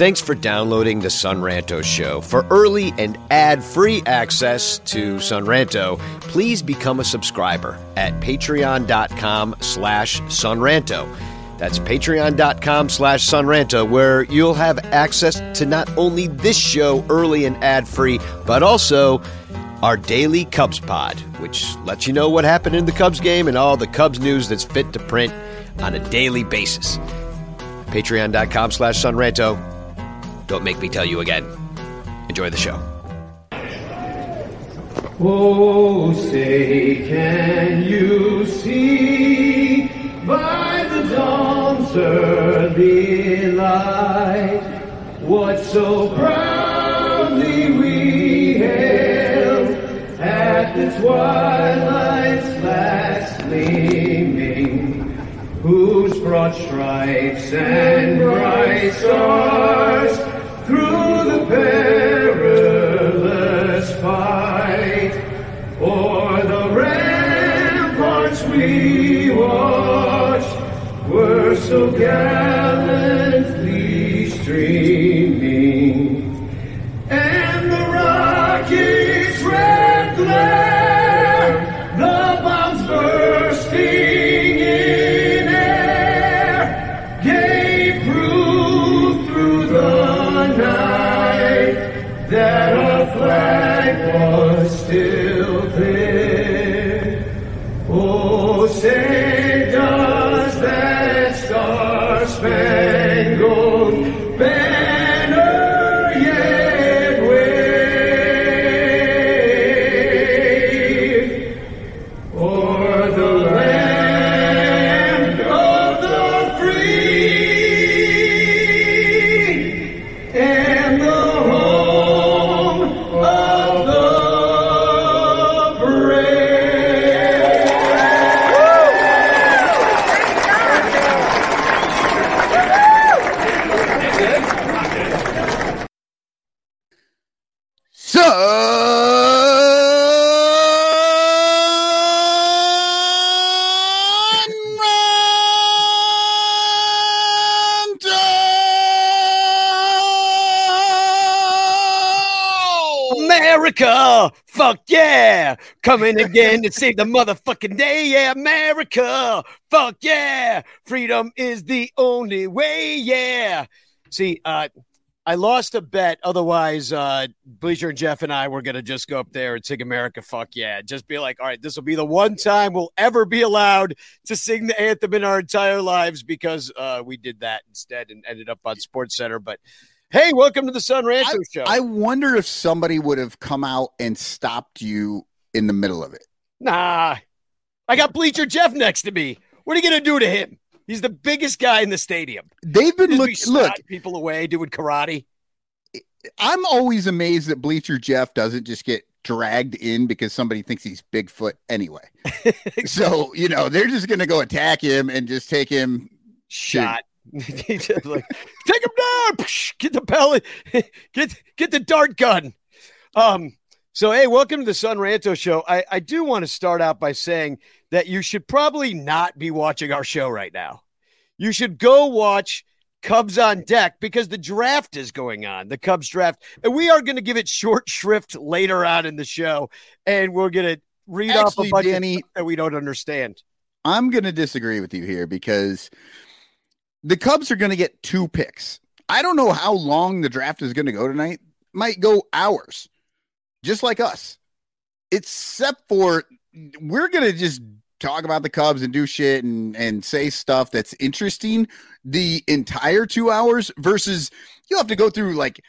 Thanks for downloading the Son Ranto Show. For early and ad-free access to Son Ranto, please become a subscriber at patreon.com slash sonranto. That's patreon.com slash sonranto, where you'll have access to not only this show early and ad-free, but also our daily Cubs pod, which lets you know what happened in the Cubs game and all the Cubs news that's fit to print on a daily basis. Patreon.com slash sonranto. Don't make me tell you again. Enjoy the show. Oh, say, can you see by the dawn's early light what so proudly we hailed at the twilight's last gleaming, whose broad stripes and bright stars were Coming again to save the motherfucking day, yeah, America! Fuck yeah! Freedom is the only way, yeah! See, uh, I lost a bet. Otherwise, uh, Bleacher and Jeff and I were going to just go up there and sing America Fuck Yeah. Just be like, all right, this will be the one time we'll ever be allowed to sing the anthem in our entire lives because uh, we did that instead and ended up on Sports Center. But hey, welcome to the Son Ranto I, Show. I wonder if somebody would have come out and stopped you in the middle of it. nah, I got Bleacher Jeff next to me. What are you going to do to him? He's the biggest guy in the stadium. They've been Just look, be look. people away doing karate. I'm always amazed that Bleacher Jeff doesn't just get dragged in because somebody thinks he's Bigfoot anyway. so you know they're just gonna go attack him and just take him shot. Like, take him down. Get the pellet. Get get the dart gun. Um. So hey, welcome to the Son Ranto Show. I I do want to start out by saying that you should probably not be watching our show right now. You should go watch Cubs on deck because the draft is going on, the Cubs draft. And we are going to give it short shrift later on in the show. And we're going to read off a bunch Danny- of stuff that we don't understand. I'm going to disagree with you here because the Cubs are going to get two picks. I don't know how long the draft is going to go tonight. Might go hours, just like us. Except for we're going to just talk about the Cubs and do shit and and say stuff that's interesting the entire two hours versus you have to go through like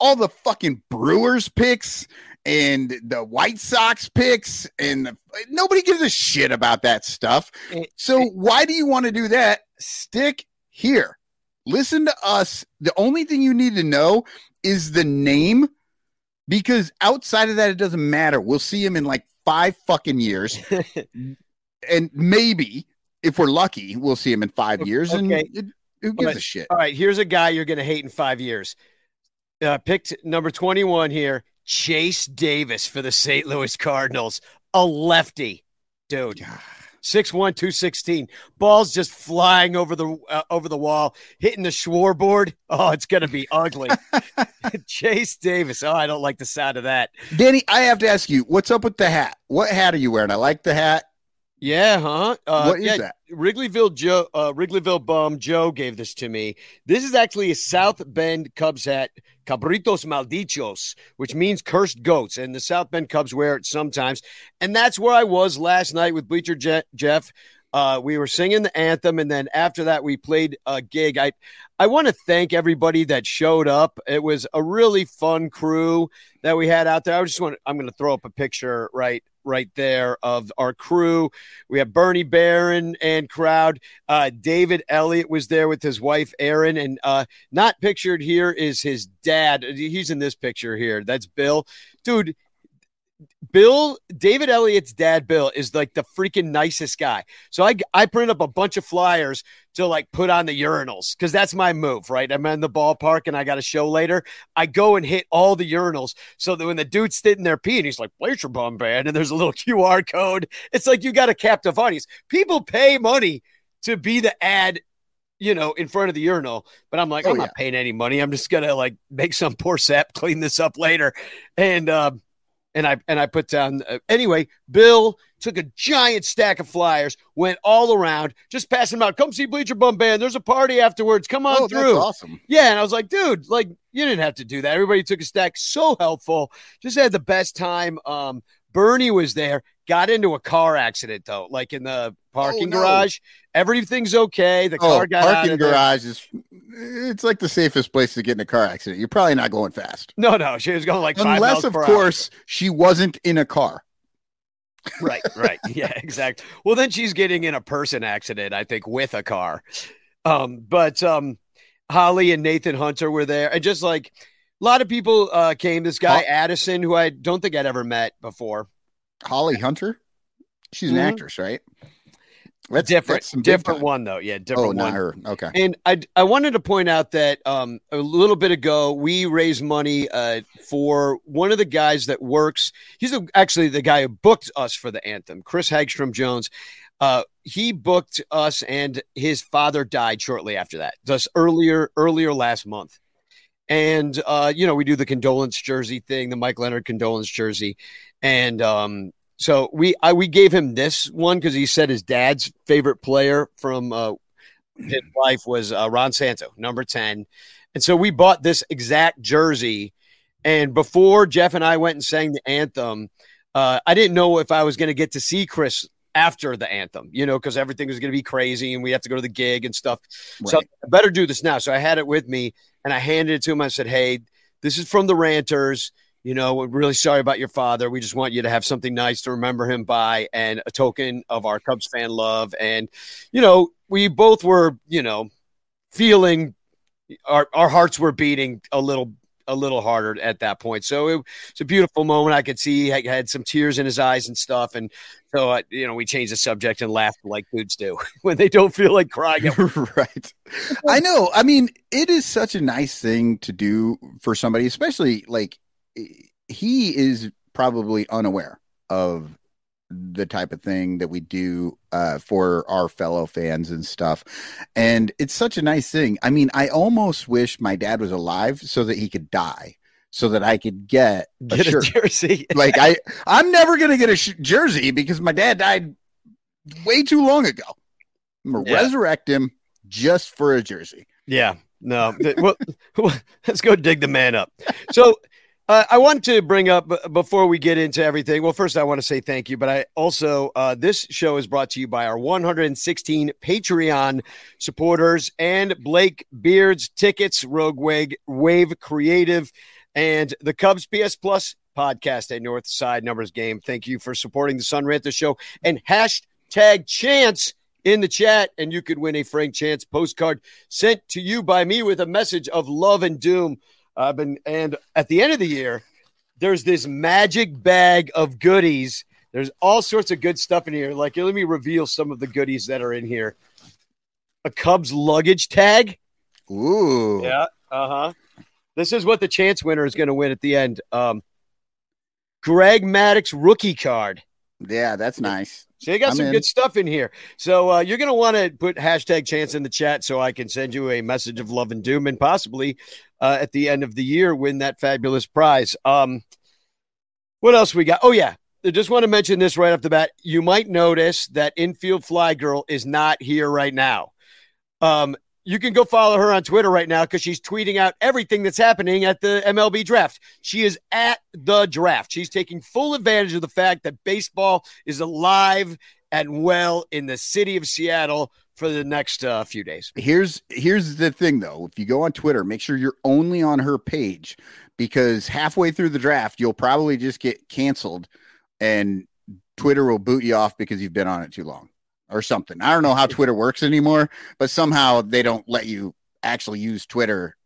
all the fucking Brewers picks and the White Sox picks and the, nobody gives a shit about that stuff. So why do you want to do that? Stick here. Listen to us. The only thing you need to know is the name because outside of that it doesn't matter. We'll see him in like 5 fucking years. and maybe if we're lucky, we'll see him in 5 years and Okay. it, who gives But- a shit? All right, here's a guy you're going to hate in five years. Uh, picked number 21 here, Chase Davis for the St. Louis Cardinals, a lefty, dude. 6'1", 216. Balls just flying over the uh, over the wall, hitting the scoreboard. Oh, it's gonna be ugly. Chase Davis. Oh, I don't like the sound of that. Danny, I have to ask you, what's up with the hat? What hat are you wearing? I like the hat. Yeah, huh? Uh, what is yeah, that? Wrigleyville Joe, uh, Wrigleyville bum Joe gave this to me. This is actually a South Bend Cubs hat, Cabritos Malditos, which means cursed goats, and the South Bend Cubs wear it sometimes. And that's where I was last night with Bleacher Je- Jeff. Uh, we were singing the anthem, and then after that, we played a gig. I, I want to thank everybody that showed up. It was a really fun crew that we had out there. I just want, I'm going to throw up a picture right, right there of our crew. We have Bernie Barron and crowd. Uh, David Elliott was there with his wife Erin, and uh, not pictured here is his dad. He's in this picture here. That's Bill, dude. Bill, David Elliott's dad, Bill, is like the freaking nicest guy. So I I printed up a bunch of flyers to like put on the urinals because that's my move, right? I'm in the ballpark and I got a show later. I go and hit all the urinals so that when the dude's sitting there peeing, he's like, Bleacher Bum Band, and there's a little QR code. It's like you got a captive audience. People pay money to be the ad you know, in front of the urinal. But I'm like, Oh, I'm yeah. not paying any money. I'm just gonna like make some poor sap clean this up later. And um, and I and I put down uh, anyway. Bill took a giant stack of flyers, went all around, just passing them out. Come see Bleacher Bum Band. There's a party afterwards. Come on Oh, that's through. awesome. Yeah, and I was like, dude, like you didn't have to do that. Everybody took a stack. So helpful. Just had the best time. Um, Bernie was there. Got into a car accident though, like in the parking Oh, no. garage. Everything's okay. The Oh, car got out of there. garage is it's like the safest place to get in a car accident. You're probably not going fast. No, no, she was going like five Unless, miles of per hour. course, she wasn't in a car. right, right. Yeah, exactly. Well, then she's getting in a person accident, I think, with a car. Um, but um, Holly and Nathan Hunter were there, and just like a lot of people uh, came. This guy Ho- Addison, who I don't think I'd ever met before. Holly Hunter, she's an Mhm. actress, right? That's different, that's different one though. Yeah, different Oh, one. not her. Okay. And I I wanted to point out that um, a little bit ago we raised money uh, for one of the guys that works. He's the, actually the guy who booked us for the anthem, Chris Hagstrom Jones. Uh, he booked us, and his father died shortly after that, just earlier earlier last month. And uh, you know we do the condolence jersey thing, the Mike Leonard condolence jersey, and um, so we I, we gave him this one because he said his dad's favorite player from uh, his life was uh, Ron Santo, number 10. And so we bought this exact jersey. And before Jeff and I went and sang the anthem, uh, I didn't know if I was going to get to see Chris after the anthem, you know, because everything was going to be crazy and we have to go to the gig and stuff. So I better do this now. So I had it with me and I handed it to him. I said, Hey, this is from the Ranters. You know, we're really sorry about your father. We just want you to have something nice to remember him by and a token of our Cubs fan love. And, you know, we both were, you know, feeling our, our hearts were beating a little a little harder at that point. So it, it's a beautiful moment. I could see he had some tears in his eyes and stuff. And so, uh, you know, we changed the subject and laughed like dudes do when they don't feel like crying. right. I know. I mean, it is such a nice thing to do for somebody, especially like he is probably unaware of the type of thing that we do uh, for our fellow fans and stuff. And it's such a nice thing. I mean, I almost wish my dad was alive so that he could die, so that I could get a Get a jersey. like I, I'm never gonna get a sh- jersey because my dad died way too long ago. I'm gonna Yeah. resurrect him just for a jersey. Yeah. no. well, let's go dig the man up. So uh, I want to bring up before we get into everything. Well, first I want to say thank you, but I also uh, this show is brought to you by our 116 Patreon supporters and Blake Beards tickets, Rogue Wave, Wave Creative, and the Cubs PS Plus podcast at North Side Numbers Game. Thank you for supporting the Son Ranto Show and hashtag Chance in the chat, and you could win a Frank Chance postcard sent to you by me with a message of love and doom. I've been, and at the end of the year, there's this magic bag of goodies. There's all sorts of good stuff in here. Like, let me reveal some of the goodies that are in here. A Cubs luggage tag. Ooh. Yeah. Uh huh. This is what the chance winner is going to win at the end. Um, Greg Maddux rookie card. Yeah, that's nice. So you got I'm some in. good stuff in here. So uh, you're going to want to put hashtag chance in the chat so I can send you a message of love and doom and possibly uh, at the end of the year win that fabulous prize. Um, what else we got? Oh, yeah. I just want to mention this right off the bat. You might notice that infield fly girl is not here right now. Um, you can go follow her on Twitter right now because she's tweeting out everything that's happening at the MLB draft. She is at the draft. She's taking full advantage of the fact that baseball is alive and well in the city of Seattle for the next uh, few days. Here's here's the thing though. If you go on Twitter, make sure you're only on her page because halfway through the draft, you'll probably just get canceled and Twitter will boot you off because you've been on it too long or something. I don't know how Twitter works anymore, but somehow they don't let you actually use Twitter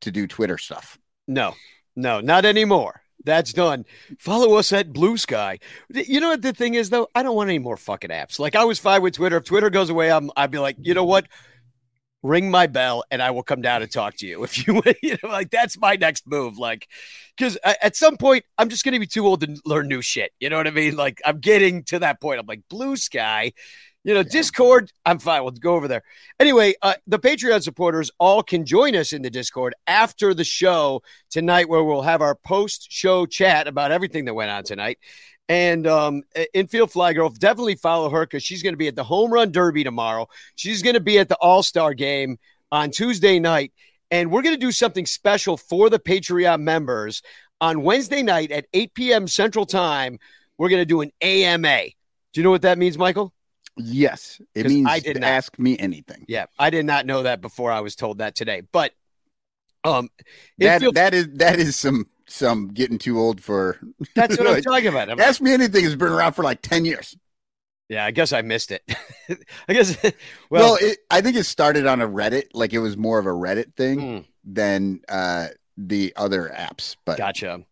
to do Twitter stuff. No, no, not anymore. That's done. Follow us at Blue Sky. You know what the thing is though? I don't want any more fucking apps. Like I was fine with Twitter. If Twitter goes away, I'm I'd be like, you know what? Ring my bell and I will come down and talk to you. If you, you know, like that's my next move. Like, because at some point I'm just going to be too old to learn new shit. You know what I mean? Like I'm getting to that point. I'm like Blue Sky. You know, Discord, I'm fine. We'll go over there. Anyway, uh, the Patreon supporters all can join us in the Discord after the show tonight, where we'll have our post show chat about everything that went on tonight. And um, infield fly girl, definitely follow her because she's going to be at the home run derby tomorrow. She's going to be at the All Star game on Tuesday night. And we're going to do something special for the Patreon members on Wednesday night at 8 p.m. Central Time. We're going to do an AMA. Do you know what that means, Michael? Yes, it means I did not. ask me anything. Yeah, I did not know that before I was told that today. But um, That that is that is some some getting too old for. that's what I'm talking about. I'm like, Ask me anything has been around for like ten years. yeah, I guess I missed it. I guess. Well, Well, it, I think it started on a Reddit, like it was more of a Reddit thing Hmm. than uh, the other apps. But Gotcha.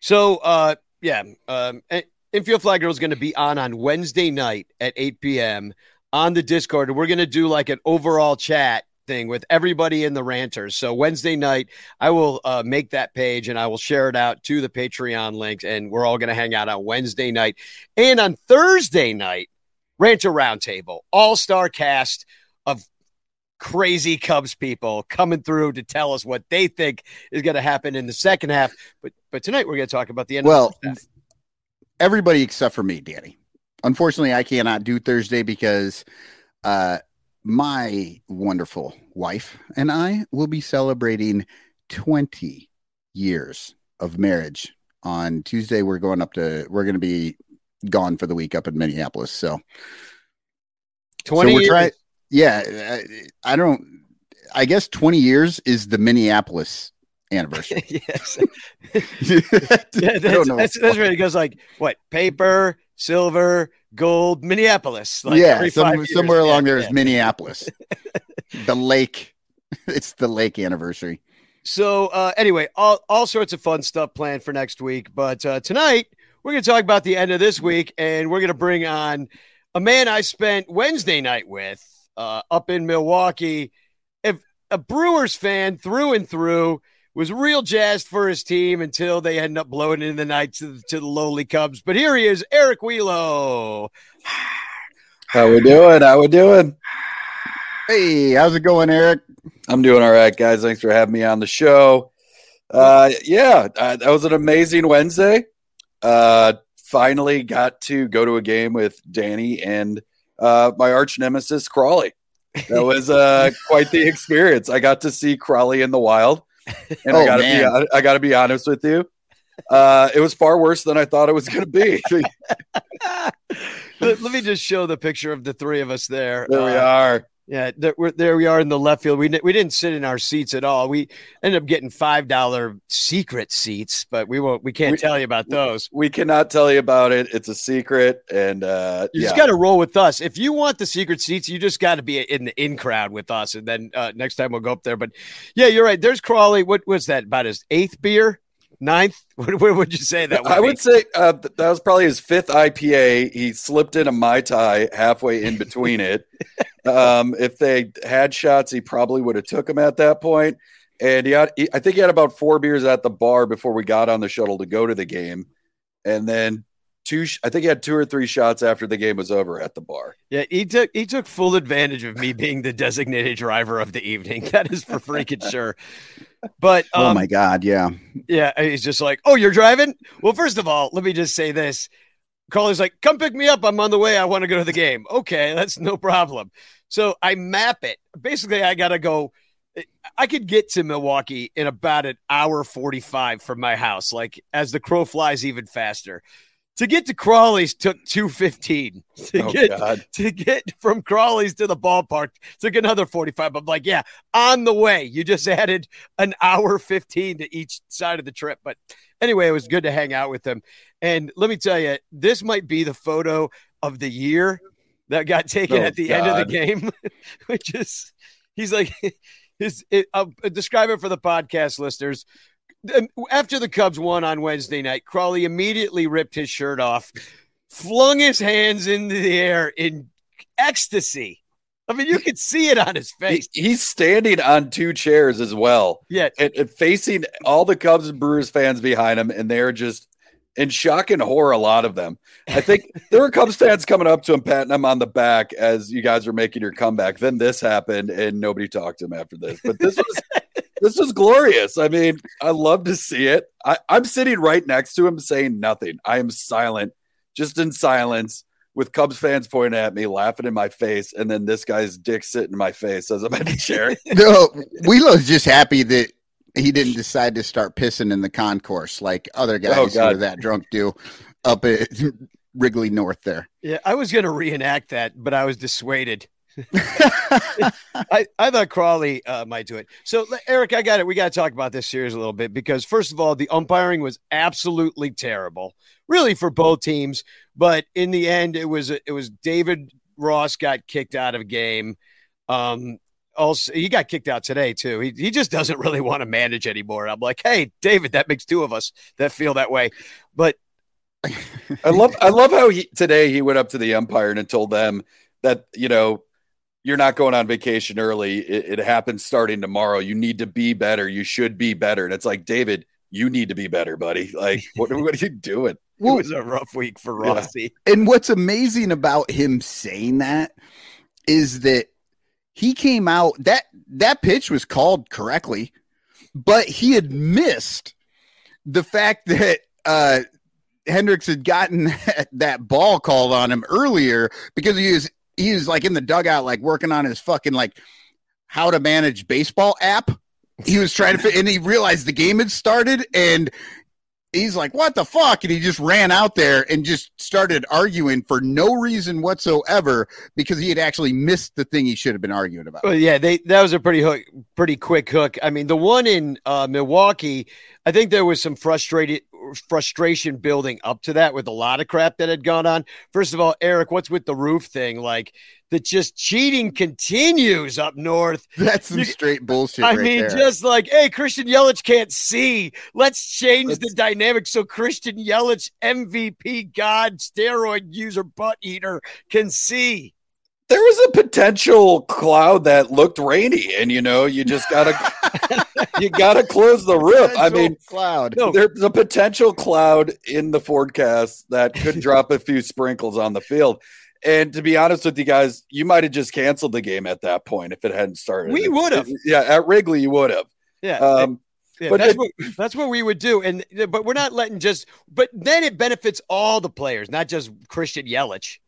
So, uh, yeah, um, eh, Infield Fly Girl is going to be on on Wednesday night at 8 p.m. on the Discord. We're going to do like an overall chat thing with everybody in the ranters. So, Wednesday night, I will uh, make that page and I will share it out to the Patreon links. And we're all going to hang out on Wednesday night. And on Thursday night, Ranter Roundtable, all star cast of crazy Cubs people coming through to tell us what they think is going to happen in the second half. But but tonight we're going to talk about the end. well, of the everybody except for me, Danny. Unfortunately, I cannot do Thursday because uh, my wonderful wife and I will be celebrating 20 years of marriage on Tuesday. We're going up to, we're going to be gone for the week up in Minneapolis. So, twenty so we're trying, yeah, I, I don't, I guess 20 years is the Minneapolis anniversary. yes, yeah, that's, know. that's, that's where it goes. Like what? Paper, silver, gold, Minneapolis. Like yeah, some- somewhere along there is. Minneapolis. the lake. It's the lake anniversary. So uh, anyway, all all sorts of fun stuff planned for next week. But uh, tonight we're going to talk about the end of this week, and we're going to bring on a man I spent Wednesday night with uh, up in Milwaukee. If a Brewers fan through and through was real jazzed for his team until they ended up blowing it in the night to, the- to the lowly Cubs. But here he is, Eric Wielo. How we doing? How we doing? Hey, how's it going, Eric? I'm doing all right, guys. Thanks for having me on the show. Uh, yeah, uh, that was an amazing Wednesday. Uh, finally got to go to a game with Danny and uh, my arch nemesis Crawley, That was uh, quite the experience. I got to see Crawley in the wild, and I Oh, gotta man. be I gotta be honest with you. Uh, it was far worse than I thought it was going to be. let, let me just show the picture of the three of us there. there we Uh, are. Yeah, there, we're, there we are in the left field. We, we didn't sit in our seats at all. We ended up getting five dollar secret seats, but we won't. We can't We- tell you about those. We cannot tell you about it. It's a secret, and uh, You yeah, just got to roll with us. If you want the secret seats, you just got to be in the in crowd with us, and then uh, next time we'll go up there. But yeah, you're right. There's Crawley. What was that? About his eighth beer, ninth? What would you say that? Would I be? would say uh, that was probably his fifth IPA. He slipped in a mai tai halfway in between it. um, if they had shots, he probably would have took them at that point. And he had, he, I think he had about four beers at the bar before we got on the shuttle to go to the game, and then two. I think he had two or three shots after the game was over at the bar. Yeah, he took he took full advantage of me being the designated driver of the evening. That is for freaking sure. But um, oh my god, yeah. Yeah, he's just like, "Oh, you're driving." Well, first of all, let me just say this: Carly's like, "Come pick me up. I'm on the way. I want to go to the game." Okay, that's no problem. So I map it. Basically, I gotta go. I could get to Milwaukee in about an hour forty-five from my house. Like as the crow flies, even faster. To get to Crawley's took two fifteen. To Oh get God! to get from Crawley's to the ballpark took another 45. I'm like, yeah, on the way. You just added an hour 15 to each side of the trip. But anyway, it was good to hang out with them. And let me tell you, this might be the photo of the year that got taken Oh, at the end of the game, which is, he's like, his, it, I'll describe it for the podcast listeners. After the Cubs won on Wednesday night, Crawley immediately ripped his shirt off, flung his hands into the air in ecstasy. I mean, you could see it on his He, face. he's standing on two chairs as well. Yeah, and, and facing all the Cubs and Brewers fans behind him, and they're just in shock and horror. A lot of them. I think there were Cubs fans coming up to him, patting him on the back as you guys were making your comeback. Then this happened, and nobody talked to him after this. But this was this was glorious. I mean, I love to see it. I, I'm sitting right next to him, saying nothing. I am silent, just in silence. With Cubs fans pointing at me, laughing in my face, and then this guy's dick sitting in my face as I'm in a chair. No, Wielo's just happy that he didn't decide to start pissing in the concourse like other guys oh, who are that drunk do up at Wrigley North there. yeah. I was going to reenact that, but I was dissuaded. I, I thought Crawley uh, might do it. So, Eric, I got it. We got to talk about this series a little bit because, first of all, the umpiring was absolutely terrible, really for both teams. But in the end, it was it was David Ross got kicked out of game. Um, also, he got kicked out today too. He he just doesn't really want to manage anymore. I'm like, hey, David, that makes two of us that feel that way. But I love I love how he today he went up to the umpire and told them that you know you're not going on vacation early. It, it happens starting tomorrow. You need to be better. You should be better. And it's like David, you need to be better, buddy. Like what, what are you doing? it was a rough week for Yeah. Rossi. and what's amazing about him saying that is that he came out that that pitch was called correctly, but he had missed the fact that uh Hendricks had gotten that ball called on him earlier because he was he was like in the dugout like working on his fucking like how to manage baseball app. He was trying to fit and he realized the game had started and he's like, "What the fuck?" And he just ran out there and just started arguing for no reason whatsoever because he had actually missed the thing he should have been arguing about. Well, yeah, they that was a pretty hook, pretty quick hook. I mean, the one in uh, Milwaukee, I think there was some frustrated frustration building up to that with a lot of crap that had gone on. First of all, Eric, what's with the roof thing? Like that, just cheating continues up north. That's some straight bullshit. I right mean, there. just like, hey, Christian Yelich can't see. Let's change the Let's- dynamic so Christian Yelich, MVP God, steroid user, butt eater, can see. There was a potential cloud that looked rainy, and you know, you just gotta you gotta close the roof. I mean, cloud. No. there's a potential cloud in the forecast that could drop a few sprinkles on the field. And to be honest with you guys, you might have just canceled the game at that point if it hadn't started. We would've. Yeah, at Wrigley, you would have. Yeah. Um, Yeah, But that's it- what that's what we would do, and but we're not letting just. But then it benefits all the players, not just Christian Yelich.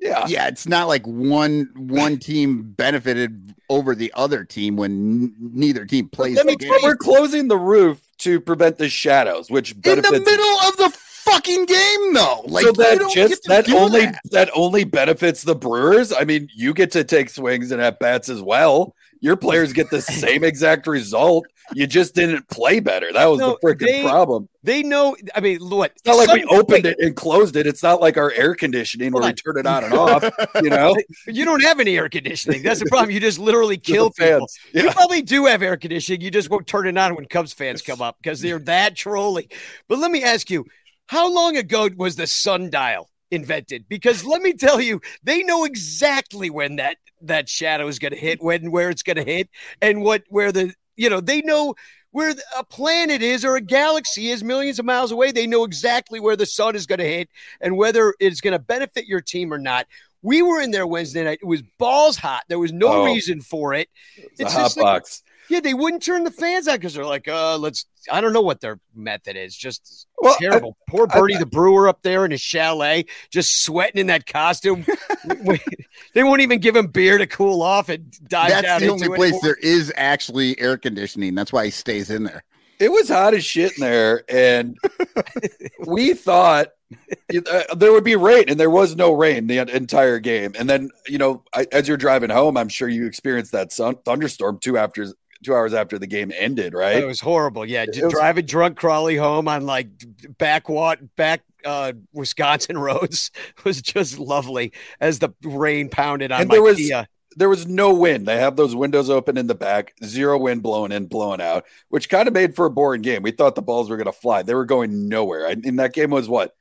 Yeah. yeah, it's not like one one team benefited over the other team when n- neither team plays Let me tell we're closing the roof to prevent the shadows, which in the middle of the fucking game, though. Like so that just that only that. that. only benefits the Brewers. I mean, you get to take swings and at bats as well. Your players get the same exact result. You just didn't play better. That was No, the freaking they- problem. They know. I mean, what? It's not like we opened wait, it and closed it. It's not like our air conditioning where Hold we turn it on and off. You know, You don't have any air conditioning. That's the problem. You just literally kill people. fans. You probably do have air conditioning. You just won't turn it on when Cubs fans come up because they're that trolly. But let me ask you, how long ago was the sundial invented? Because let me tell you, they know exactly when that that shadow is going to hit, when where it's going to hit, and what where the you know they know where a planet is or a galaxy is millions of miles away. They know exactly where the sun is going to hit and whether it's going to benefit your team or not. We were in there Wednesday night. It was balls hot. There was no Oh. reason for it. It's a It's hot like- box. Yeah, they wouldn't turn the fans on because they're like, uh, let's. I don't know what their method is. Just Well, I- terrible. Poor I- Bernie the Brewer up there in his chalet, just sweating in that costume. they won't even give him beer to cool off and dive That's down the into only it. place there is actually air conditioning. That's why he stays in there. it was hot as shit in there, and we thought uh, there would be rain, and there was no rain the entire game. And then, you know, I, as you're driving home, I'm sure you experienced that sun, thunderstorm too after two hours after the game ended, right? It was horrible. Yeah, It was- driving drunk Crawley home on like back what back uh Wisconsin roads was just lovely as the rain pounded on And there was- Kia. there was no wind. They have those windows open in the back, zero wind blowing in, blowing out, which kind of made for a boring game. We thought the balls were going to fly. They were going nowhere. I- And that game was what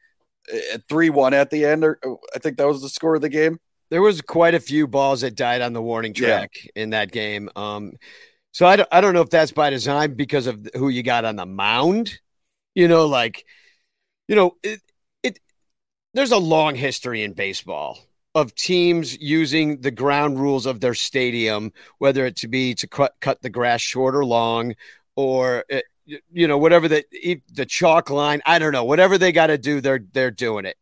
three one at the end, or I think that was the score of the game. There was quite a few balls that died on the warning Yeah. track in that game. Um, so I don't, I don't know if that's by design because of who you got on the mound. You know, like, you know, it, it there's a long history in baseball of teams using the ground rules of their stadium, whether it to be to cut cut the grass short or long, or uh, y- you know whatever the the chalk line. I don't know whatever they got to do, they're they're doing it.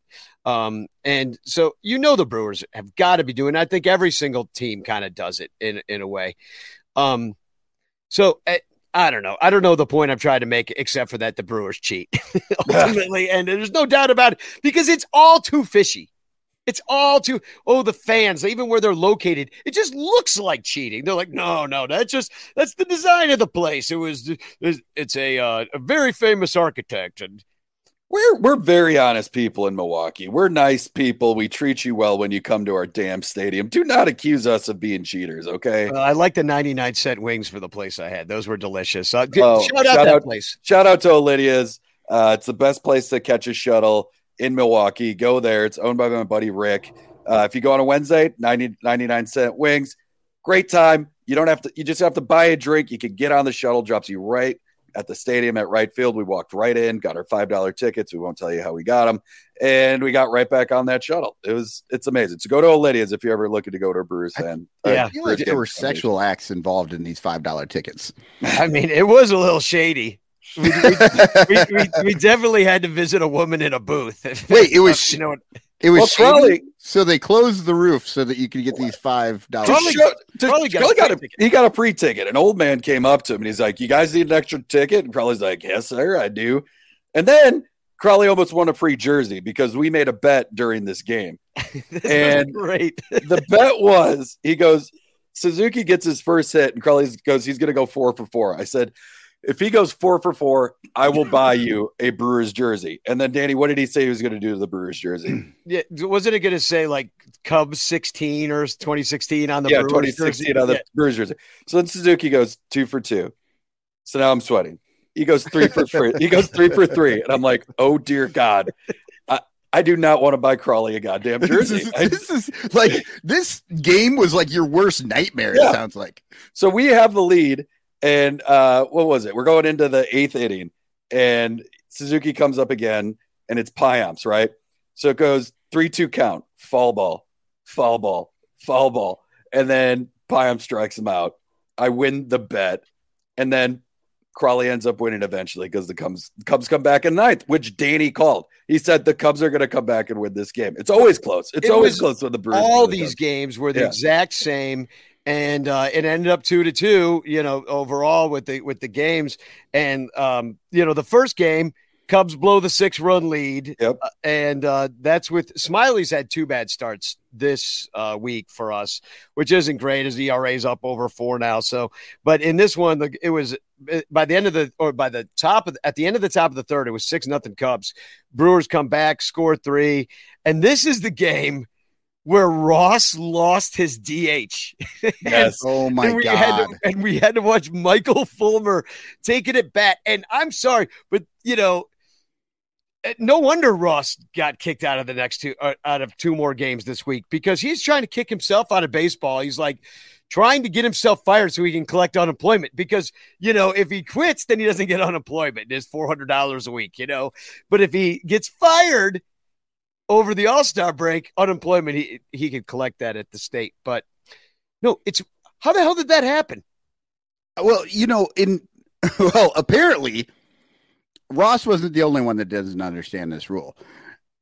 Um, and so you know the Brewers have got to be doing. I think every single team kind of does it in in a way. Um, so eh, I don't know. I don't know the point I'm trying to make, except for that the Brewers cheat ultimately, and there's no doubt about it because it's all too fishy. It's all too oh the fans even where they're located it just looks like cheating. They're like no no that's just that's the design of the place. It was it's, it's a uh, a very famous architect and We're we're very honest people in Milwaukee. We're nice people. We treat you well when you come to our damn stadium. Do not accuse us of being cheaters, okay? Uh, I like the 99 cent wings for the place I had. Those were delicious. Uh, Oh, shout out shout that out- place. Shout out to Olivia's. Uh, it's the best place to catch a shuttle in Milwaukee. Go there. It's owned by my buddy Rick. Uh, if you go on a Wednesday, 90, 99 cent wings. Great time. You don't have to, you just have to buy a drink. You can get on the shuttle, drops you right at the stadium at right field. We walked right in, got our $5 tickets. We won't tell you how we got them. And we got right back on that shuttle. It was, it's amazing. So go to Olivia's if you're ever looking to go to a Brewers fan. uh, Yeah. I feel like there were for some reason. sexual acts involved in these five dollar tickets. I mean, it was a little shady. We, we, we, we, we definitely had to visit a woman in a booth. Wait, it was you know what? it was Well, shady? Crowley- so they closed the roof so that you could get these five dollars. To Crowley- to- Crowley got a got a, ticket. he got a free ticket. An old man came up to him and he's like, "You guys need an extra ticket?" And Crowley's like, "Yes, sir, I do." And then Crowley almost won a free jersey because we made a bet during this game. This And- was great. The bet was he goes, Suzuki gets his first hit, and Crowley goes, he's going to go four for four. I said, if he goes four for four, I will buy you a Brewers jersey. And then Danny, what did he say he was going to do to the Brewers jersey? Yeah, wasn't it going to say like Cubs 16 or 2016 on the yeah, Brewers 2016 jersey? on the Yeah. Brewers jersey. So then Suzuki goes two for two. So now I'm sweating. He goes three for three. He goes three for three, and I'm like, oh dear God, I, I do not want to buy Crawley a goddamn This jersey. is, I- this is like this game was like your worst nightmare. Yeah. It sounds like. so we have the lead, and uh, what was it? We're going into the eighth inning, and Suzuki comes up again, and it's Payamps, right? So it goes three two count, fall ball, fall ball, fall ball, and then Payamps strikes him out. I win the bet, and then Crawley ends up winning eventually because the Cubs Cubs come back in ninth, which Danny called. He said the Cubs are going to come back and win this game. It's always close. It's It always close with the Brewers. all the these games were the Yeah. exact same and uh, it ended up two to two you know overall with the with the games. And um, you know the first game cubs blow the six run lead Yep. uh, and uh, that's with Smyly's had two bad starts this uh, week for us which isn't great. As era's up over four now. So but in this one the, it was uh, by the end of the or by the top of at the end of the top of the third it was six nothing cubs. Brewers come back score three. And this is the game where Ross lost his DH. Yes. Oh my and god! Had to, and we had to watch Michael Fulmer taking it back. And I'm sorry, but you know, eh, no wonder Ross got kicked out of the next two uh, out of two more games this week because he's trying to kick himself out of baseball. He's like trying to get himself fired so he can collect unemployment because you know if he quits then he doesn't get unemployment it's $400 a week you know but if he gets fired over the all-star break unemployment he he could collect that at the state but no it's how the hell did that happen Well, you know, in well, apparently Ross wasn't the only one that doesn't understand this rule.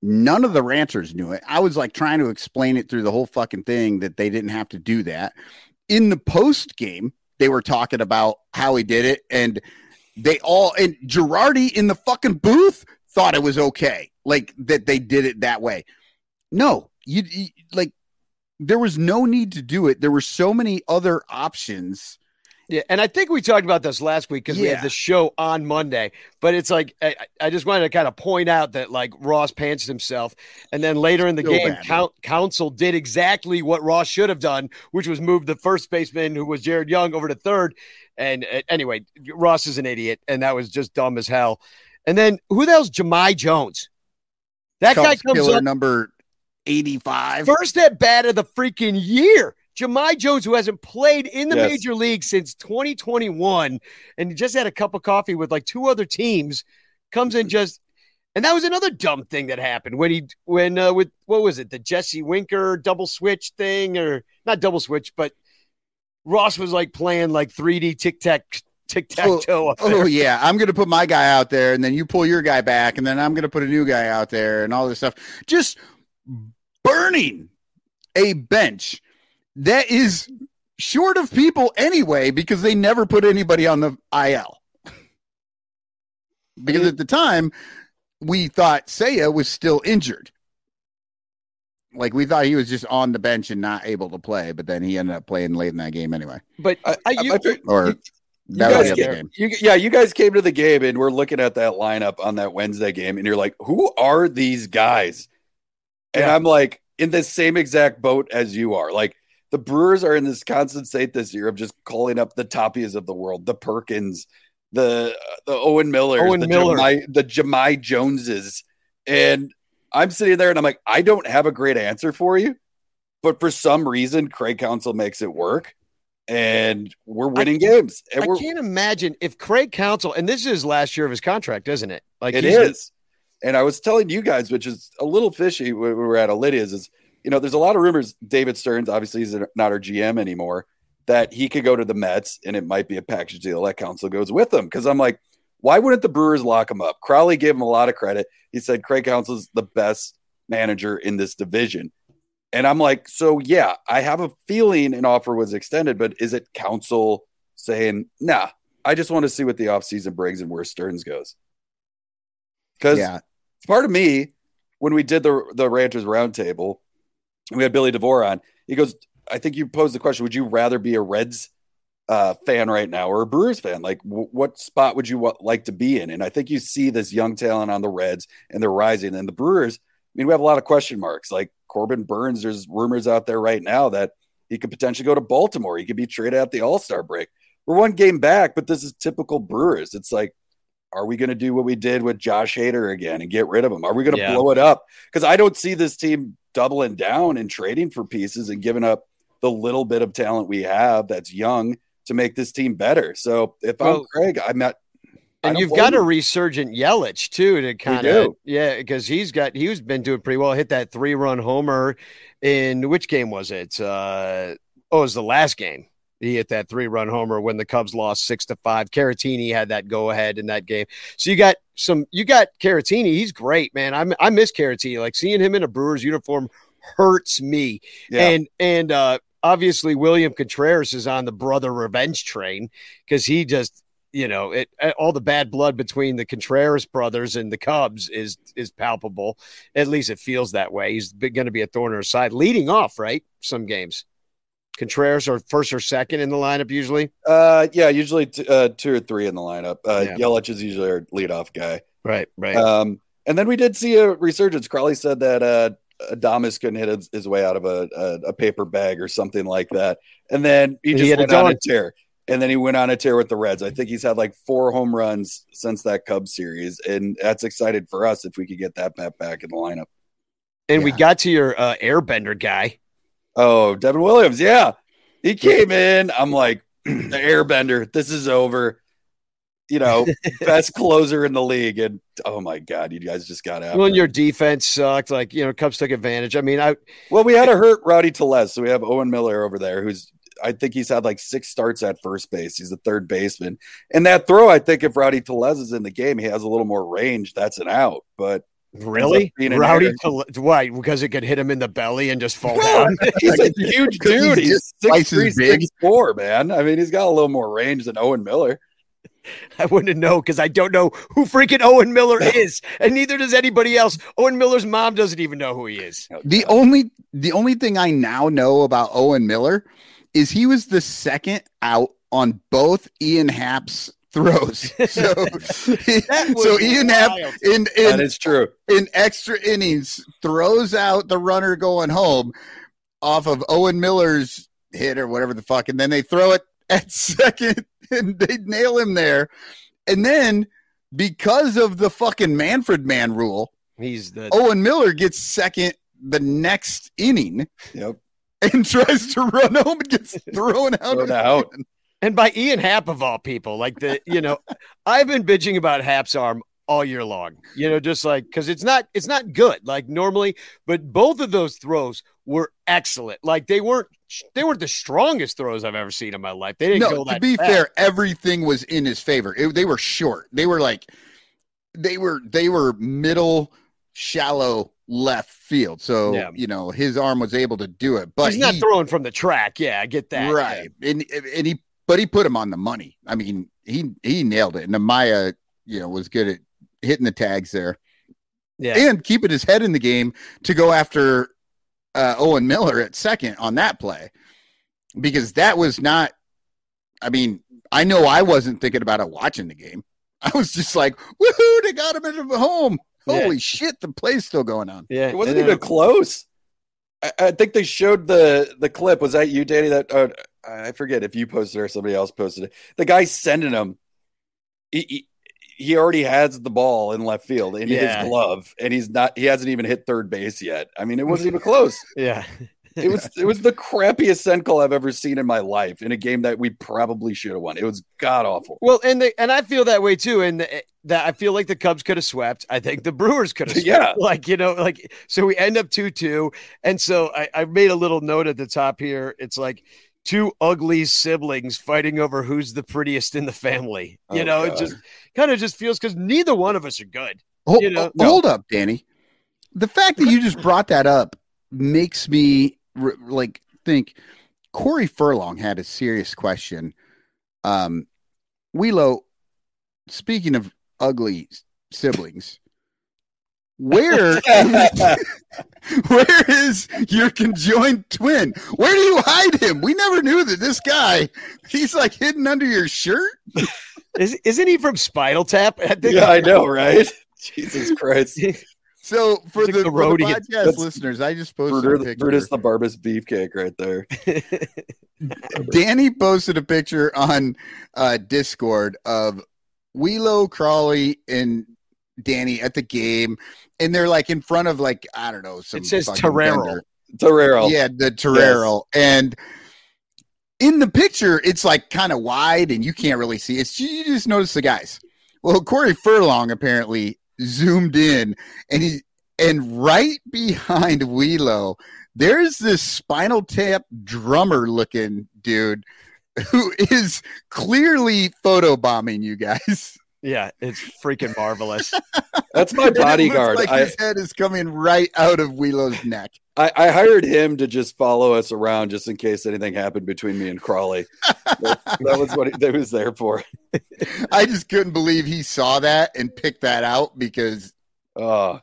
None of the Ranters knew it. I was like trying to explain it through the whole fucking thing that they didn't have to do that. In the post game, they were talking about how he did it, and they all and Girardi in the fucking booth thought it was okay, like that they did it that way. No, you, you like there was no need to do it. There were so many other options. Yeah, and I think we talked about this last week because we Yeah. had the show on Monday. But it's like I, I just wanted to kind of point out that like Ross pantsed himself, and then later in the game, count, Counsell did exactly what Ross should have done, which was move the first baseman who was Jared Young over to third. And uh, anyway, Ross is an idiot, and that was just dumb as hell. And then who the hell's Jemai Jones? That guy comes killer up number 85. First at bat of the freaking year. Jahmai Jones, who hasn't played in the Yes. major league since 2021 and just had a cup of coffee with like two other teams, comes in just and that was another dumb thing that happened when he when uh, with what was it the Jesse Winker double switch thing or not double switch but Ross was like playing like 3D tic tac tic tac toe. Oh yeah, I'm gonna put my guy out there, and then you pull your guy back, and then I'm gonna put a new guy out there, and all this stuff. Just burning a bench that is short of people anyway because they never put anybody on the IL. because at the time, we thought Seiya was still injured. Like we thought he was just on the bench and not able to play, but then he ended up playing late in that game anyway. But I- I, I- you, Or You- you guys the get- other game. You, yeah, you guys came to the game and we're looking at that lineup on that Wednesday game, and you're like, who are these guys? And Yeah. I'm like, in the same exact boat as you are. Like, the Brewers are in this constant state this year of just calling up the Tapias of the world, the Perkins, the the Owen Millers, Owen the Miller. Jahmai, the Jahmai Joneses, and I'm sitting there and I'm like, I don't have a great answer for you, but for some reason, Craig Counsell makes it work, and we're winning games. I we're, can't imagine if Craig Counsell and this is his last year of his contract, isn't it? Like it is. And I was telling you guys, which is a little fishy when we were at Olivia's, is you know, there's a lot of rumors. David Stearns, obviously, he's not our GM anymore, that he could go to the Mets and it might be a package deal. That Counsell goes with him. Cause I'm like, why wouldn't the Brewers lock him up? Crowley gave him a lot of credit. He said Craig Counsell's the best manager in this division. And I'm like, so yeah, I have a feeling an offer was extended, but is it Counsell saying, nah, I just want to see what the offseason brings and where Stearns goes? Because Yeah, part of me when we did the the Ranters Roundtable, we had Billy DeVore on. He goes, "I think you posed the question: Would you rather be a Reds uh, fan right now or a Brewers fan? Like, w- what spot would you wa- like to be in?" And I think you see this young talent on the Reds, and they're rising. And the Brewers, mean, we have a lot of question marks. Like Corbin Burnes, there's rumors out there right now that he could potentially go to Baltimore. He could be traded at the All Star break. We're one game back, but this is typical Brewers. It's like are we going to do what we did with Josh Hader again and get rid of him? Are we going to Yeah. blow it up? Because I don't see this team doubling down and trading for pieces and giving up the little bit of talent we have that's young to make this team better. So if I'm Craig, I'm not. And you've got a resurgent Yelich too to kind of yeah, because he's got he's been doing pretty well. Hit that three run homer in which game was it? Uh, oh, it was the last game. He hit that three run homer when the Cubs lost six to five. Caratini had that go ahead in that game. So you got some, you got Caratini. He's great, man. I, I miss Caratini. Like seeing him in a Brewers uniform hurts me. Yeah. And, and, uh, obviously William Contreras is on the brother revenge train because he just, you know, it all the bad blood between the Contreras brothers and the Cubs is is palpable. At least it feels that way. He's going to be a thorn in our side, leading off, right? Some games. Contreras are first or second in the lineup usually. Uh, yeah, usually t- uh, two or three in the lineup. Uh, Yeah. Yelich is usually our leadoff guy. Right, right. Um, and then we did see a resurgence. Crawley said that uh, Adames couldn't hit his, his way out of a, a, a paper bag or something like that. And then he He just a went on a tear. And then he went on a tear with the Reds. I think he's had like four home runs since that Cubs series. And that's excited for us if we could get that bat back in the lineup. and we got to your uh, airbender guy. Oh, Devin Williams. Yeah. He came in. I'm like, the airbender. This is over. You know, best closer in the league. And oh my God, you guys just got out. Well, and your defense sucked. Like, you know, Cubs took advantage. I mean, I Well, we had to hurt Rowdy Tellez, so we have Owen Miller over there, who's I think he's had like six starts at first base. He's a third baseman, and that throw, I think if Rowdy Tellez is in the game, he has a little more range. That's an out, but really rowdy. error. Why? Because it could hit him in the belly and just fall down. he's a huge Because he's dude. He's just six three, big. six four, man. I mean, he's got a little more range than Owen Miller. I wouldn't know because I don't know who freaking Owen Miller is, and neither does anybody else. Owen Miller's mom doesn't even know who he is. Oh, the only the only thing I now know about Owen Miller is he was the second out on both Ian Happ's throws. So, so Ian Happ wild. in in, is true. in extra innings throws out the runner going home off of Owen Miller's hit or whatever the fuck, and then they throw it at second and they nail him there. And then because of the fucking Manfred man rule, He's the Owen Miller gets second the next inning Yep. And tries to run home and gets thrown out. Thrown out. and by Ian Happ of all people. Like the you know, I've been bitching about Happ's arm all year long. You know, just like because it's not it's not good like normally, but both of those throws were excellent. Like they weren't they weren't the strongest throws I've ever seen in my life. They didn't No, go to that To be fast. fair, everything was in his favor. It- they were short. They were like they were they were middle, shallow left field. So Yeah. you know his arm was able to do it. But He's not he- throwing from the track. Yeah, I get that. right, and and he but he put him on the money. I mean he he nailed it. And Amaya, you know, was good at hitting the tags there. Yeah. and keeping his head in the game to go after uh, Owen Miller at second on that play because that was not. I mean, I know I wasn't thinking about it watching the game. I was just like, "Woohoo! They got him into the home! Yeah. Holy shit! The play's still going on." Yeah. It wasn't and even then- close. I, I think they showed the the clip. Was that you, Danny? That uh, I forget if you posted or somebody else posted it. The guy sending him, he, he, he already has the ball in left field in Yeah. his glove, and he's not. He hasn't even hit third base yet. I mean, it wasn't even close. Yeah. It was it was the crappiest send call I've ever seen in my life in a game that we probably should have won. It was god awful. Well, and the, and I feel that way too, and the, that I feel like the Cubs could have swept. I think the Brewers could have. Yeah. like you know, like so we end up two two, and so I, I made a little note at the top here. It's like two ugly siblings fighting over who's the prettiest in the family. You Oh, know, it just kind of just feels because neither one of us are good. Hold, You know, hold up, Danny. The fact that you just brought that up makes me r- like think Corey Furlong had a serious question. Um, Wielo, speaking of ugly siblings, where where is your conjoined twin? Where do you hide him? We never knew that this guy he's like hidden under your shirt. Is isn't he from Spinal Tap? I think Yeah, I know, right? Jesus Christ. So for the, the for the podcast listeners, I just posted a Brutus, picture. Brutus the Barber Beefcake right there. Danny posted a picture on uh, Discord of Wielo, Crawley, and Danny at the game, and they're like in front of like I don't know some. It says Torero. Torero. Yeah, the Torero, and in the picture, it's like kind of wide, and you can't really see. It's you just notice the guys. Well, Corey Furlong apparently zoomed in, and he and right behind Wielo, there's this Spinal Tap drummer looking dude who is clearly photobombing you guys. Yeah, it's freaking marvelous. That's my And it looks bodyguard. Like I, his head is coming right out of Wielo's neck. I, I hired him to just follow us around just in case anything happened between me and Crawley. that, that was what he, that was there for. I just couldn't believe he saw that and picked that out because Oh,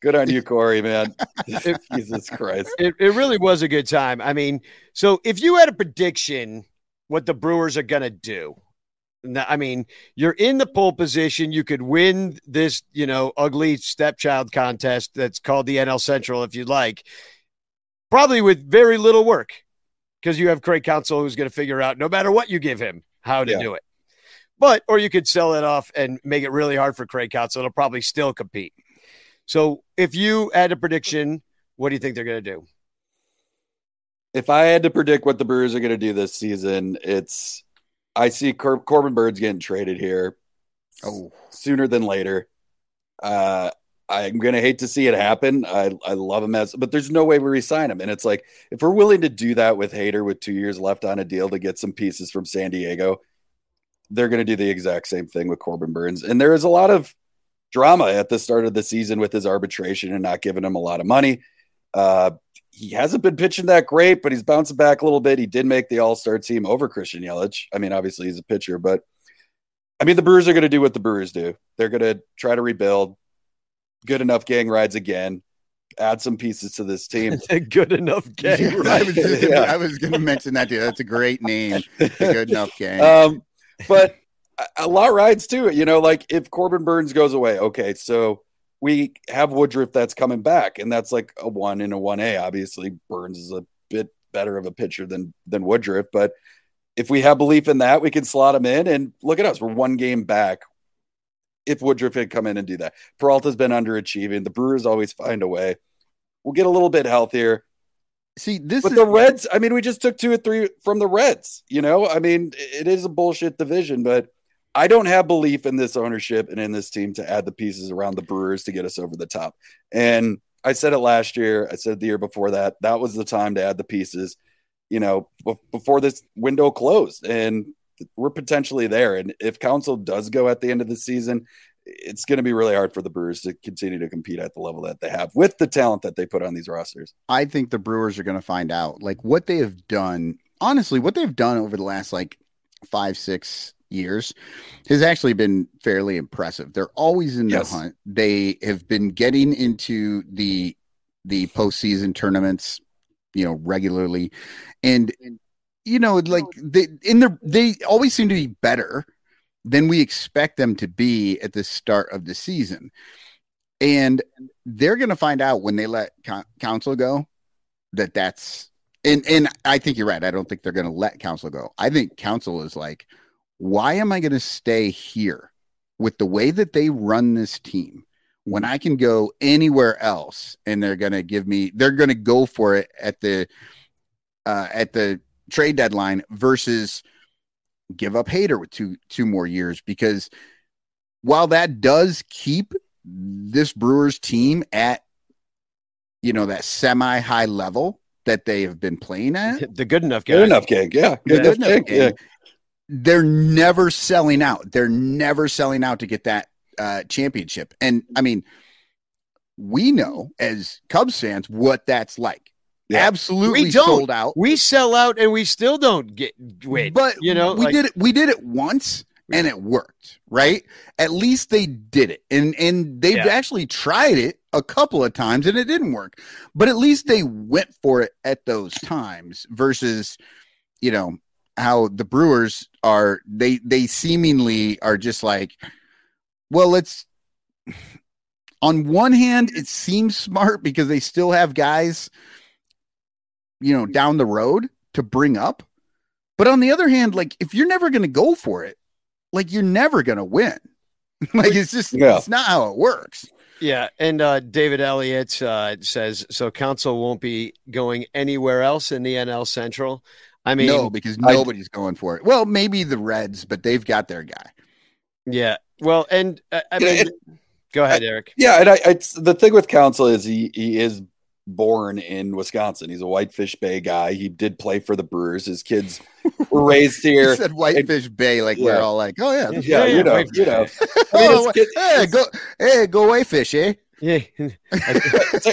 good on you, Corey, man. Jesus Christ. it, it really was a good time. I mean, so if you had a prediction what the Brewers are going to do, n- I mean, you're in the pole position. You could win this, you know, ugly stepchild contest that's called the NL Central, if you'd like, probably with very little work because you have Craig Counsell who's going to figure out, no matter what you give him, how to Yeah. do it. But, or you could sell it off and make it really hard for Craig Counsell. It'll probably still compete. So if you had a prediction, what do you think they're going to do? If I had to predict what the Brewers are going to do this season, it's I see Cor- Corbin Bird's getting traded here oh, sooner than later. Uh, I'm gonna hate to see it happen. I I love him as, but there's no way we resign him. And it's like if we're willing to do that with Hader with two years left on a deal to get some pieces from San Diego, they're gonna do the exact same thing with Corbin Burnes. And there is a lot of drama at the start of the season with his arbitration and not giving him a lot of money. Uh, he hasn't been pitching that great, but he's bouncing back a little bit. He did make the All Star team over Christian Yelich. I mean, obviously he's a pitcher, but I mean, the Brewers are going to do what the Brewers do. They're going to try to rebuild. Good enough gang rides again. Add some pieces to this team. Good enough game. I was gonna, Yeah. I was going to mention that too. That's a great name. The good enough gang. Um, but a- a lot rides too. You know, like if Corbin Burnes goes away, okay, so we have Woodruff that's coming back, and that's like a one in a one A. Obviously, Burnes is a bit better of a pitcher than than Woodruff, but if we have belief in that, we can slot him in. And look at us, we're one game back. If Woodruff had come in and do that, Peralta's been underachieving. The Brewers always find a way. We'll get a little bit healthier. See, this But is the Reds, I mean, we just took two or three from the Reds. You know, I mean, it is a bullshit division, but I don't have belief in this ownership and in this team to add the pieces around the Brewers to get us over the top. And I said it last year. I said the year before that. That was the time to add the pieces, you know, before this window closed. And we're potentially there. And if Counsell does go at the end of the season, it's going to be really hard for the Brewers to continue to compete at the level that they have with the talent that they put on these rosters. I think the Brewers are going to find out like what they have done. Honestly, what they've done over the last like five, six years has actually been fairly impressive. They're always in the Yes. hunt. They have been getting into the the postseason tournaments, you know, regularly, and you know, like they in the they always seem to be better than we expect them to be at the start of the season. And they're going to find out when they let con- Counsell go that that's and and I think you're right. I don't think they're going to let Counsell go. I think Counsell is like, why am I going to stay here with the way that they run this team when I can go anywhere else and they're going to give me they're going to go for it at the uh, at the trade deadline versus give up Hader with two two more years because while that does keep this Brewers team at you know that semi high level that they have been playing at, the good enough guy. Good enough gig. Yeah. Good Good enough enough gig. Yeah. Gig. they're never selling out. They're never selling out to get that uh, championship. And I mean, we know as Cubs fans what that's like. Yeah. Absolutely We don't. sold out. We sell out and we still don't get win. But you know, we like- did it. We did it once, and it worked. Right? At least they did it, and and they've Yeah. actually tried it a couple of times, and it didn't work. But at least they went for it at those times. Versus, you know, how the Brewers are. They they seemingly are just like, well, let's. On one hand, it seems smart because they still have guys, you know, down the road to bring up. But on the other hand, like if you're never going to go for it, like you're never going to win. like it's just Yeah. it's not how it works. Yeah, and uh, David Elliott uh, says so. Counsell won't be going anywhere else in the NL Central. I mean, no, because I- nobody's going for it. Well, maybe the Reds, but they've got their guy. yeah. Well, and uh, I Yeah, mean, go ahead, Eric. Yeah, and I, I the thing with Counsell is he he is born in Wisconsin. He's a Whitefish Bay guy. He did play for the Brewers. His kids were raised here. said Whitefish Bay, like we're all like, oh yeah, Yeah, Yeah, you know, Whitefish you know. I mean, oh, hey, go, hey, go Whitefish, eh? Yeah. to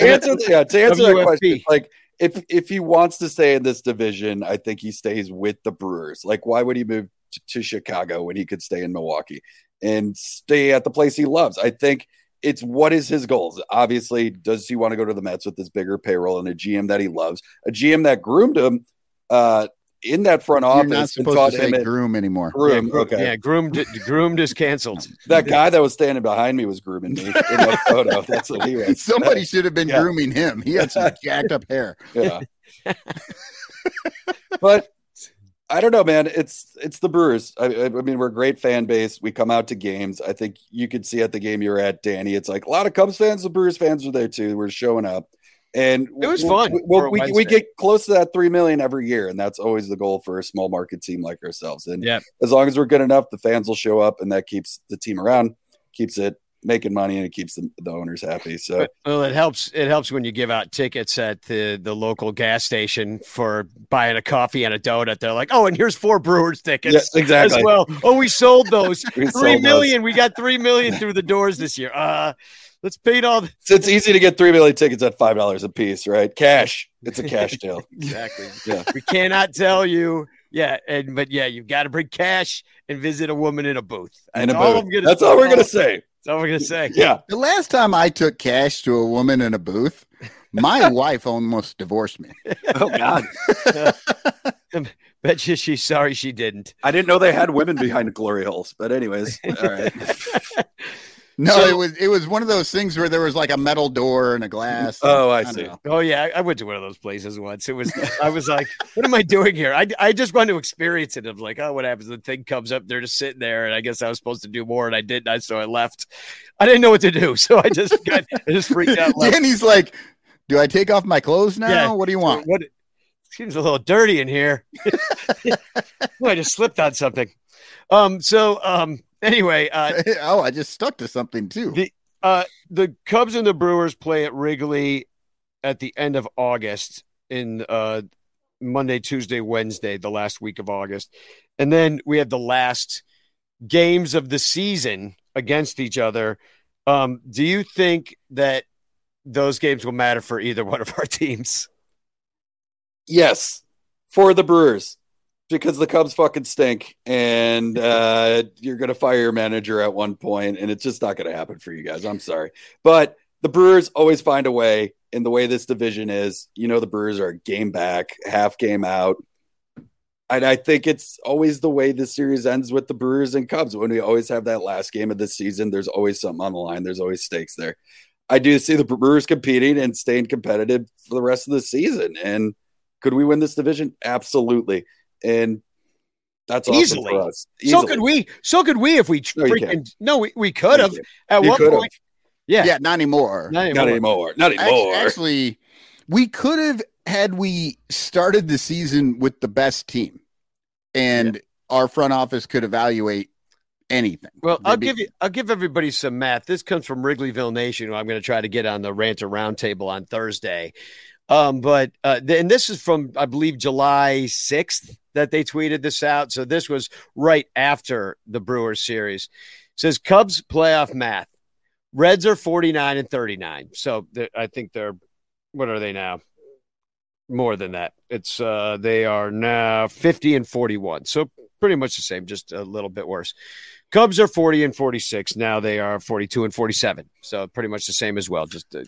answer, yeah, to answer that question, like if if he wants to stay in this division, I think he stays with the Brewers. Like, why would he move to, Chicago when he could stay in Milwaukee and stay at the place he loves? I think it's what is his goals. Obviously, does he want to go to the Mets with this bigger payroll and a GM that he loves, a GM that groomed him uh, in that front You're office not and supposed taught to say him at groom anymore. groom. yeah, okay, Yeah, groomed groomed is canceled. that guy that was standing behind me was grooming me in that photo. That's what he was. Somebody should have been Yeah. grooming him. He had some jacked up hair. yeah. but I don't know, man. It's it's the Brewers. I, I I mean, we're a great fan base. We come out to games. I think you could see at the game you're at, Danny. It's like a lot of Cubs fans, the Brewers fans are there too. We're showing up, and It was we- fun We, for a we, we get close to that three million every year, and that's always the goal for a small market team like ourselves. And Yep. as long as we're good enough, the fans will show up, and that keeps the team around, keeps it making money, and it keeps the, the owners happy. So Well, it helps. It helps when you give out tickets at the the local gas station for buying a coffee and a donut. They're like, "Oh, and here's four Brewers tickets yeah, exactly. as well." Oh, we sold those We three sold those. We got three million through the doors this year. Uh, let's pay all. The- So it's easy to get three million tickets at five dollars a piece, right? Cash. It's a cash deal. exactly. Yeah. We cannot tell you. Yeah, and but yeah, you've got to bring cash and visit a woman in a booth. In a That's all booth. I'm gonna. That's all we're gonna say. That's all we're gonna say. Yeah. The last time I took cash to a woman in a booth, my wife almost divorced me. Oh God. Bet you she's sorry she didn't. I didn't know they had women behind glory holes. But anyways, all right. No, So- it was it was one of those things where there was like a metal door and a glass. Oh, I don't see. know. Oh yeah, I I went to one of those places once. It was I was like, what am I doing here? I, I just want to experience it. Of like, oh, what happens? The thing comes up, they're just sitting there, and I guess I was supposed to do more, and I didn't. I, so I left. I didn't know what to do, so I just got I just freaked out. Left. Danny's like, "Do I take off my clothes now? Yeah. What do you want?" What? Seems a little dirty in here. oh, I just slipped on something. Um. So um. Anyway, uh, oh, I just stuck to something too. The- uh, the Cubs and the Brewers play at Wrigley at the end of August in uh, Monday, Tuesday, Wednesday, the last week of August. And then we have the last games of the season against each other. Um, do you think that those games will matter for either one of our teams? Yes, for the Brewers, because the Cubs fucking stink, and uh, you're gonna fire your manager at one point, and it's just not gonna happen for you guys. I'm sorry, but the Brewers always find a way. In the way this division is, you know, the Brewers are game back, half game out. And I think it's always the way the series ends with the Brewers and Cubs. When we always have that last game of the season, there's always something on the line. There's always stakes there. I do see the Brewers competing and staying competitive for the rest of the season. And could we win this division? Absolutely. And that's awesome Easily. for us. So could we. So could we if we No, freaking. No, we, we could have. At You one could've. point. Yeah. yeah, not anymore. Not Not anymore. anymore. Not anymore. Actually, we could have had we started the season with the best team, and our front office could evaluate anything. Well, I'll be- give you. I'll give everybody some math. This comes from Wrigleyville Nation, who I'm going to try to get on the Ranter Roundtable on Thursday. Um, but uh, and this is from I believe July 6th that they tweeted this out. So this was right after the Brewers series. It says Cubs playoff math. Reds are 49 and 39. So I think they're what are they now? More than that. It's uh they are now 50 and 41. So pretty much the same, just a little bit worse. Cubs are 40 and 46. Now they are 42 and 47. So pretty much the same as well. Just to,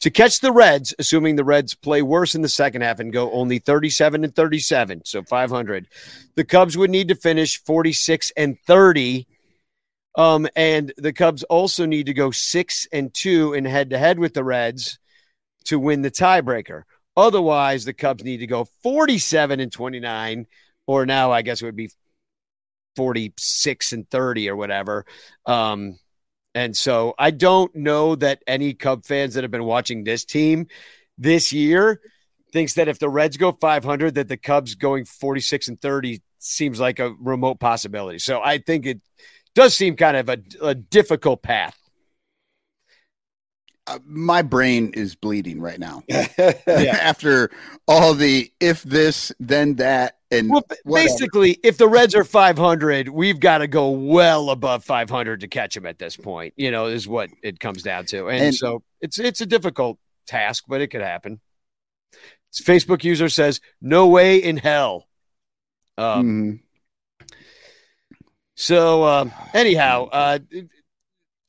to catch the Reds, assuming the Reds play worse in the second half and go only 37 and 37. So 500. The Cubs would need to finish 46 and 30. Um, and the Cubs also need to go six and two in head to head with the Reds to win the tiebreaker. Otherwise, the Cubs need to go 47 and 29, or now I guess it would be 46 and 30 or whatever. Um, and so I don't know that any Cub fans that have been watching this team this year thinks that if the Reds go 500, that the Cubs going 46 and 30 seems like a remote possibility. So I think it does seem kind of a, a difficult path. Uh, my brain is bleeding right now after all the if this then that and Well, whatever. basically, if the Reds are 500, we've got to go well above 500 to catch them at this point. You know, is what it comes down to, and, And- so it's it's a difficult task, but it could happen. This Facebook user says, "No way in hell." Um, Mhm. So um, anyhow, uh,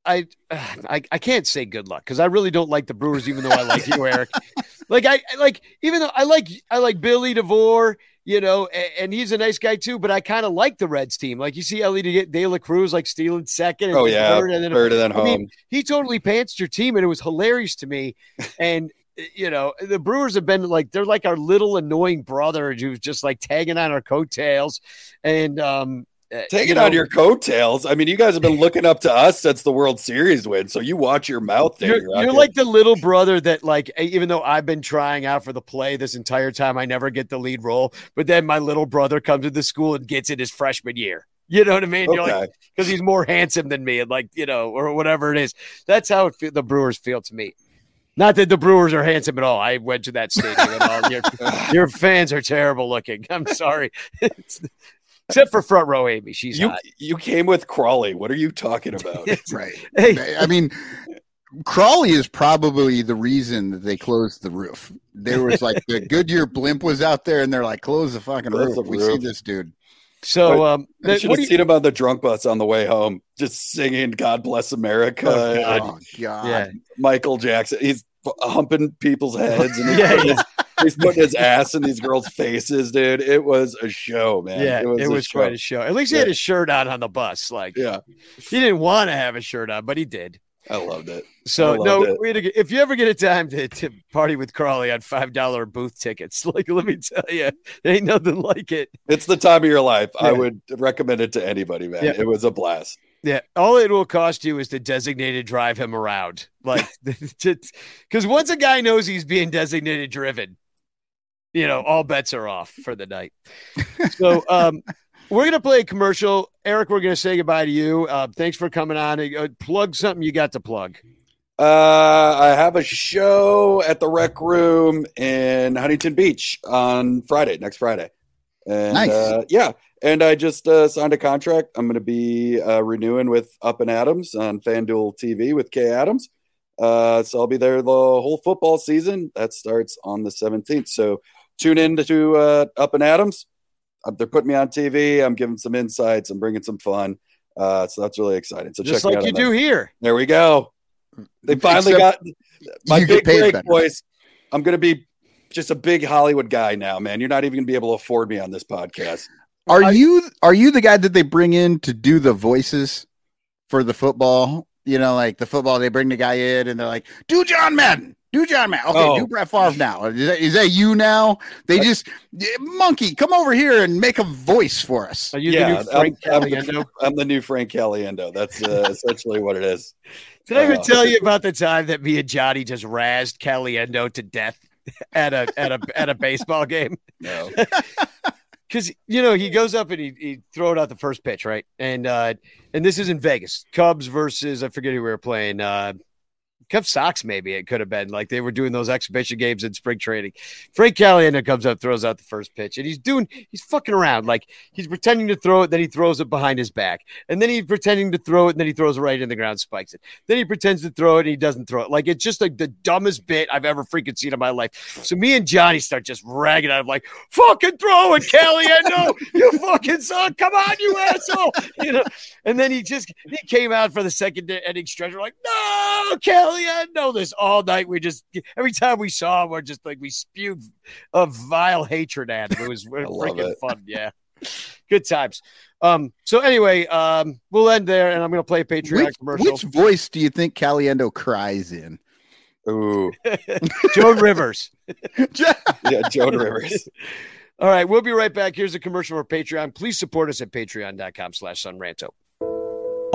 I, I I can't say good luck because I really don't like the Brewers, even though I like you, Eric. Like I I like even though I like I like Billy DeVore, you know, and, and he's a nice guy too. But I kind of like the Reds team. Like you see Elly De, De La Cruz like stealing second, and Oh yeah, third, and then third and then I home. mean, he totally pantsed your team, and it was hilarious to me. And you know, the Brewers have been like they're like our little annoying brother who's just like tagging on our coattails, and um, Uh, Take it know, on your coattails. I mean, you guys have been looking up to us since the World Series win, so you watch your mouth there. You're, you're Rocket. like the little brother that, like, even though I've been trying out for the play this entire time, I never get the lead role. But then my little brother comes to the school and gets it his freshman year. You know what I mean? You're like, because he's more handsome than me, and like, you know, or whatever it is. That's how it feel, the Brewers feel to me. Not that the Brewers are handsome at all. I went to that stadium. And all. Your, your fans are terrible looking. I'm sorry. It's- except for front row Amy. She's you hot. you came with Crawley. What are you talking about? right Hey, I mean, Crawley is probably the reason that they closed the roof. There was like the Goodyear blimp was out there, and they're like, "Close the fucking Close roof." the We roof. see this dude. so um, I th- should what have do you, seen him on the drunk bus on the way home, just singing "God Bless America." Oh, God. and Oh God! yeah, Michael Jackson. He's humping people's heads and he's, Yeah, yeah. He's putting his ass in these girls' faces, dude. It was a show, man. yeah, it was, a quite a show. At least he Yeah. had his shirt on on the bus. Like, Yeah, he didn't want to have a shirt on, but he did. I loved it. So loved no, it. we had a- if you ever get a time to, to party with Crawley on five dollar booth tickets, like let me tell you, ain't nothing like it. It's the time of your life. I would recommend it to anybody, man. Yeah. It was a blast. Yeah, all it will cost you is to designated drive him around, like because once a guy knows he's being designated driven, you know, all bets are off for the night. So um, we're gonna play a commercial. Eric, we're gonna say goodbye to you. Uh, thanks for coming on. Uh, plug something you got to plug. Uh, I have a show at the Rec Room in Huntington Beach on Friday, next Friday. And Nice. uh, yeah, and I just uh, signed a contract. I'm going to be uh, renewing with Up and Adams on FanDuel TV with Kay Adams. Uh, so I'll be there the whole football season. That starts on the 17th. So tune in to uh, Up and Adams. Uh, they're putting me on TV. I'm giving some insights. I'm bringing some fun. Uh, so that's really exciting. So Just check like out you do that. here. There we go. They finally Except got my big paid break, better. boys. I'm going to be just a big Hollywood guy now, man. You're not even going to be able to afford me on this podcast. Are you are you the guy that they bring in to do the voices for the football? You know, like the football, they bring the guy in and they're like, "Do John Madden, do John Madden." Okay, Oh. do Brett Favre now. Is that, is that you now? They just monkey, come over here and make a voice for us. Are you Yeah, the new Frank I'm, I'm, Caliendo? the, I'm the new Frank Caliendo. That's uh, essentially what it is. Did I ever Uh, tell you about the time that me and Johnny just razzed Caliendo to death at a at a at a baseball game? No. Because you know he goes up and he he throw it out the first pitch, right? And uh and this is in Vegas, Cubs versus I forget who we were playing. Uh Cubs Sox, maybe it could have been like they were doing those exhibition games in spring training. Frank Caliendo comes up, throws out the first pitch, and he's doing he's fucking around like he's pretending to throw it, then he throws it behind his back, and then he's pretending to throw it, and then he throws it right in the ground, spikes it. Then he pretends to throw it, and he doesn't throw it. Like it's just like the dumbest bit I've ever freaking seen in my life. So me and Johnny start just ragging at him like, "Fucking throw it, Caliendo! you fucking son! Come on, you asshole!" You know. And then he just he came out for the second inning stretch. Like, "No, Caliendo!" This all night. We just every time we saw him, we're just like we spewed a vile hatred at him. It was freaking it. fun. Yeah, good times. Um. So anyway, um, we'll end there, and I'm gonna play a Patreon Which, commercial. which voice do you think Caliendo cries in? Ooh. Joan Rivers. Yeah, Joan Rivers. All right, we'll be right back. Here's a commercial for Patreon. Please support us at patreon.com slash sonranto.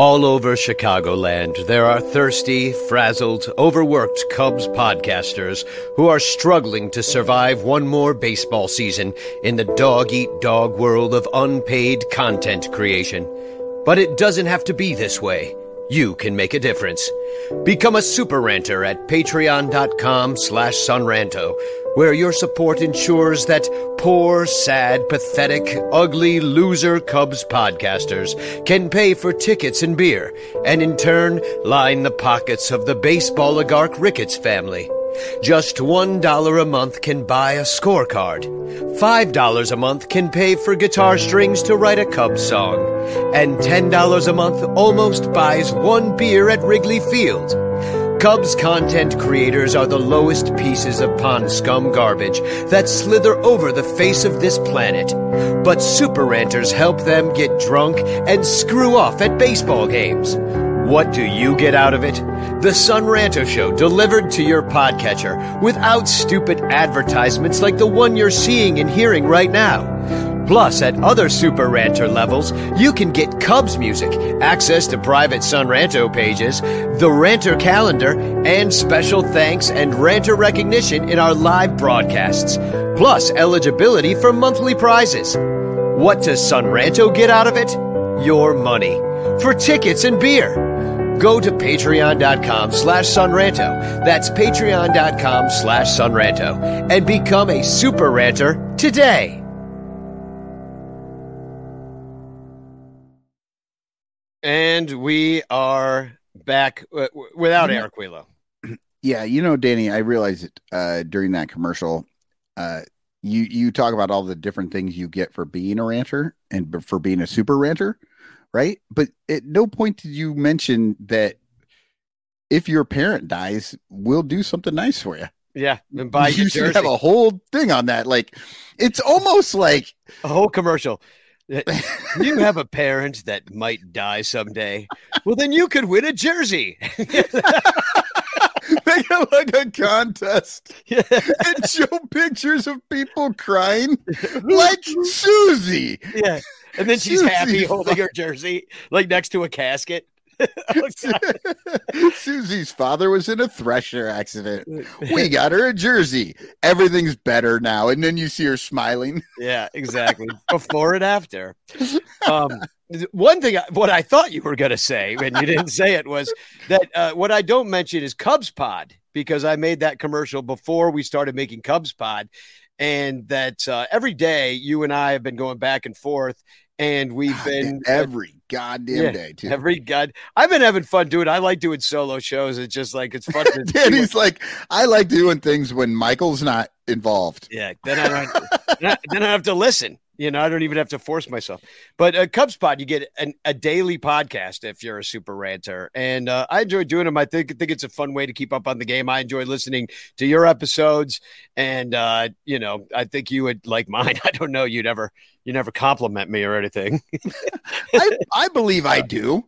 All over Chicagoland, there are thirsty, frazzled, overworked Cubs podcasters who are struggling to survive one more baseball season in the dog eat dog world of unpaid content creation. But it doesn't have to be this way. You can make a difference. Become a super ranter at patreon.com slash sonranto, where your support ensures that poor, sad, pathetic, ugly, loser Cubs podcasters can pay for tickets and beer, and in turn line the pockets of the baseball oligarch Ricketts family. Just $1 a month can buy a scorecard. $5 a month can pay for guitar strings to write a Cubs song. And $10 a month almost buys one beer at Wrigley Field. Cubs content creators are the lowest pieces of pond scum garbage that slither over the face of this planet. But super ranters help them get drunk and screw off at baseball games. What do you get out of it? The Son Ranto Show delivered to your podcatcher without stupid advertisements like the one you're seeing and hearing right now. Plus, at other Super Ranter levels, you can get Cubs music, access to private Son Ranto pages, the Ranter calendar, and special thanks and Ranter recognition in our live broadcasts. Plus, eligibility for monthly prizes. What does Son Ranto get out of it? Your money. For tickets and beer go to patreon.com slash sonranto. That's patreon.com slash sonranto and become a super ranter today. And we are back uh, without Eric Wielo. Yeah, you know, Danny, I realized it uh, during that commercial. Uh, you you talk about all the different things you get for being a ranter and for being a super ranter, right? But at no point did you mention that if your parent dies, we'll do something nice for you. Yeah, and buy you should jersey. have a whole thing on that. Like, it's almost like a whole commercial. Uh, You have a parent that might die someday. Well, then you could win a jersey. make it like a contest Yeah. and show pictures of people crying, like Susie. Yeah. And then she's happy holding her jersey, like next to a casket. Oh, Susie's father was in a thresher accident. We got her a jersey. Everything's better now. And then you see her smiling. yeah, exactly. Before and after. Um, one thing, what I thought you were going to say, and you didn't say it, was that uh, what I don't mention is Cubs Pod because I made that commercial before we started making Cubs Pod, and that uh, every day you and I have been going back and forth, and we've been every goddamn Yeah, day, too. Every god, I've been having fun doing. I like doing solo shows. It's just like it's fun. To Danny's like, I like doing things when Michael's not involved. yeah. Then I don't. then I- then I have to listen. You know, I don't even have to force myself. But uh, Cubs Pod, you get an, a daily podcast if you're a super ranter, and uh, I enjoy doing them. I think think it's a fun way to keep up on the game. I enjoy listening to your episodes, and uh, you know, I think you would like mine. I don't know. You never you never compliment me or anything. I, I believe I do.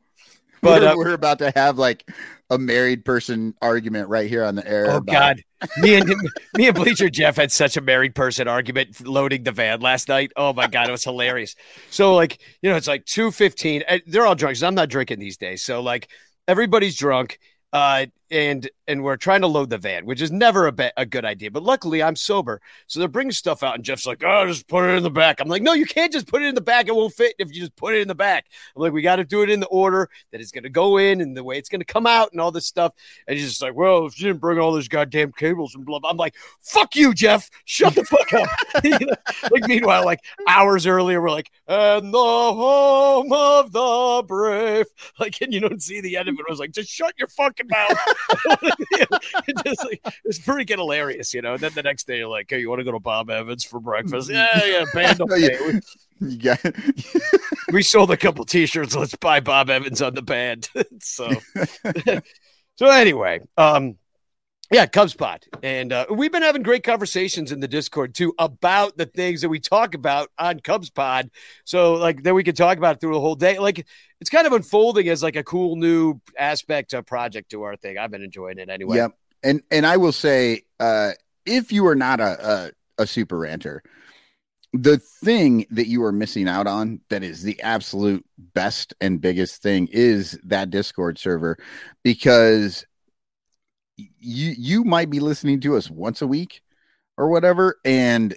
But, But uh, we're about to have like a married person argument right here on the air. Oh God, me and me and Bleacher Jeff had such a married person argument loading the van last night. Oh my God, it was hilarious. So like you know, it's like two fifteen. They're all drunk. 'cause I'm not drinking these days. So like everybody's drunk. Uh, and and we're trying to load the van, which is never a, ba- a good idea. But luckily, I'm sober, so they're bringing stuff out, and Jeff's like, "Oh, just put it in the back." I'm like, "No, you can't just put it in the back. It won't fit if you just put it in the back." I'm like, "We got to do it in the order that it's going to go in and the way it's going to come out and all this stuff." And he's just like, "Well, if you didn't bring all those goddamn cables and blah," blah. I'm like, "Fuck you, Jeff! Shut the fuck up!" Like meanwhile, like hours earlier, we're like, "And the home of the brave," like, and you don't see the end of it. I was like, "Just shut your fucking mouth." It just like it's freaking hilarious, you know. And then the next day, you're like, "Hey, you want to go to Bob Evans for breakfast?" Yeah, yeah, band Yeah. We, You got, we sold a couple T-shirts. Let's buy Bob Evans on the band. so, so anyway, um, yeah, Cubs Pod, and uh, we've been having great conversations in the Discord too about the things that we talk about on Cubs Pod. So, like, then we can talk about it through the whole day. Like, it's kind of unfolding as like a cool new aspect, uh, project to our thing. I've been enjoying it anyway. Yep. And and I will say, uh, if you are not a, a a super ranter, the thing that you are missing out on that is the absolute best and biggest thing is that Discord server because you you might be listening to us once a week or whatever and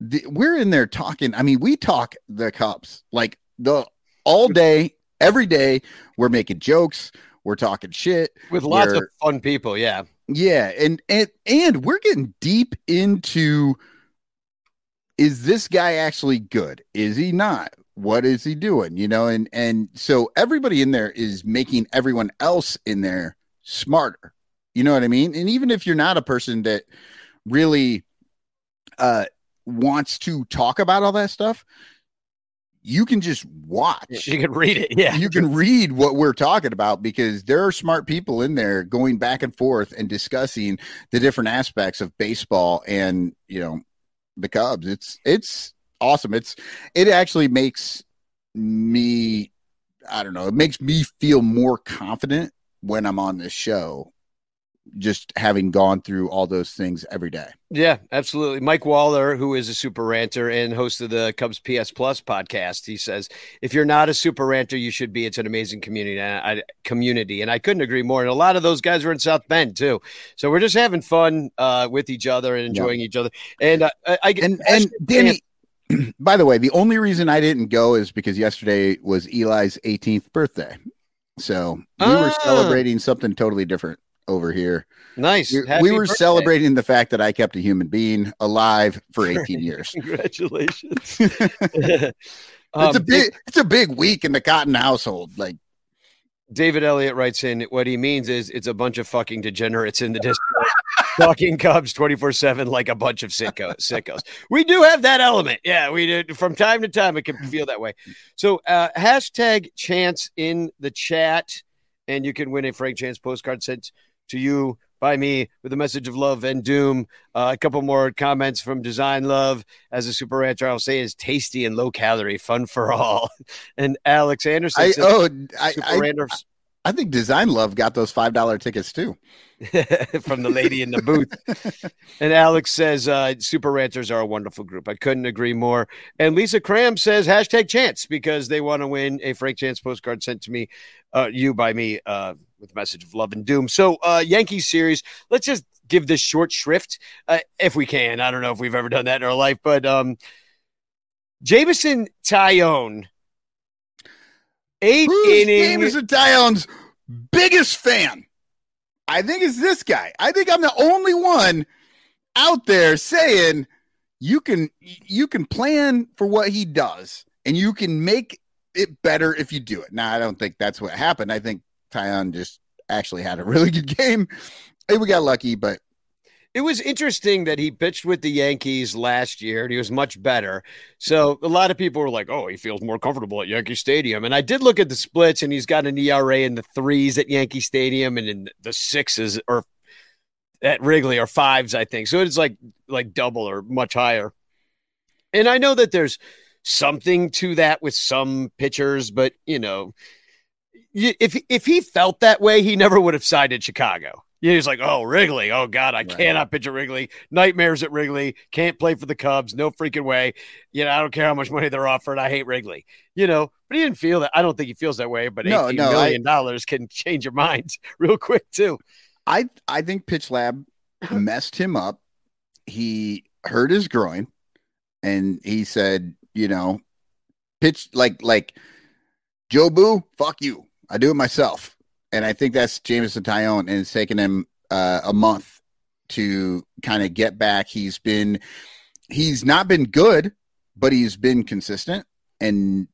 the, we're in there talking i mean we talk the cops like the all day every day we're making jokes, we're talking shit with lots of fun people. Yeah. Yeah, and and and we're getting deep into is this guy actually good? Is he not? What is he doing? You know, and and so everybody in there is making everyone else in there smarter. You know what I mean? And even if you're not a person that really uh wants to talk about all that stuff, you can just watch You can read it. Yeah. you can read what we're talking about because there are smart people in there going back and forth and discussing the different aspects of baseball and you know the Cubs. It's it's awesome. It's it actually makes me I don't know, it makes me feel more confident when I'm on this show just having gone through all those things every day. Yeah, absolutely. Mike Waller, who is a super ranter and host of the Cubs PS Plus podcast, he says, "If you're not a super ranter, you should be. It's an amazing community. And I, community, and I couldn't agree more. And a lot of those guys are in South Bend too, so we're just having fun uh, with each other and enjoying each other. And uh, I, I and and Danny, by the way, the only reason I didn't go is because yesterday was Eli's 18th birthday, so we were Ah. celebrating something totally different over here. nice. We, we were birthday. celebrating the fact that I kept a human being alive for 18 years. Congratulations. it's Um, a big, it's a big week in the Cotton household. Like, David Elliott writes in what he means is it's a bunch of fucking degenerates in the Discord talking Cubs 24 7 like a bunch of sicko, sickos. We do have that element. Yeah, we do. From time to time, it can feel that way. So, uh, hashtag chance in the chat, and you can win a Frank Chance postcard sent to you by me with a message of love and doom. Uh, a couple more comments from Design Love as a super rancher. I'll say is tasty and low calorie, fun for all. And Alex Anderson I says, oh, I, super I, I think Design Love got those five dollar tickets too. from the lady in the booth. and Alex says, uh, Super Ranchers are a wonderful group. I couldn't agree more. And Lisa Cram says, hashtag chance because they want to win a Frank Chance postcard sent to me, uh, you by me, uh, with a message of love and doom. So, uh, Yankees series, let's just give this short shrift uh, if we can. I don't know if we've ever done that in our life, but um, Jameson Taillon, eight Who's. Jameson Taillon's biggest fan? I think it's this guy. I think I'm the only one out there saying you can you can plan for what he does and you can make it better if you do it. Now I don't think that's what happened. I think Taillon just actually had a really good game. Hey, we got lucky, but It was interesting that he pitched with the Yankees last year and he was much better. So a lot of people were like, oh, he feels more comfortable at Yankee Stadium. And I did look at the splits and he's got an ERA in the threes at Yankee Stadium and in the sixes or at Wrigley or fives, I think. So it's like like double or much higher. And I know that there's something to that with some pitchers, but you know, if if he felt that way, he never would have signed in Chicago. Yeah, he's like, oh, Wrigley. Oh, God, I Right. cannot pitch at Wrigley. Nightmares at Wrigley. Can't play for the Cubs. No freaking way. You know, I don't care how much money they're offering. I hate Wrigley. You know, but he didn't feel that. I don't think he feels that way. But No, eighteen no, million dollars can change your mind real quick, too. I I think Pitch Lab messed him up. He hurt his groin, and he said, you know, pitch like like Joe Boo, fuck you. I do it myself. And I think that's Jameson Taillon, and it's taken him uh, a month to kind of get back. He's been he's not been good, but he's been consistent and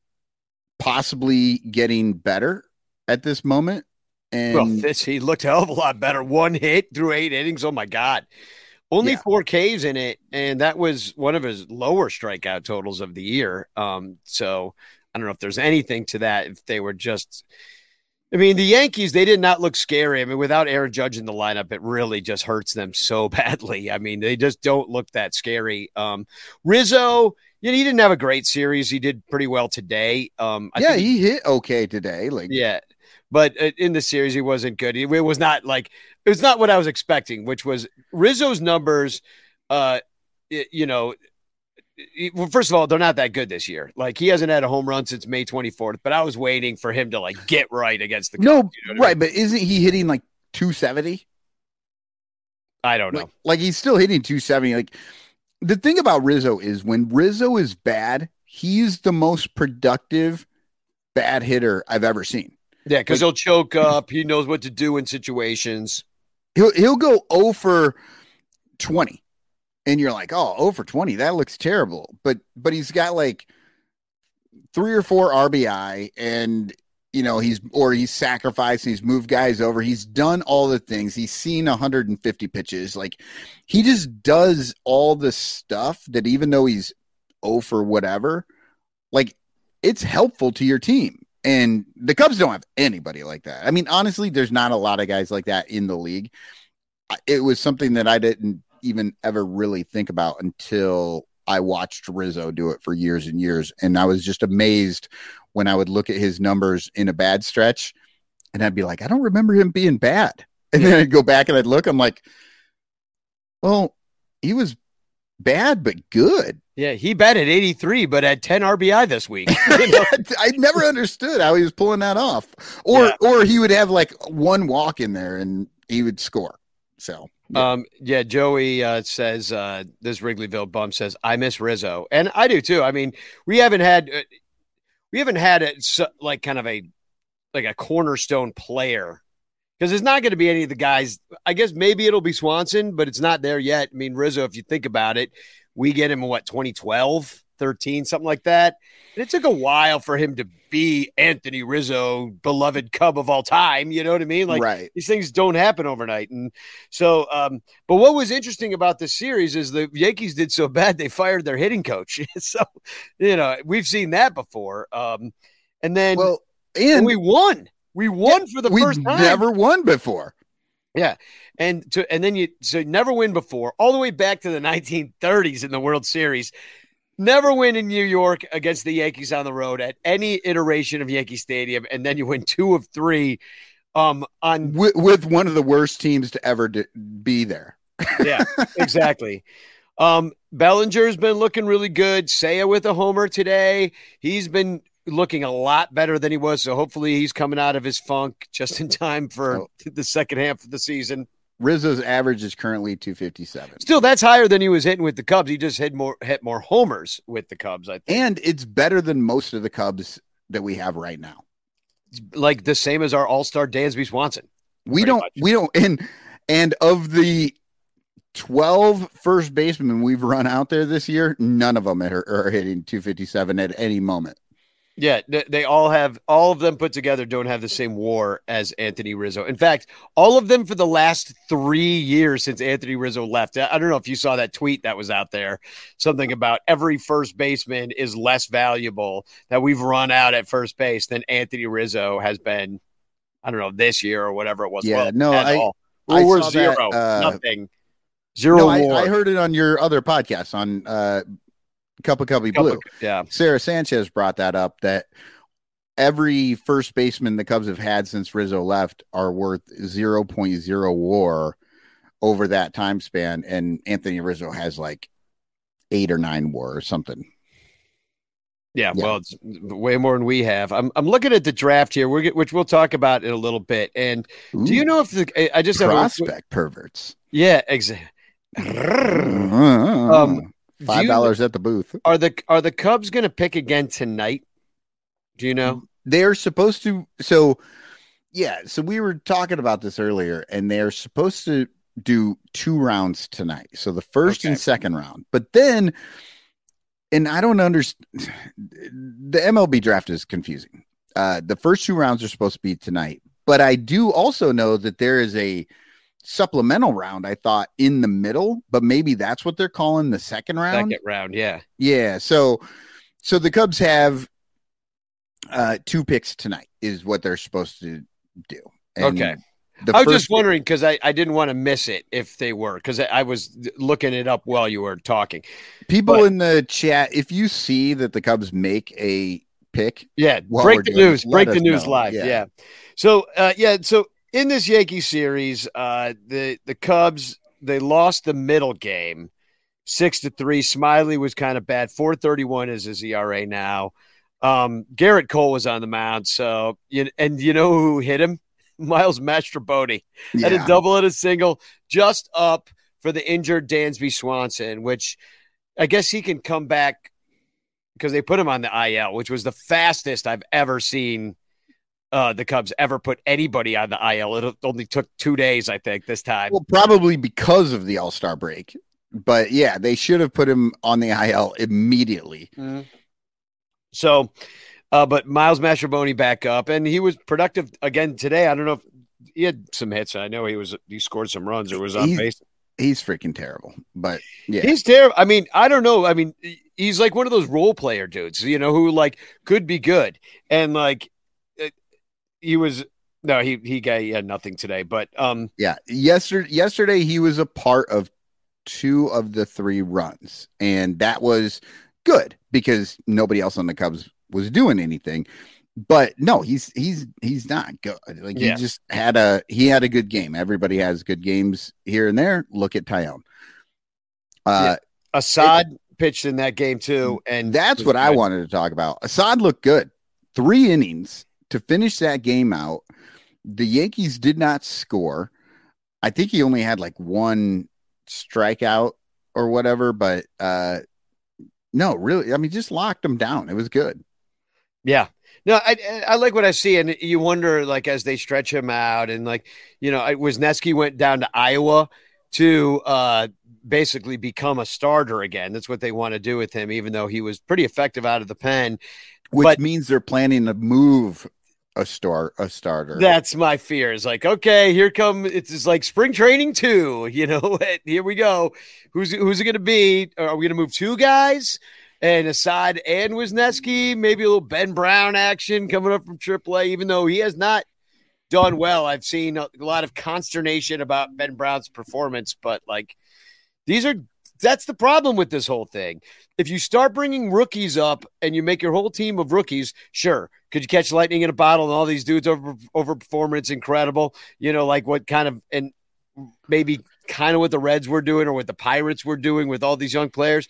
possibly getting better at this moment. And Well, this he looked a hell of a lot better. One hit through eight innings. Oh my god. Only Yeah. four Ks in it, and that was one of his lower strikeout totals of the year. Um, so I don't know if there's anything to that. If they were just, I mean, the Yankees they did not look scary. I mean, without Aaron Judge in the lineup, it really just hurts them so badly. I mean, they just don't look that scary. Um, Rizzo, you know, he didn't have a great series. He did pretty well today. Um, I yeah, think he hit okay today. Like yeah, but uh, in the series, he wasn't good. It, was not like it was not what I was expecting, which was Rizzo's numbers. Uh, you know, well, first of all, they're not that good this year. Like he hasn't had a home run since May 24th, but I was waiting for him to like get right against the. Cubs, no, you know what I mean? right, but isn't he hitting like 270? I don't know. Like, like he's still hitting 270. Like the thing about Rizzo is when Rizzo is bad, he's the most productive bad hitter I've ever seen. Yeah, because he'll choke up. He knows what to do in situations. He'll he'll go 0 for 20. And you're like, oh, over 20. That looks terrible. But but he's got like three or four RBI and you know, he's or he's sacrificed, he's moved guys over, he's done all the things, he's seen 150 pitches. Like he just does all the stuff that even though he's 0 for whatever, like it's helpful to your team. And the Cubs don't have anybody like that. I mean, honestly, there's not a lot of guys like that in the league. It was something that I didn't even ever really think about until I watched Rizzo do it for years and years. And I was just amazed when I would look at his numbers in a bad stretch and I'd be like, I don't remember him being bad. And then I'd go back and I'd look, I'm like, well, he was bad, but good. Yeah, he batted 83, but had 10 RBI this week. I never understood how he was pulling that off. Or yeah. or he would have like one walk in there and he would score. So yeah. Um, yeah, Joey uh, says uh, this Wrigleyville bum says I miss Rizzo, and I do too. I mean, we haven't had uh, we haven't had it so, like kind of a like a cornerstone player because it's not going to be any of the guys. I guess maybe it'll be Swanson, but it's not there yet. I mean, Rizzo, if you think about it, we get him what 2012, 13, something like that. And it took a while for him to be Anthony Rizzo, beloved Cub of all time. You know what I mean? Like right. these things don't happen overnight. And so, um, but what was interesting about this series is the Yankees did so bad they fired their hitting coach. so, you know, we've seen that before. Um, and then well, and we won. We won yeah, for the first time. Never won before. Yeah. And to and then you so never win before, all the way back to the 1930s in the World Series. Never win in New York against the Yankees on the road at any iteration of Yankee Stadium, and then you win two of three um on with, with one of the worst teams to ever be there. yeah, exactly. Um, Bellinger's been looking really good. Seiya with a homer today. He's been looking a lot better than he was. So hopefully he's coming out of his funk just in time for oh. the second half of the season. Rizzo's average is currently 257. Still, that's higher than he was hitting with the Cubs. He just hit more hit more homers with the Cubs, I think. And it's better than most of the Cubs that we have right now. like the same as our all-star Dansby Swanson. We don't much. we don't and and of the 12 first basemen we've run out there this year, none of them are, are hitting 257 at any moment. Yeah, they all have all of them put together don't have the same war as Anthony Rizzo. In fact, all of them for the last three years since Anthony Rizzo left. I don't know if you saw that tweet that was out there, something about every first baseman is less valuable that we've run out at first base than Anthony Rizzo has been. I don't know this year or whatever it was. Yeah, well, no, I, all. I we're zero, that, uh, nothing. Zero. No, I, I, heard it on your other podcast on uh, Cup of Cubby Blue. Yeah. Sarah Sanchez brought that up that every first baseman the Cubs have had since Rizzo left are worth 0.0 war over that time span. And Anthony Rizzo has like eight or nine war or something. Yeah, yeah, well, it's way more than we have. I'm I'm looking at the draft here, which we'll talk about in a little bit. And Ooh, do you know if the I just prospect have a, perverts? Yeah, exactly. um, Five dollars at the booth. Are the are the Cubs going to pick again tonight? Do you know? They're supposed to. So, yeah. So we were talking about this earlier, and they're supposed to do two rounds tonight. So the first okay. and second round, but then, and I don't understand. The MLB draft is confusing. Uh, the first two rounds are supposed to be tonight, but I do also know that there is a supplemental round, I thought in the middle, but maybe that's what they're calling the second round. Second round, yeah. Yeah. So so the Cubs have uh two picks tonight is what they're supposed to do. And okay. I was just wondering because I, I didn't want to miss it if they were because I, I, was looking it up while you were talking. People but, in the chat, if you see that the Cubs make a pick, yeah, break the news, break the news know. live, yeah. yeah. So uh, yeah, so in this Yankee series, uh, the the Cubs they lost the middle game, six to three. Smyly was kind of bad. Four thirty one is his ERA now. Um, Gerrit Cole was on the mound, so you, and you know who hit him? Miles Mastrobuoni yeah. had a double and a single, just up for the injured Dansby Swanson, which I guess he can come back because they put him on the IL, which was the fastest I've ever seen uh, the Cubs ever put anybody on the IL. It only took two days, I think, this time. Well, probably because of the All Star break. But yeah, they should have put him on the IL immediately. So, uh, but Miles Mastrobuoni back up, and he was productive again today. I don't know if he had some hits. I know he was he scored some runs or was on He's- base. He's freaking terrible. But yeah, He's terrible. I mean, I don't know. I mean, he's like one of those role player dudes, you know, who like could be good, and like it- he was. No, he he got he had nothing today, but um, yeah. Yesterday, yesterday he was a part of two of the three runs, and that was good because nobody else on the Cubs was doing anything. But no, he's he's he's not good. Like Yeah. he just had a he had a good game. Everybody has good games here and there. Look at Taillon. Uh, Assad pitched in that game too, and That's what I wanted to talk about. Assad looked good. Three innings to finish that game out. The Yankees did not score. I think he only had like one strikeout or whatever, but uh no, really, I mean, just locked them down. It was good. Yeah. No, I I like what I see, and you wonder like as they stretch him out, and like you know, Wesneski went down to Iowa to uh basically become a starter again. That's what they want to do with him, even though he was pretty effective out of the pen. Which But- means they're planning to move a star a starter. That's my fear. Is like, okay, here come it's like spring training too. You know, here we go. Who's who's it going to be? Are we going to move two guys? And Assad and Wesneski, maybe a little Ben Brown action coming up from AAA, even though he has not done well. I've seen a lot of consternation about Ben Brown's performance, but like these are that's the problem with this whole thing. If you start bringing rookies up and you make your whole team of rookies, sure, could you catch lightning in a bottle and all these dudes over overperforming? It's incredible. You know, like what kind of and maybe kind of what the Reds were doing or what the Pirates were doing with all these young players.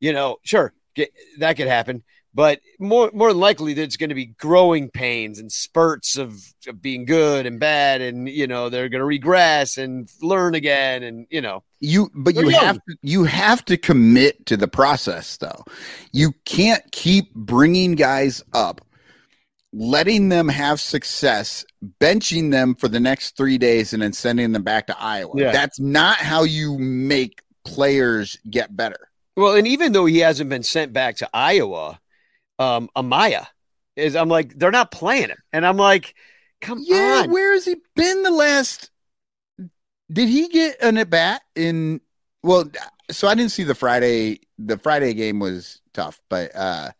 You know, sure, get, that could happen. But more more than likely, there's going to be growing pains and spurts of, of being good and bad, and you know they're going to regress and learn again, and you know you but you young. have to you have to commit to the process though you can't keep bringing guys up letting them have success benching them for the next three days and then sending them back to iowa Yeah. that's not how you make players get better Well, and even though he hasn't been sent back to Iowa, um, Amaya is. I'm like, they're not playing him, and I'm like, come yeah on. where has he been the last did he get an at bat in well so i didn't see the friday the friday game was tough but uh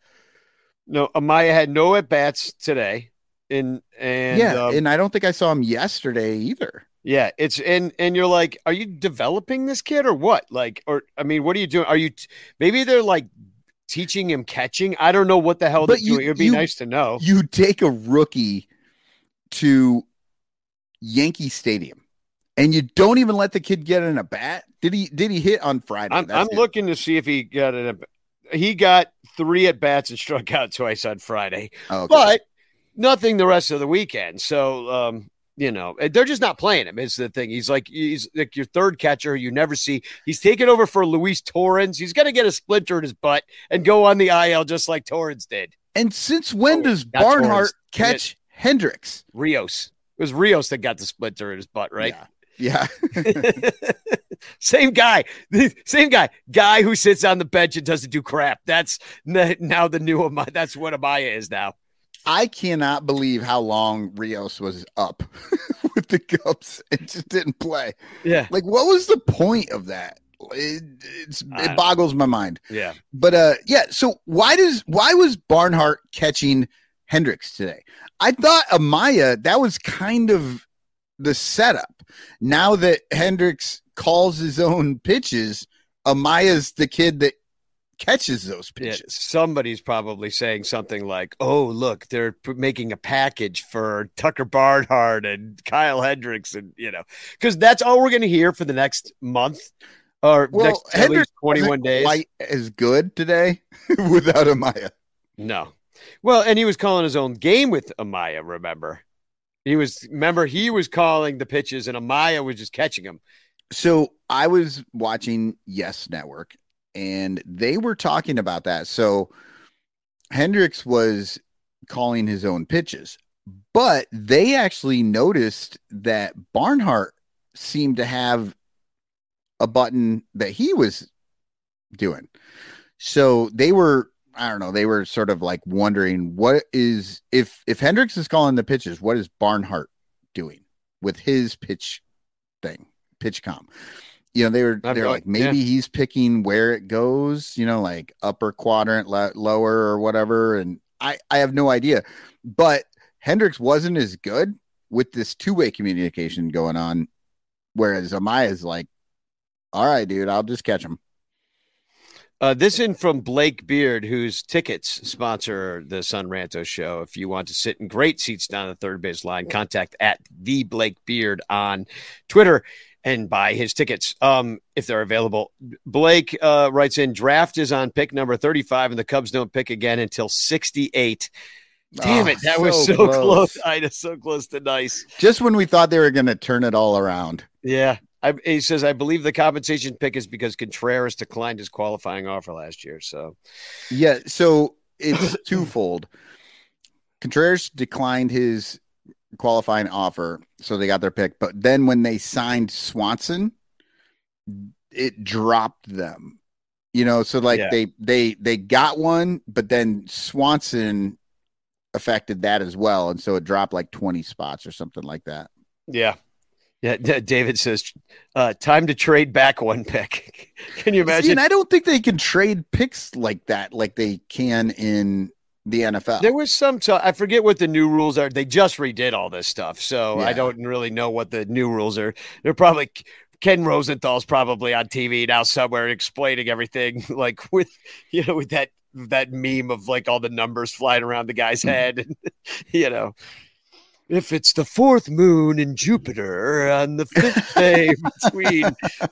No, Amaya had no at bats today, and and yeah um, and i don't think i saw him yesterday either yeah, it's and and you're like, are you developing this kid or what? Like, or I mean, what are you doing? Are you t- maybe they're like teaching him catching? I don't know what the hell But they're you- doing. It'd be you- nice to know. you take a rookie to Yankee Stadium and you don't even let the kid get in a bat. Did he did he hit on Friday? I'm, I'm looking to see if he got it. He got three at bats and struck out twice on Friday. Oh, okay. but nothing the rest of the weekend. So, um, you know, they're just not playing him. Is the thing. He's like he's like your third catcher you never see. He's taken over for Luis Torrens. He's gonna get a splinter in his butt and go on the IL just like Torrens did. and since when Oh, does. Barnhart catch Hendricks? Rios. It was Rios that got the splinter in his butt, right? Yeah. Yeah. Same guy, same guy, guy who sits on the bench and doesn't do crap. That's now the new Amaya. That's what Amaya is now. I cannot believe how long Rios was up with the Cubs and just didn't play. Yeah, Like, what was the point of that? It, it's, it boggles my mind. yeah. But uh yeah, so why does why was Barnhart catching Hendricks today? I thought Amaya that was kind of the setup. Now that Hendricks calls his own pitches, Amaya's the kid that catches those Yeah, pitches. somebody's probably saying something like, "Oh, look, they're p- making a package for Tucker Barnhart and Kyle Hendricks, and you know, because that's all we're going to hear for the next month or Well, next at Hendricks least twenty-one days." Quite as good today without Amaya. no, well, and he was calling his own game with Amaya. Remember, he was remember he was calling the pitches, and Amaya was just catching them. So I was watching Yes Network and they were talking about that. So Hendricks was calling his own pitches, but they actually noticed that Barnhart seemed to have a button that he was doing. So they were, I don't know, they were sort of like wondering what is if if Hendricks is calling the pitches, what is Barnhart doing with his pitch thing, PitchCom? You know, they were they're no- like maybe yeah. he's picking where it goes, you know, like upper quadrant, lo- lower or whatever. And I I have no idea, but Hendricks wasn't as good with this two way communication going on, whereas Amaya's like, all right, dude, I'll just catch him. Uh, this in from Blake Beard, whose tickets sponsor the Son Ranto show. If you want to sit in great seats down the third base line, contact at the Blake Beard on Twitter and buy his tickets um, if they're available. Blake uh, writes in draft is on pick number 35, and the Cubs don't pick again until 68. Damn Oh, it. That was so so close. close. I was so close to nice. Just when we thought they were going to turn it all around. Yeah. I, he says, I believe the compensation pick is because Contreras declined his qualifying offer last year. So, Yeah, so it's twofold. Contreras declined his qualifying offer, so they got their pick. But then when they signed Swanson, it dropped them. You know, so like Yeah. they they they got one, but then Swanson affected that as well, and so it dropped like twenty spots or something like that. Yeah. Yeah. David says, uh, time to trade back one pick. Can you See, imagine? and I don't think they can trade picks like that, like they can in the NFL. there was some, t- I forget what the new rules are. They just redid all this stuff. So I don't really know what the new rules are. They're probably, Ken Rosenthal's probably on TV now somewhere explaining everything, like with, you know, with that, that meme of like all the numbers flying around the guy's Mm-hmm. head. And, you know, if it's the fourth moon in Jupiter on the fifth day between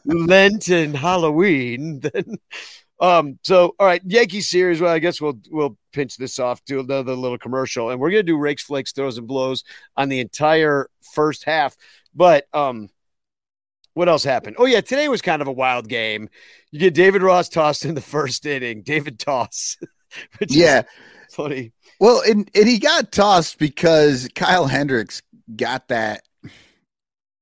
Lent and Halloween, then um so all right, Yankee series. Well, I guess we'll we'll pinch this off to another little commercial, and we're gonna do rakes, flakes, throws, and blows on the entire first half. But um what else happened? Oh yeah, today was kind of a wild game. You get David Ross tossed in the first inning. David Toss. yeah, funny. Well, and, and he got tossed because Kyle Hendricks got that.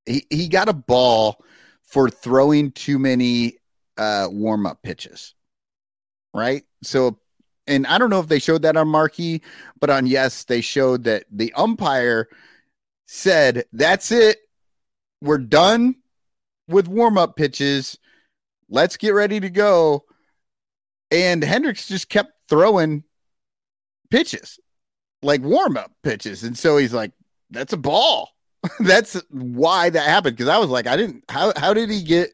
He, he got a ball for throwing too many uh, warm up pitches, right? So, and I don't know if they showed that on Marquee, but on Yes, they showed that the umpire said, That's it. We're done with warm up pitches. Let's get ready to go. And Hendricks just kept throwing pitches, like warm up pitches. And so he's like, that's a ball. that's why that happened. Cause I was like, I didn't, how, how did he get,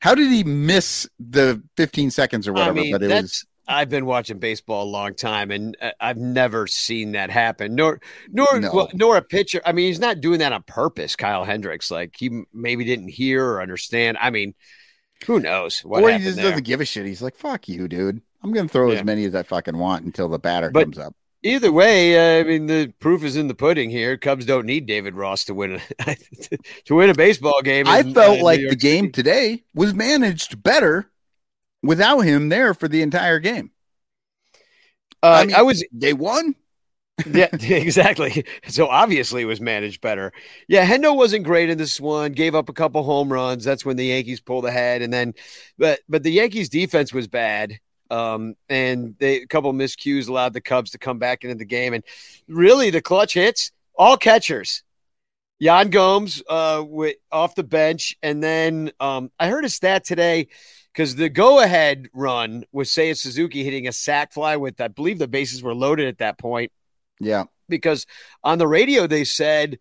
how did he miss the 15 seconds or whatever? I mean, but it was, I've been watching baseball a long time, and uh, I've never seen that happen. Nor, nor, No. well, nor a pitcher. I mean, he's not doing that on purpose. Kyle Hendricks, like he maybe didn't hear or understand. I mean, who knows what or he just there? doesn't give a shit. He's like, fuck you, dude. I'm going to throw Yeah. as many as I fucking want until the batter But- comes up. Either way, I mean, the proof is in the pudding here. Cubs don't need David Ross to win a to win a baseball game. I in, felt uh, like the game City. today was managed better without him there for the entire game. Uh, I mean- I was They won. yeah, exactly. So obviously it was managed better. Yeah, Hendo wasn't great in this one. Gave up a couple home runs. That's when the Yankees pulled ahead, and then, but but the Yankees defense was bad. Um, and they a couple miscues allowed the Cubs to come back into the game, and really the clutch hits all catchers. Yan Gomes uh with, off the bench, and then um I heard a stat today because the go ahead run was Seiya Suzuki hitting a sack fly with I believe the bases were loaded at that point Yeah. because on the radio they said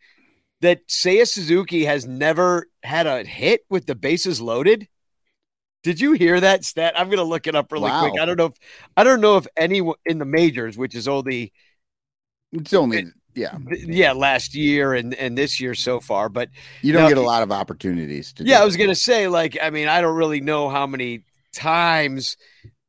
that Seiya Suzuki has never had a hit with the bases loaded. Did you hear that stat? I'm going to look it up really Wow. quick. I don't know if I don't know if anyone in the majors, which is only It's only, yeah. yeah last year and and this year so far, but You don't Now- get a lot of opportunities to. yeah, I was to say like I mean I don't really know how many times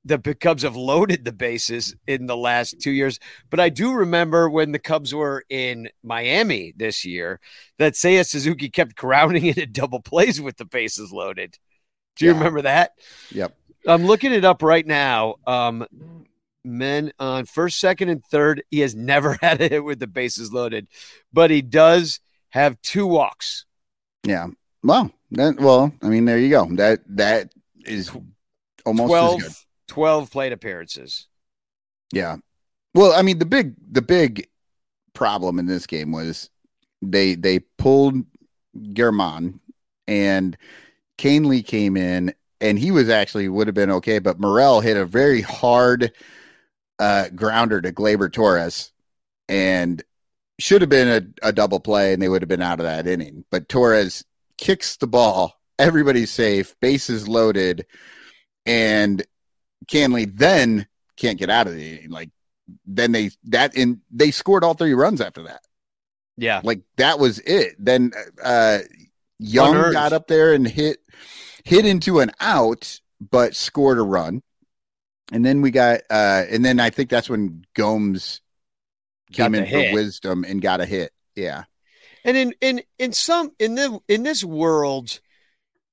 the Cubs have loaded the bases in the last two years, but I do remember when the Cubs were in Miami this year that Seiya Suzuki kept grounding into double plays with the bases loaded. Do you Yeah. remember that? Yep. I'm looking it up right now. Um, men on first, second, and third. He has never had a hit with the bases loaded, but he does have two walks. Yeah. Well, that, well, I mean, there you go. That that is almost 12, as good. 12 plate appearances. Yeah. Well, I mean, the big the big problem in this game was they they pulled German and Kahnle came in and he was actually would have been okay, but Morel hit a very hard uh grounder to Gleyber Torres and should have been a, a double play and they would have been out of that inning. But Torres kicks the ball, everybody's safe, bases loaded, and Kahnle then can't get out of the inning. Like then they that and they scored all three runs after that. Yeah. Like that was it. Then uh Young got up there and hit hit into an out, but scored a run. And then we got uh and then I think that's when Gomes came in hit. for wisdom and got a hit. Yeah. And in in in some in the in this world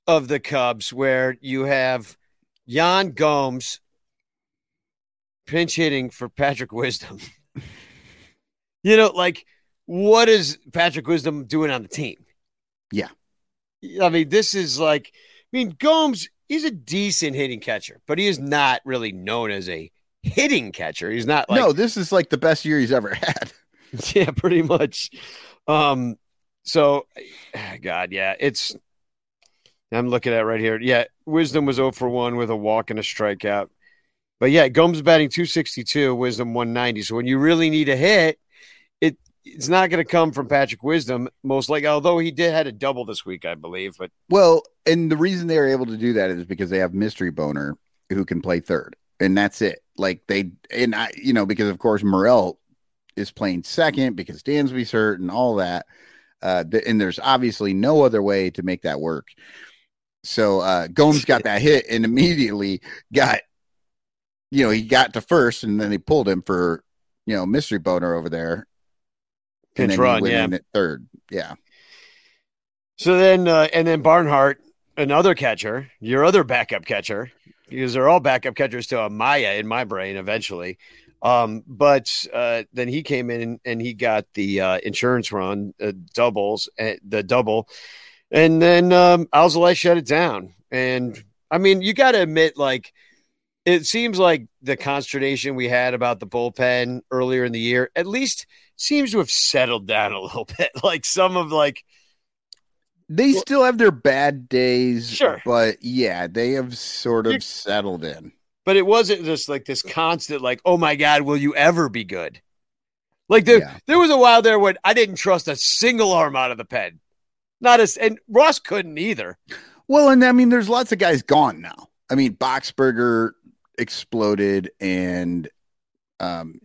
of the Cubs where you have Yan Gomes pinch hitting for Patrick Wisdom. you know, like what is Patrick Wisdom doing on the team? Yeah. I mean, this is like mean, Gomes, he's a decent hitting catcher, but he is not really known as a hitting catcher. He's not like no, this is like the best year he's ever had. yeah, pretty much. Um, so God, yeah, it's I'm looking at right here. Yeah, Wisdom was 0 for 1 with a walk and a strikeout. But yeah, Gomes batting 262, Wisdom 190. So when you really need a hit, it it's not going to come from Patrick Wisdom, most likely, although he did had a double this week, I believe. But Well, and the reason they are able to do that is because they have mystery boner who can play third, and that's it. Like they and I, you know, because of course Morel is playing second because Dansby's hurt and all that. Uh, and there's obviously no other way to make that work. So uh, Gomes got that hit and immediately got, you know, he got to first, and then they pulled him for, you know, mystery boner over there. Pinch run, yeah. in at third. Yeah. So then, uh, and then Barnhart, another catcher, your other backup catcher, because they're all backup catchers to Amaya in my brain eventually. Um, but uh, then he came in and, and he got the uh, insurance run, uh, doubles, uh, the double, and then um, Alzolay shut it down. And I mean, you got to admit, like, it seems like the consternation we had about the bullpen earlier in the year at least seems to have settled down a little bit. Like some of like They still have their bad days, Sure. but yeah, they have sort You're- of settled in. but it wasn't just like this constant like oh my god will you ever be good like there, Yeah. there was a while there when i didn't trust a single arm out of the pen not as and ross couldn't either Well, and I mean, there's lots of guys gone now. I mean, Boxberger exploded, and um,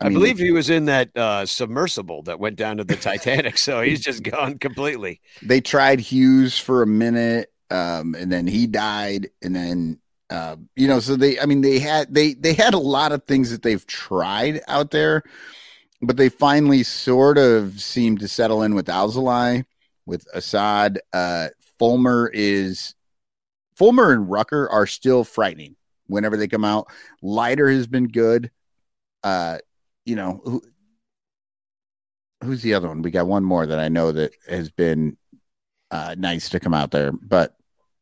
i, mean, believe he was in that uh submersible that went down to the titanic so he's just gone completely they tried Hughes for a minute, um, and then he died, and then uh, you know, so they, I mean, they had they they had a lot of things that they've tried out there, but they finally sort of seem to settle in with Alzolay, with Assad. Uh, Fulmer is Fulmer and Rucker are still frightening whenever they come out. Leiter has been good. Uh, you know, who, who's the other one? We got one more that I know that has been uh, nice to come out there, but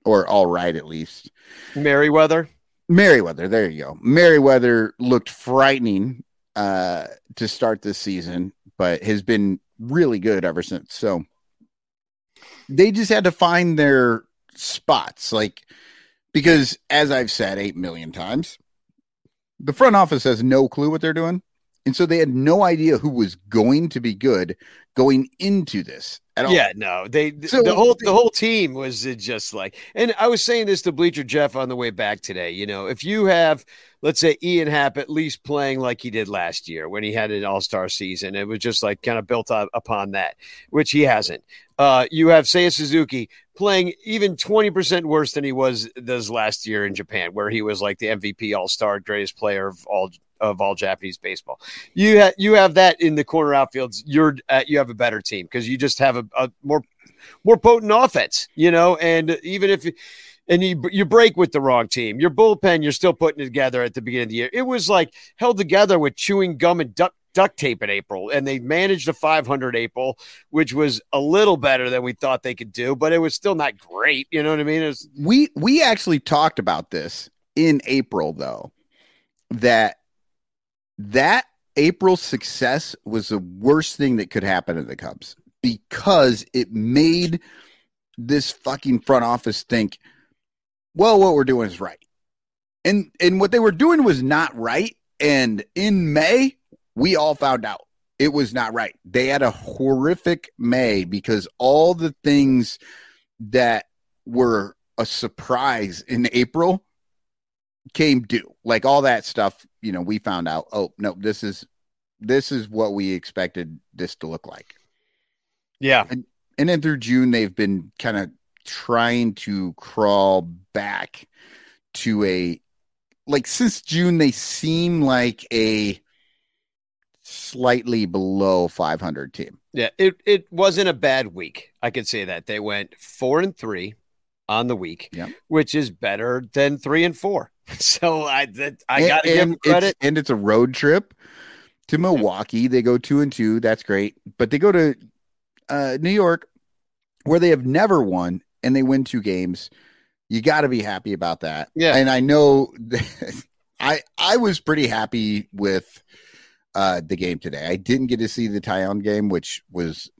or all right at least. merryweather Merryweather, there you go. Merryweather looked frightening uh, to start this season, but has been really good ever since. So they just had to find their spots, like because as I've said eight million times, the front office has no clue what they're doing. And so they had no idea who was going to be good going into this at all. Yeah, no, they So- the whole the whole team was uh, just like, and I was saying this to Bleacher Jeff on the way back today. You know, if you have, let's say, Ian Happ at least playing like he did last year when he had an All Star season, it was just like kind of built up upon that, which he hasn't. Uh, you have Seiya Suzuki playing even twenty percent worse than he was this last year in Japan, where he was like the MVP All Star, greatest player of all of all Japanese baseball. You ha- you have that in the corner outfields. You're uh, you have a better team because you just have a, a more more potent offense, you know. And even if and you you break with the wrong team. Your bullpen, you're still putting together at the beginning of the year. It was like held together with chewing gum and duct duct tape in April, and they managed a 500 April, which was a little better than we thought they could do, but it was still not great. You know what I mean? Was, we we actually talked about this in April though that that April success was the worst thing that could happen to the Cubs because it made this fucking front office think, well, what we're doing is right. And and what they were doing was not right. And in May, we all found out it was not right. They had a horrific May because all the things that were a surprise in April came due. Like all that stuff, you know, we found out, oh no, this is this is what we expected this to look like. yeah. And and then through June they've been kind of trying to crawl back to a like since June they seem like a slightly below 500 team. Yeah, it it wasn't a bad week. I could say that they went four and three on the week, Yeah. which is better than three and four. So I that, I got to give them credit. It's, and it's a road trip to Milwaukee. They go two and two. That's great. But they go to uh, New York, where they have never won, and they win two games. You got to be happy about that. Yeah. And I know I I was pretty happy with uh, the game today. I didn't get to see the Taillon game, which was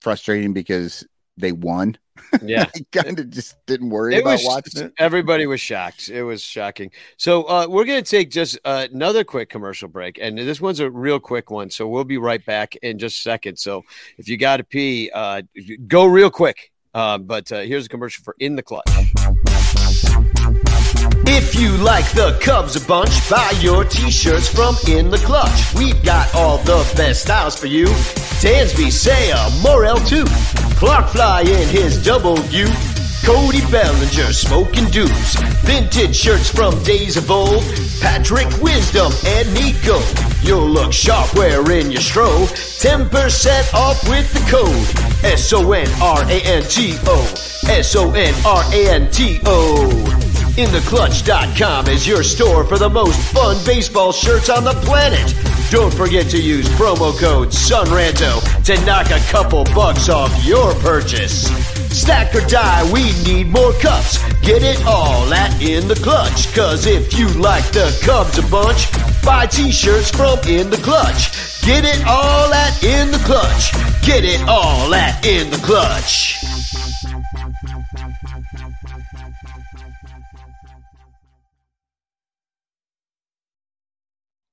frustrating because they won. Yeah. I kind of just didn't worry It about was watching it. everybody was shocked. It was shocking. So uh, we're going to take just uh, another quick commercial break, and this one's a real quick one. So we'll be right back in just a second. So if you got to pee, uh, go real quick. Uh, but uh, here's a commercial for In the Clutch. If you like the Cubs a bunch, buy your t-shirts from In the Clutch. We've got all the best styles for you. Dansby, Seiya, Morel too. Clark Fly in his double U. Cody Bellinger, smoking dupes. Vintage shirts from days of old. Patrick Wisdom and Nico. You'll look sharp wearing your stro. 10% off with the code. S-O-N-R-A-N-T-O. S-O-N-R-A-N-T-O. InTheClutch.com is your store for the most fun baseball shirts on the planet. Don't forget to use promo code SONRANTO to knock a couple bucks off your purchase. Stack or die, we need more cups. Get it all at In The Clutch. Cause if you like the Cubs a bunch, buy t-shirts from In The Clutch. Get it all at In The Clutch. Get it all at In The Clutch.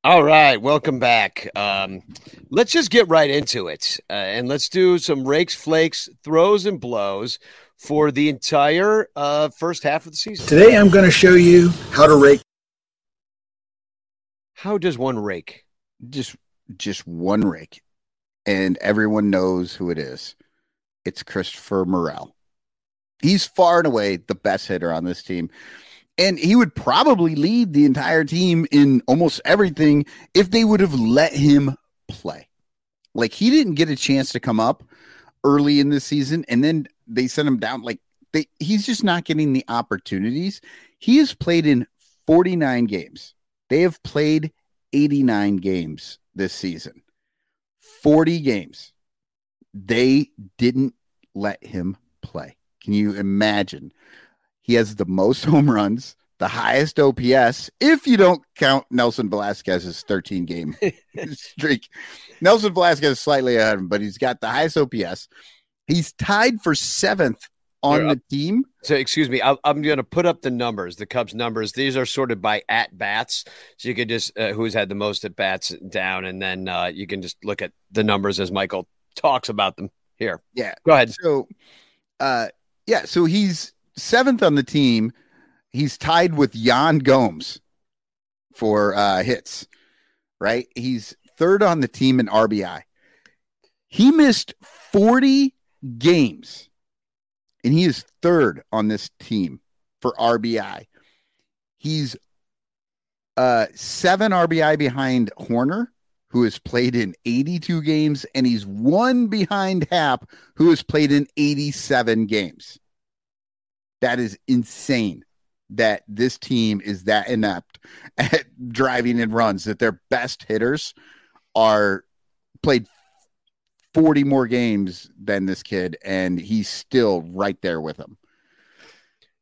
All right, welcome back. Um, let's just get right into it, uh, and let's do some rakes, flakes, throws, and blows for the entire uh, first half of the season. Today I'm going to show you how to rake. How does one rake? just just one rake. And everyone knows who it is. It's christopher morel. He's far and away the best hitter on this team. And he would probably lead the entire team in almost everything if they would have let him play. Like he didn't get a chance to come up early in the season and then they sent him down. Like they he's just not getting the opportunities. He has played in 49 games they have played 89 games this season. 40 games. They didn't let him play. Can you imagine? He has the most home runs, the highest OPS, if you don't count Nelson Velazquez's 13 game streak. Nelson Velazquez is slightly ahead of him, but he's got the highest OPS. He's tied for seventh on the team. So, excuse me, I, I'm going to put up the numbers, the Cubs numbers. These are sorted by at bats, so you could just uh, who's had the most at bats down, and then uh, you can just look at the numbers as Michael talks about them here. Yeah. Go ahead. So, uh, yeah, so he's seventh on the team. He's tied with Yan Gomes for uh, hits, right? He's third on the team in RBI. He missed 40 games, and he is third on this team for RBI. He's uh, seven RBI behind Hoerner, who has played in 82 games, and he's one behind Happ, who has played in 87 games. That is insane that this team is that inept at driving in runs that their best hitters are played 40 more games than this kid and he's still right there with them.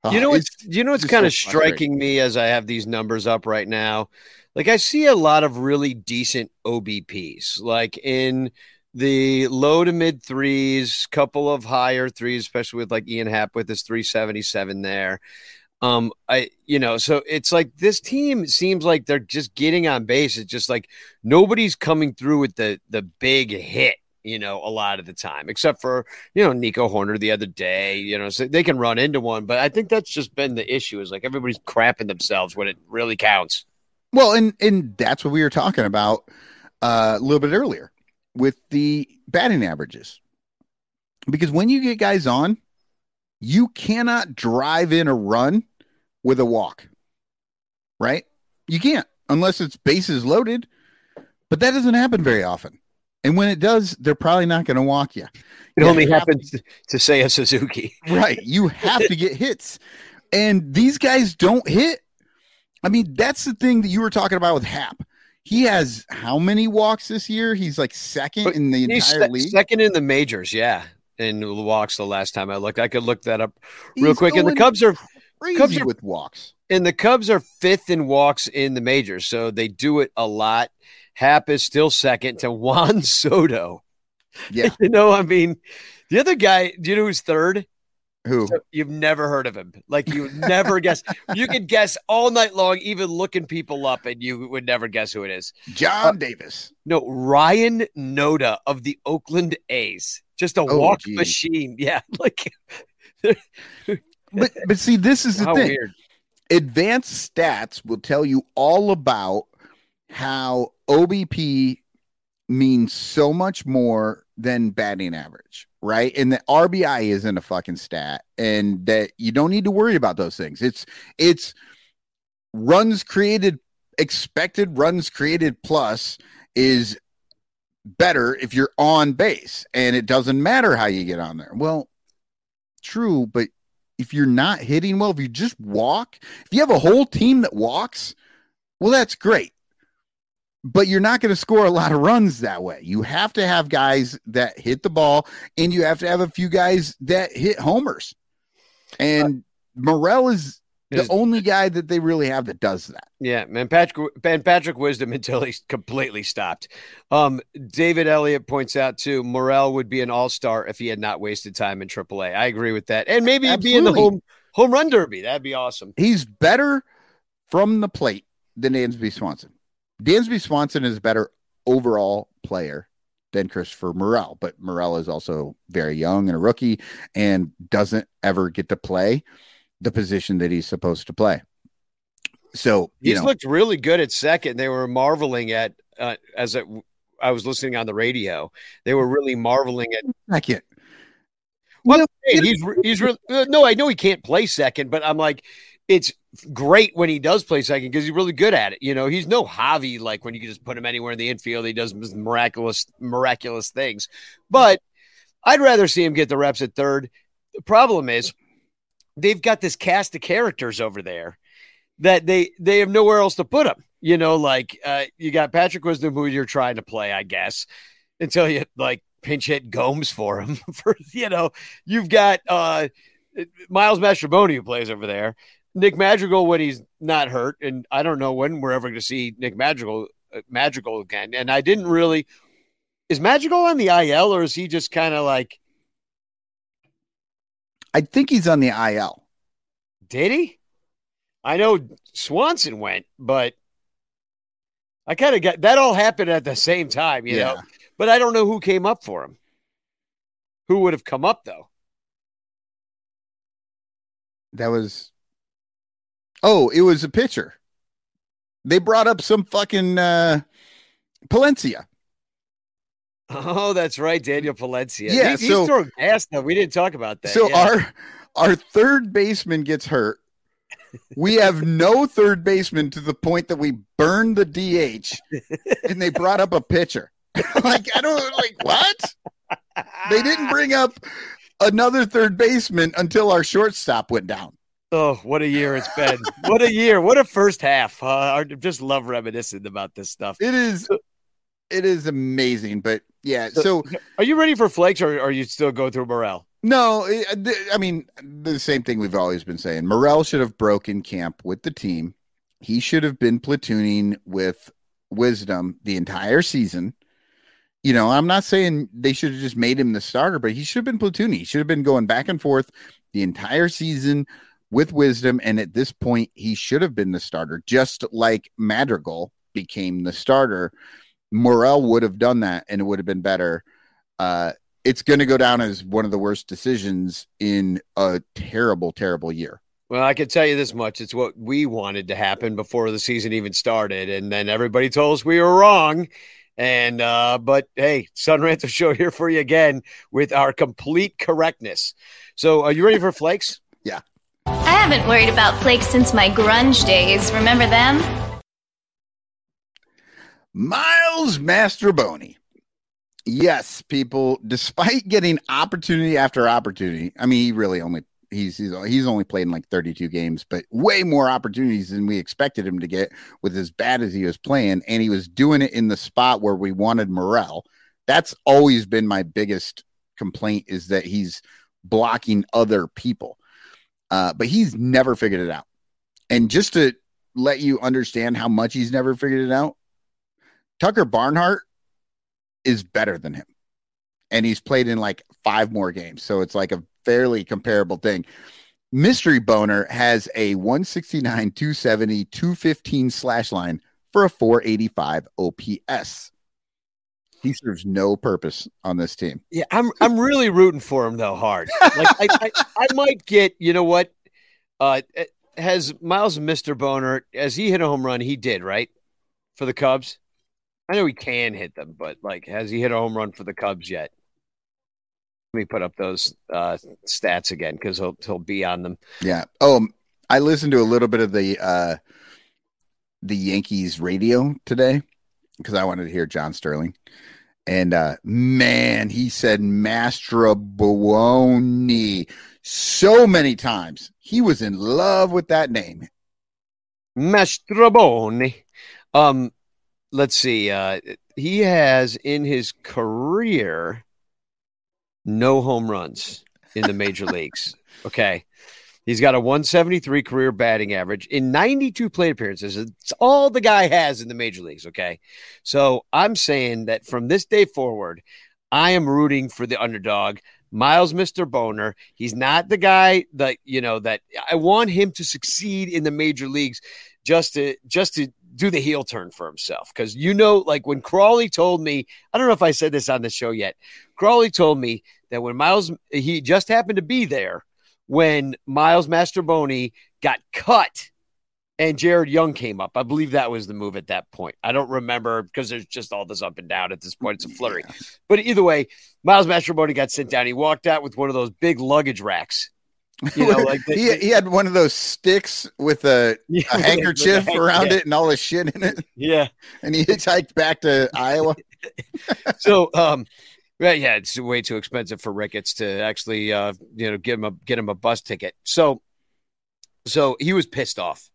You Uh, know what's you know what's kind so of striking me as I have these numbers up right now. Like I see a lot of really decent OBPs, like in the low to mid threes, couple of higher threes, especially with like Ian Happ with his 377 there. Um, I you know, so it's like this team seems like they're just getting on base. It's just like nobody's coming through with the the big hit you know, a lot of the time, except for, you know, Nico Hoerner the other day, you know, so they can run into one. But I think that's just been the issue is like everybody's crapping themselves when it really counts. Well, and and that's what we were talking about uh, a little bit earlier with the batting averages. Because when you get guys on, you cannot drive in a run with a walk. Right? You can't unless it's bases loaded. But that doesn't happen very often. And when it does, they're probably not going to walk you. It You only happens to Seiya Suzuki. right. You have to get hits. And these guys don't hit. I mean, that's the thing that you were talking about with Happ. He has how many walks this year? He's like second But in the entire se- league. second in the majors, yeah. In walks the last time I looked. I could look that up real He's quick. And the Cubs are Crazy Cubs are- with walks. and the Cubs are fifth in walks in the majors, so they do it a lot. Happ is still second to Juan Soto. Yeah. you know, I mean, the other guy, do you know who's third? Who? So you've never heard of him. Like you never guess. You could guess all night long, even looking people up, and you would never guess who it is. John uh, Davis. No, Ryan Noda of the Oakland A's. Just a Oh, walk geez. machine. Yeah. Like But but see, this is the how thing. weird. Advanced stats will tell you all about how OBP means so much more than batting average, right? And the RBI isn't a fucking stat, and that you don't need to worry about those things. It's it's runs created, expected runs created plus is better if you're on base, and it doesn't matter how you get on there. Well, true, but if you're not hitting well, if you just walk, if you have a whole team that walks, well, that's great. But you're not going to score a lot of runs that way. You have to have guys that hit the ball, and you have to have a few guys that hit homers. And uh, Morel is the only guy that they really have that does that. Yeah, man, Patrick Ben Patrick Wisdom until he completely stopped. Um, David Elliott points out too, Morel would be an all star if he had not wasted time in AAA. I agree with that, and maybe he'd be in the home home run derby. That'd be awesome. He's better from the plate than Dansby Swanson. Dansby Swanson is a better overall player than Christopher Morel, but Morel is also very young and a rookie and doesn't ever get to play the position that he's supposed to play. So, you He's know, looked really good at second. They were marveling at uh, as it, I was listening on the radio. They were really marveling at. second. Well, No, hey, he's he's really uh, no. I know he can't play second, but I'm like, it's great when he does play second because he's really good at it. You know, he's no Javi like when you can just put him anywhere in the infield. He does miraculous miraculous things. But I'd rather see him get the reps at third. The problem is they've got this cast of characters over there that they they have nowhere else to put them. You know, like uh, you got Patrick Wisdom, who you're trying to play, I guess, until you like pinch hit Gomes for him. for you know, you've got uh, Miles Mastrobuoni who plays over there. Nick Madrigal when he's not hurt, and I don't know when we're ever going to see Nick Madrigal uh, Madrigal again. And I didn't really is Madrigal on the IL or is he just kind of like I think he's on the IL. did he? I know Swanson went, but I kind of got that all happened at the same time, you know. But I don't know who came up for him. Who would have come up though? That was Oh, it was a pitcher. They brought up some fucking uh Palencia. Oh, that's right, Daniel Palencia. Yeah, He- he's so- throwing gas though. We didn't talk about that. So yeah. our our third baseman gets hurt. We have no third baseman to the point that we burned the DH, and they brought up a pitcher. like I don't like what they didn't bring up another third baseman until our shortstop went down. Oh, what a year it's been! what a year! What a first half! Uh, I just love reminiscing about this stuff. It is, it is amazing. But yeah, uh, so Are you ready for flakes, or are you still going through Morel? no, uh, I mean the same thing we've always been saying. Morel should have broken camp with the team. He should have been platooning with Wisdom the entire season. You know, I'm not saying they should have just made him the starter, but he should have been platooning. He should have been going back and forth the entire season with Wisdom. And at this point, he should have been the starter, just like Madrigal became the starter. Morel would have done that and it would have been better. Uh, it's going to go down as one of the worst decisions in a terrible, terrible year. Well, I can tell you this much: it's what we wanted to happen before the season even started, and then everybody told us we were wrong. And uh, but hey, Son Ranto Show here for you again with our complete correctness. So, are you ready for flakes? Yeah. I haven't worried about flakes since my grunge days. Remember them? Miles Mastrobuoni. Yes, people, despite getting opportunity after opportunity, I mean, he really only he's he's, he's only played in like 32 games, but way more opportunities than we expected him to get with as bad as he was playing, and he was doing it in the spot where we wanted Morel. That's always been my biggest complaint is that he's blocking other people. Uh, but he's never figured it out. And just to let you understand how much he's never figured it out, Tucker Barnhart is better than him. And he's played in like five more games. So it's like a fairly comparable thing. Mystery Boner has a 169, 270, 215 slash line for a 485 OPS. He serves no purpose on this team. Yeah, I'm I'm really rooting for him though hard. Like I, I, I might get you know what? Uh, has Miles Mister Boner as he hit a home run? He did right for the Cubs. I know he can hit them, but like, has he hit a home run for the Cubs yet? Let me put up those uh, stats again because he'll he'll be on them. Yeah. Oh, I listened to a little bit of the uh the Yankees radio today because I wanted to hear John Sterling. And uh man, he said Mastrobuoni so many times. He was in love with that name. Mastrobuoni. Um, let's see. Uh, he has in his career no home runs in the major leagues. Okay. He's got a 173 career batting average in 92 plate appearances. It's all the guy has in the major leagues. Okay. So I'm saying that from this day forward, I am rooting for the underdog. Miles Mr. Boner. He's not the guy that, you know, that I want him to succeed in the major leagues just to just to do the heel turn for himself. Cause you know, like when Crawley told me, I don't know if I said this on the show yet. Crawley told me that when Miles he just happened to be there when Miles Mastrobuoni got cut and Jared Young came up. I believe that was the move at that point. I don't remember because there's just all this up and down at this point. It's a flurry. But either way, Miles Mastrobuoni got sent down. He walked out with one of those big luggage racks. You know, like the- he, he had one of those sticks with a, Yeah, a handkerchief a around handkerchief. it and all the shit in it. yeah. And he hitchhiked back to Iowa. so um right, yeah, it's way too expensive for Ricketts to actually uh you know get him a get him a bus ticket. So so he was pissed off.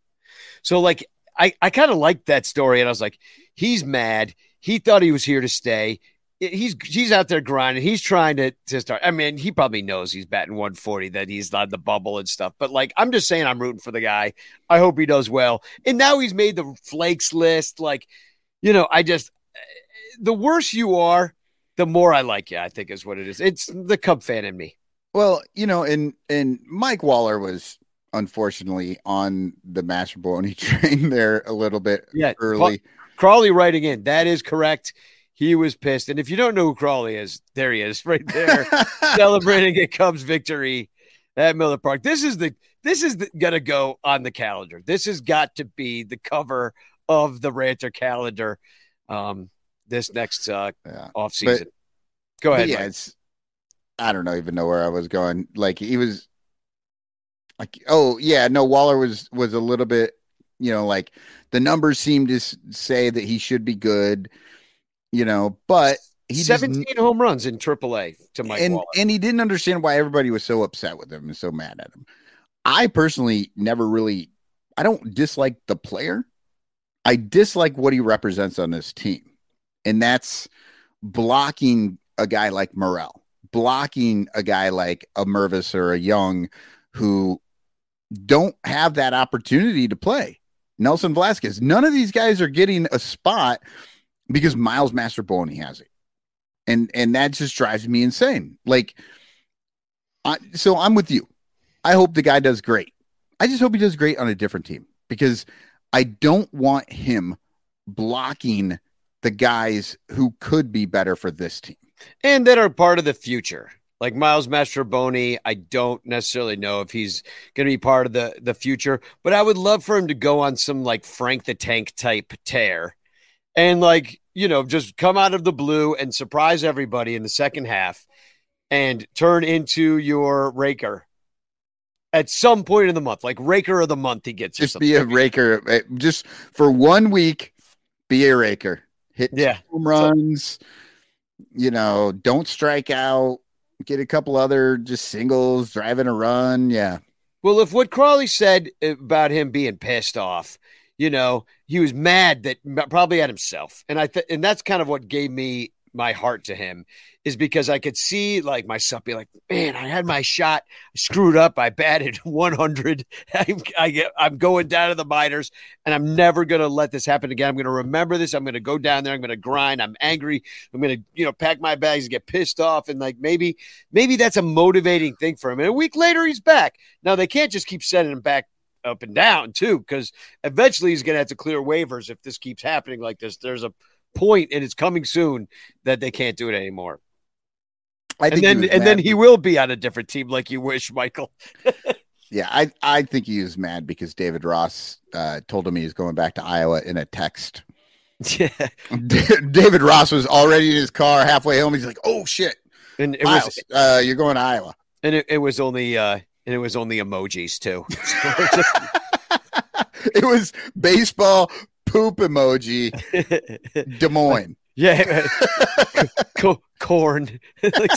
So like I I kind of liked that story and I was like he's mad. He thought he was here to stay. He's he's out there grinding. He's trying to to start. I mean, he probably knows he's batting 140 that he's on the bubble and stuff. But like I'm just saying I'm rooting for the guy. I hope he does well. And now he's made the flakes list like you know, I just eh, the worse you are, the more I like you. I think is what it is. It's the Cub fan in me. Well, you know, and and Mike Waller was unfortunately on the Mastrobuoni train there a little bit Yeah, early. Crawley writing in that is correct. He was pissed, and if you don't know who Crawley is, there he is, right there, celebrating a Cubs victory at Miller Park. This is the this is the, gonna go on the calendar. This has got to be the cover of the Ranter calendar. Um, this next uh, Yeah. off season. Go ahead. yeah, Mike. it's I don't know even know where I was going. Like he was like oh yeah, no Waller was was a little bit, you know, like the numbers seem to say that he should be good, you know, but he just- 17 home runs in AAA to Mike and Waller. and he didn't understand why everybody was so upset with him and so mad at him. I personally never really I don't dislike the player. I dislike what he represents on this team. And that's blocking a guy like Morel, blocking a guy like a Mervis or a Young who don't have that opportunity to play. Nelson Velazquez. None of these guys are getting a spot because Miles Mastrobuoni has it and and that just drives me insane. Like, I, so I'm with you. I hope the guy does great. I just hope he does great on a different team because I don't want him blocking the guys who could be better for this team. and that are part of the future. Like Miles Mastrobuoni, I don't necessarily know if he's going to be part of the the future, but I would love for him to go on some like Frank the Tank type tear, and like you know just come out of the blue and surprise everybody in the second half, and turn into your raker at some point in the month, like raker of the month. He gets or Just be a raker. eh, Just for one week, be a raker. Hit Yeah. home runs. You know, don't strike out. Get a couple other just singles, driving a run. Yeah. Well, if what Crawley said about him being pissed off, you know, he was mad that probably at himself, and I th- and that's kind of what gave me my heart to him is because I could see like myself be like, man, I had my shot, screwed up, I batted 100, I, I get, I'm going down to the minors, and I'm never gonna let this happen again. I'm gonna remember this. I'm gonna go down there. I'm gonna grind. I'm angry. I'm gonna you know pack my bags and get pissed off, and like maybe maybe that's a motivating thing for him. And a week later, he's back. Now they can't just keep sending him back up and down too, because eventually he's going to have to clear waivers if this keeps happening like this. There's a point, and it's coming soon that they can't do it anymore. I And he then and then he will be on a different team, like you wish, Michael. Yeah, I I think he was mad because David Ross uh, told him he was going back to Iowa in a text. Yeah, David Ross was already in his car halfway home. He's like, "Oh shit, and it Miles, was uh, you're going to Iowa." and it, it was only uh and it was only emojis too. It was baseball poop emoji, Des Moines. yeah, Co- corn. Like,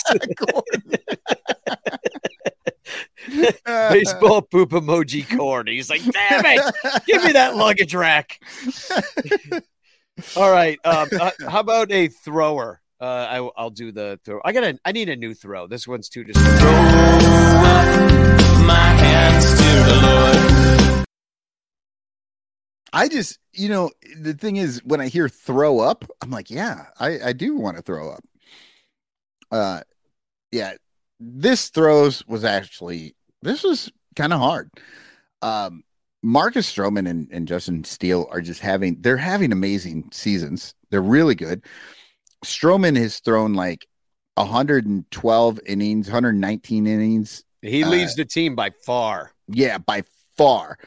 baseball poop emoji corn. He's like, damn it, give me that luggage rack. All right. Um, uh, how about a thrower? Uh, I, I'll do the throw. I got a. I need a new throw. This one's too just. I just, you know, the thing is, when I hear throw up, I'm like, yeah, I, I do want to throw up. Uh, yeah, this throws was actually this was kind of hard. Um, Marcus Stroman and, and Justin Steele are just having they're having amazing seasons. They're really good. Stroman has thrown like 112 innings, 119 innings. He Uh, leads the team by far. Yeah, by far.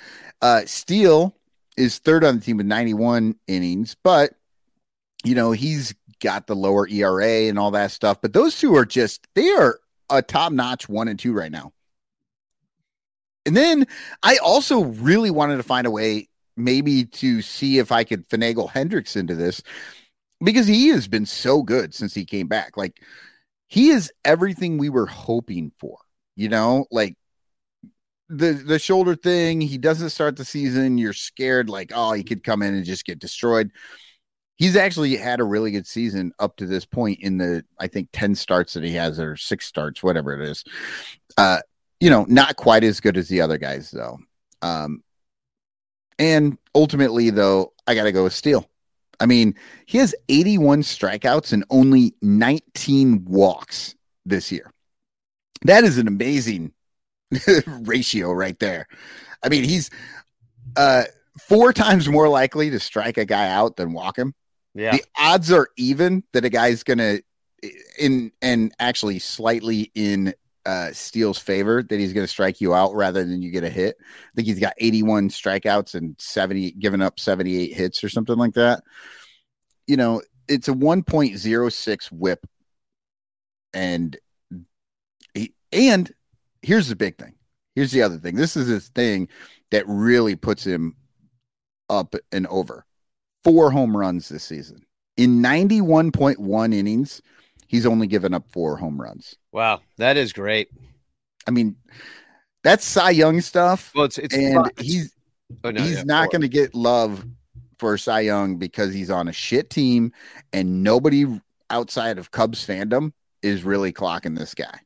Uh Steele is third on the team with 91 innings, but you know, he's got the lower ERA and all that stuff. But those two are just they are a top notch one and two right now. And then I also really wanted to find a way maybe to see if I could finagle Hendricks into this because he has been so good since he came back. Like he is everything we were hoping for, you know, like the the shoulder thing, he doesn't start the season, you're scared like, oh, he could come in and just get destroyed. He's actually had a really good season up to this point in the I think 10 starts that he has or 6 starts, whatever it is. Uh you know, not quite as good as the other guys though. Um and ultimately though, I got to go with Steele. I mean, he has 81 strikeouts and only 19 walks this year. That is an amazing ratio right there. I mean, he's uh four times more likely to strike a guy out than walk him. Yeah. The odds are even that a guy's gonna in and actually slightly in uh Steele's favor that he's gonna strike you out rather than you get a hit. I think he's got 81 strikeouts and 70 giving up 78 hits or something like that. You know, it's a 1.06 whip and and here's the big thing. Here's the other thing. This is this thing that really puts him up and over. Four home runs this season. In 91.1 innings, he's only given up four home runs. Wow, that is great. I mean, that's Cy Young stuff. Well, it's it's and it's- he's oh, no, he's yeah, not going to get love for Cy Young because he's on a shit team and nobody outside of Cubs fandom is really clocking this guy.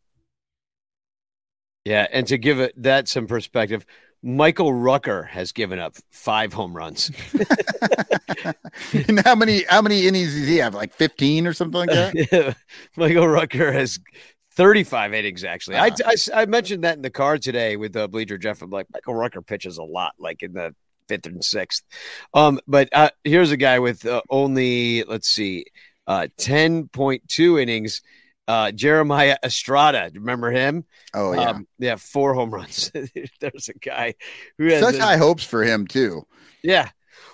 Yeah, and to give it that some perspective, Michael Rucker has given up five home runs. and how many how many innings does he have? Like 15 or something like that? Michael Rucker has 35 innings, actually. I, Uh-huh. I, I mentioned that in the car today with uh, Bleacher Jeff. I'm like, Michael Rucker pitches a lot, like in the fifth and sixth. Um, but uh, here's a guy with uh, only, let's see, uh, 10.2 innings. Uh, Jeremiah Estrada, remember him? Oh yeah. Um, yeah, four home runs. There's a guy who has Such a- high hopes for him too. yeah.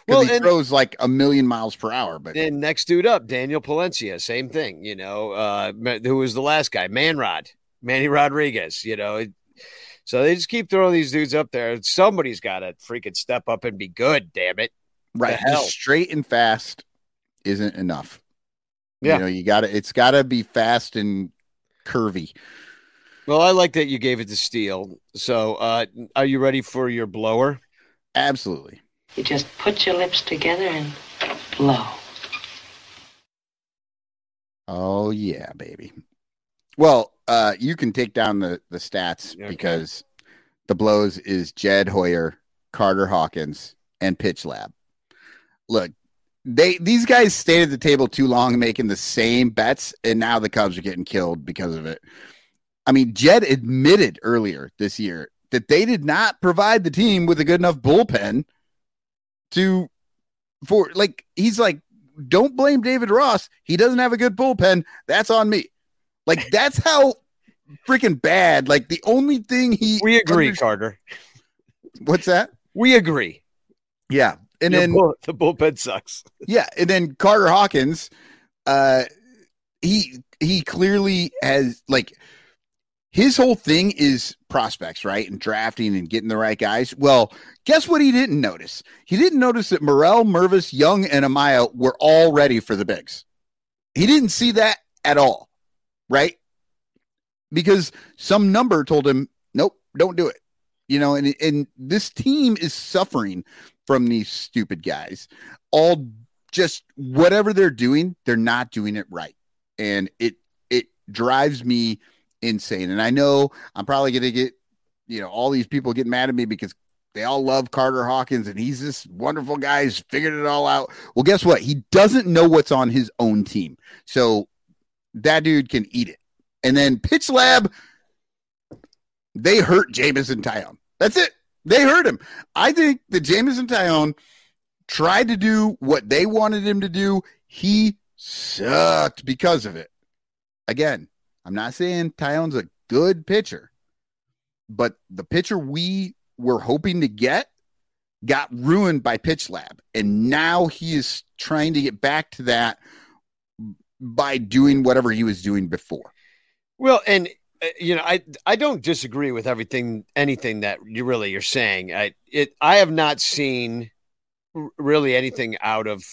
Well, he and, throws like a million miles per hour, but and next dude up, Daniel Palencia, same thing. You know, uh, who was the last guy? Manrod, Manny Rodriguez. You know, so they just keep throwing these dudes up there. Somebody's got to freaking step up and be good. Damn it! right, straight and fast isn't enough. Yeah. You know, you gotta it's gotta be fast and curvy. Well, I like that you gave it to Steele. So, uh, are you ready for your blower? Absolutely. You just put your lips together and blow. Oh yeah, baby. Well, uh, you can take down the the stats Okay. because the blows is Jed Hoyer, Carter Hawkins, and Pitch Lab. Look, they these guys stayed at the table too long making the same bets, and now the Cubs are getting killed because of it. I mean, Jed admitted earlier this year that they did not provide the team with a good enough bullpen to for like he's like don't blame David Ross. He doesn't have a good bullpen. That's on me. Like that's how freaking bad. Like the only thing he We agree, under- Carter. What's that? We agree. Yeah. And Your then bull- the bullpen sucks. yeah, and then Carter Hawkins, uh he he clearly has like his whole thing is prospects, right? And drafting and getting the right guys. Well, guess what he didn't notice? He didn't notice that Morel, Mervis, Young, and Amaya were all ready for the bigs. He didn't see that at all, right? Because some number told him, nope, don't do it. You know, and and this team is suffering from these stupid guys. All just whatever they're doing, they're not doing it right. And it it drives me insane. And I know I'm probably gonna get, you know, all these people get mad at me because they all love Carter Hawkins and he's this wonderful guy who's figured it all out. Well, guess what? He doesn't know what's on his own team. So that dude can eat it. And then Pitch Lab, they hurt Jameson Taillon. That's it. They hurt him. I think that Jameson Taillon tried to do what they wanted him to do. He sucked because of it. Again, I'm not saying Taillon's a good pitcher, but the pitcher we were hoping to get got ruined by Pitch Lab. And now he is trying to get back to that by doing whatever he was doing before. Well, and Uh, you know, I I don't disagree with everything anything that you really you're saying. I it I have not seen really anything out of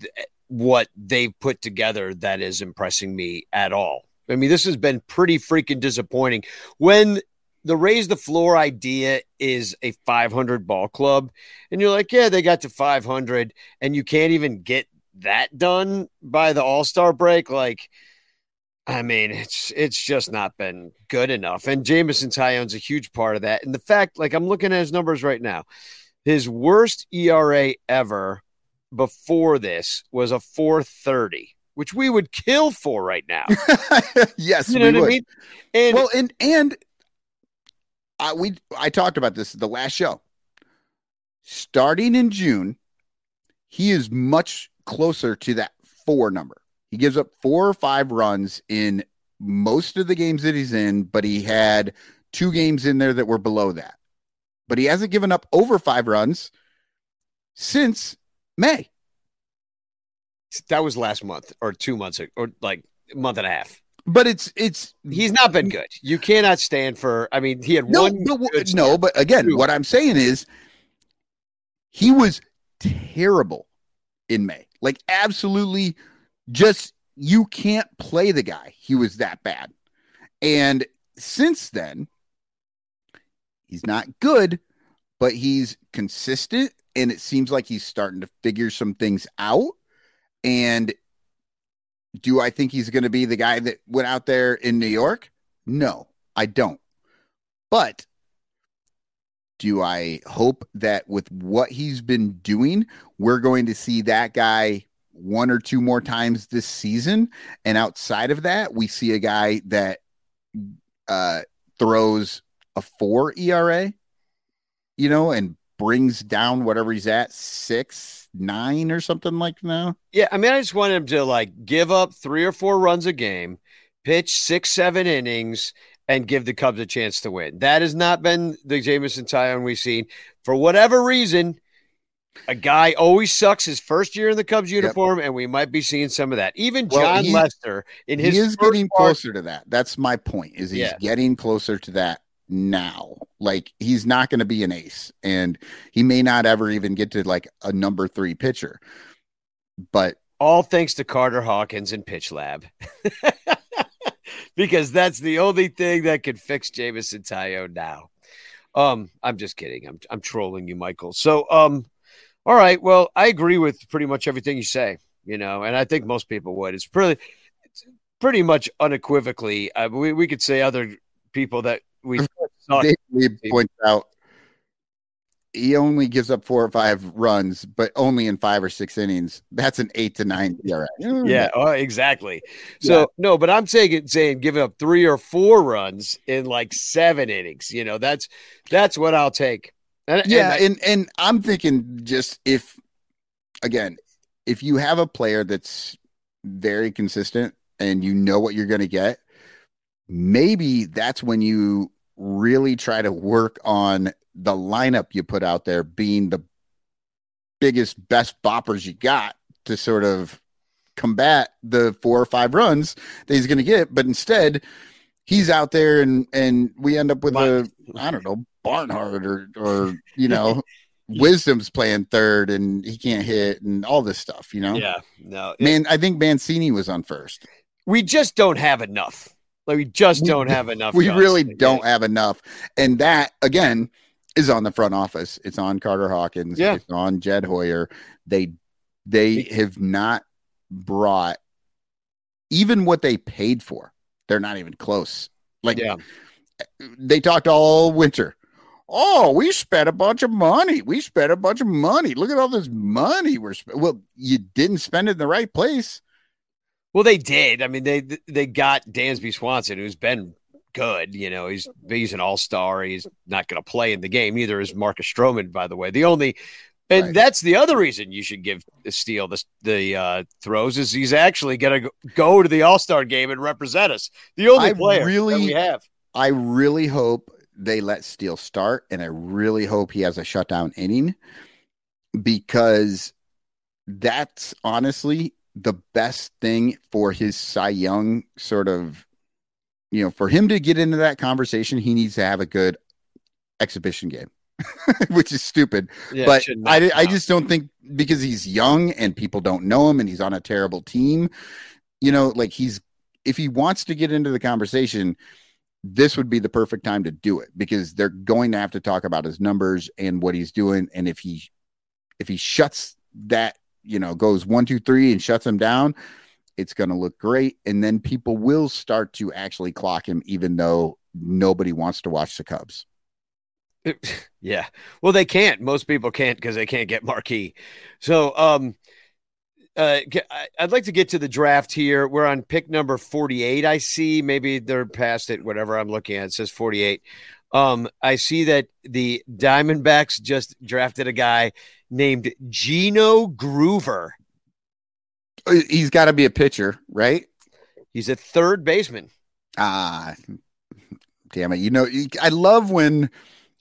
th- what they've put together that is impressing me at all. I mean, this has been pretty freaking disappointing. When the raise the floor idea is a 500 ball club, and you're like, yeah, they got to 500, and you can't even get that done by the All Star break, like. I mean, it's it's just not been good enough. And Jameson Taillon's a huge part of that. And the fact, like I'm looking at his numbers right now, his worst ERA ever before this was a 430, which we would kill for right now. yes, You know we what I would. mean? And well, and and I we I talked about this the last show. Starting in June, he is much closer to that four number. He gives up four or five runs in most of the games that he's in, but he had two games in there that were below that. But he hasn't given up over five runs since May. that was last month or two months ago, or like a month and a half. But it's it's He's not been good. You cannot stand for. I mean, he had no, one. no, no, but again, Two. what I'm saying is he was terrible in May. Like absolutely just you can't play the guy. He was that bad. And since then, he's not good, but he's consistent and it seems like he's starting to figure some things out. And do I think he's going to be the guy that went out there in New York? No, I don't. But do I hope that with what he's been doing, we're going to see that guy one or two more times this season? And outside of that, we see a guy that uh, throws a four ERA, you know, and brings down whatever he's at six, nine, or something like now. Yeah, I mean, I just want him to like give up three or four runs a game, pitch six, seven innings, and give the Cubs a chance to win. That has not been the Jameson Taillon we've seen. For whatever reason, a guy always sucks his first year in the Cubs uniform, yep. and we might be seeing some of that. Even well, Jon Lester in his he is getting part, closer to that. That's my point. Is he's yeah. getting closer to that now. Like he's not going to be an ace, and he may not ever even get to like a number three pitcher. But all thanks to Carter Hawkins and Pitch Lab. because that's the only thing that can fix Jameson Taillon now. Um, I'm just kidding. I'm I'm trolling you, Michael. So um all right. Well, I agree with pretty much everything you say, you know, and I think most people would. It's pretty, it's pretty much unequivocally. Uh, we, we could say other people that we points out he only gives up four or five runs, but only in five or six innings. That's an eight to nine ERA. Yeah, oh, exactly. So yeah. no, but I'm saying saying giving up three or four runs in like seven innings. You know, that's that's what I'll take. And, yeah, and, and and I'm thinking just if again, if you have a player that's very consistent and you know what you're going to get, maybe that's when you really try to work on the lineup you put out there being the biggest best boppers you got to sort of combat the four or five runs that he's going to get. But instead he's out there and and we end up with a I don't know Barnhart or or you know Wisdom's playing third and he can't hit and all this stuff, you know. Yeah, no, man. I think Mancini was on first. We just don't have enough. Like we just don't have enough. We really don't have enough, and that again is on the front office. It's on Carter Hawkins. Yeah. It's on Jed Hoyer. They they have not brought even what they paid for. They're not even close. Like yeah. they talked all winter Oh, we spent a bunch of money. We spent a bunch of money. Look at all this money we're spending. Well, you didn't spend it in the right place. Well, they did. I mean, they they got Dansby Swanson, who's been good. You know, he's he's an all star. He's not going to play in the game. either. is Marcus Stroman, by the way. The only and right. that's the other reason you should give Steele the the uh, throws is he's actually going to go to the All Star game and represent us. The only I player really, we have. I really hope they let Steele start, and I really hope he has a shutdown inning because that's honestly the best thing for his Cy Young sort of, you know, for him to get into that conversation, he needs to have a good exhibition game. which is stupid. Yeah, but I, I just don't think because he's young and people don't know him and he's on a terrible team, you know, like he's if he wants to get into the conversation, this would be the perfect time to do it because they're going to have to talk about his numbers and what he's doing. And if he if he shuts that, you know, goes one, two, three and shuts him down, it's going to look great. And then people will start to actually clock him, even though nobody wants to watch the Cubs. Yeah. Well, they can't. Most people can't because they can't get marquee. So, um, uh, I'd like to get to the draft here. We're on pick number 48. I see maybe they're past it, whatever I'm looking at. It says 48. Um, I see that the Diamondbacks just drafted a guy named Gino Groover. Uh, he's got to be a pitcher, right? He's a third baseman. Ah, damn it. You know, I love when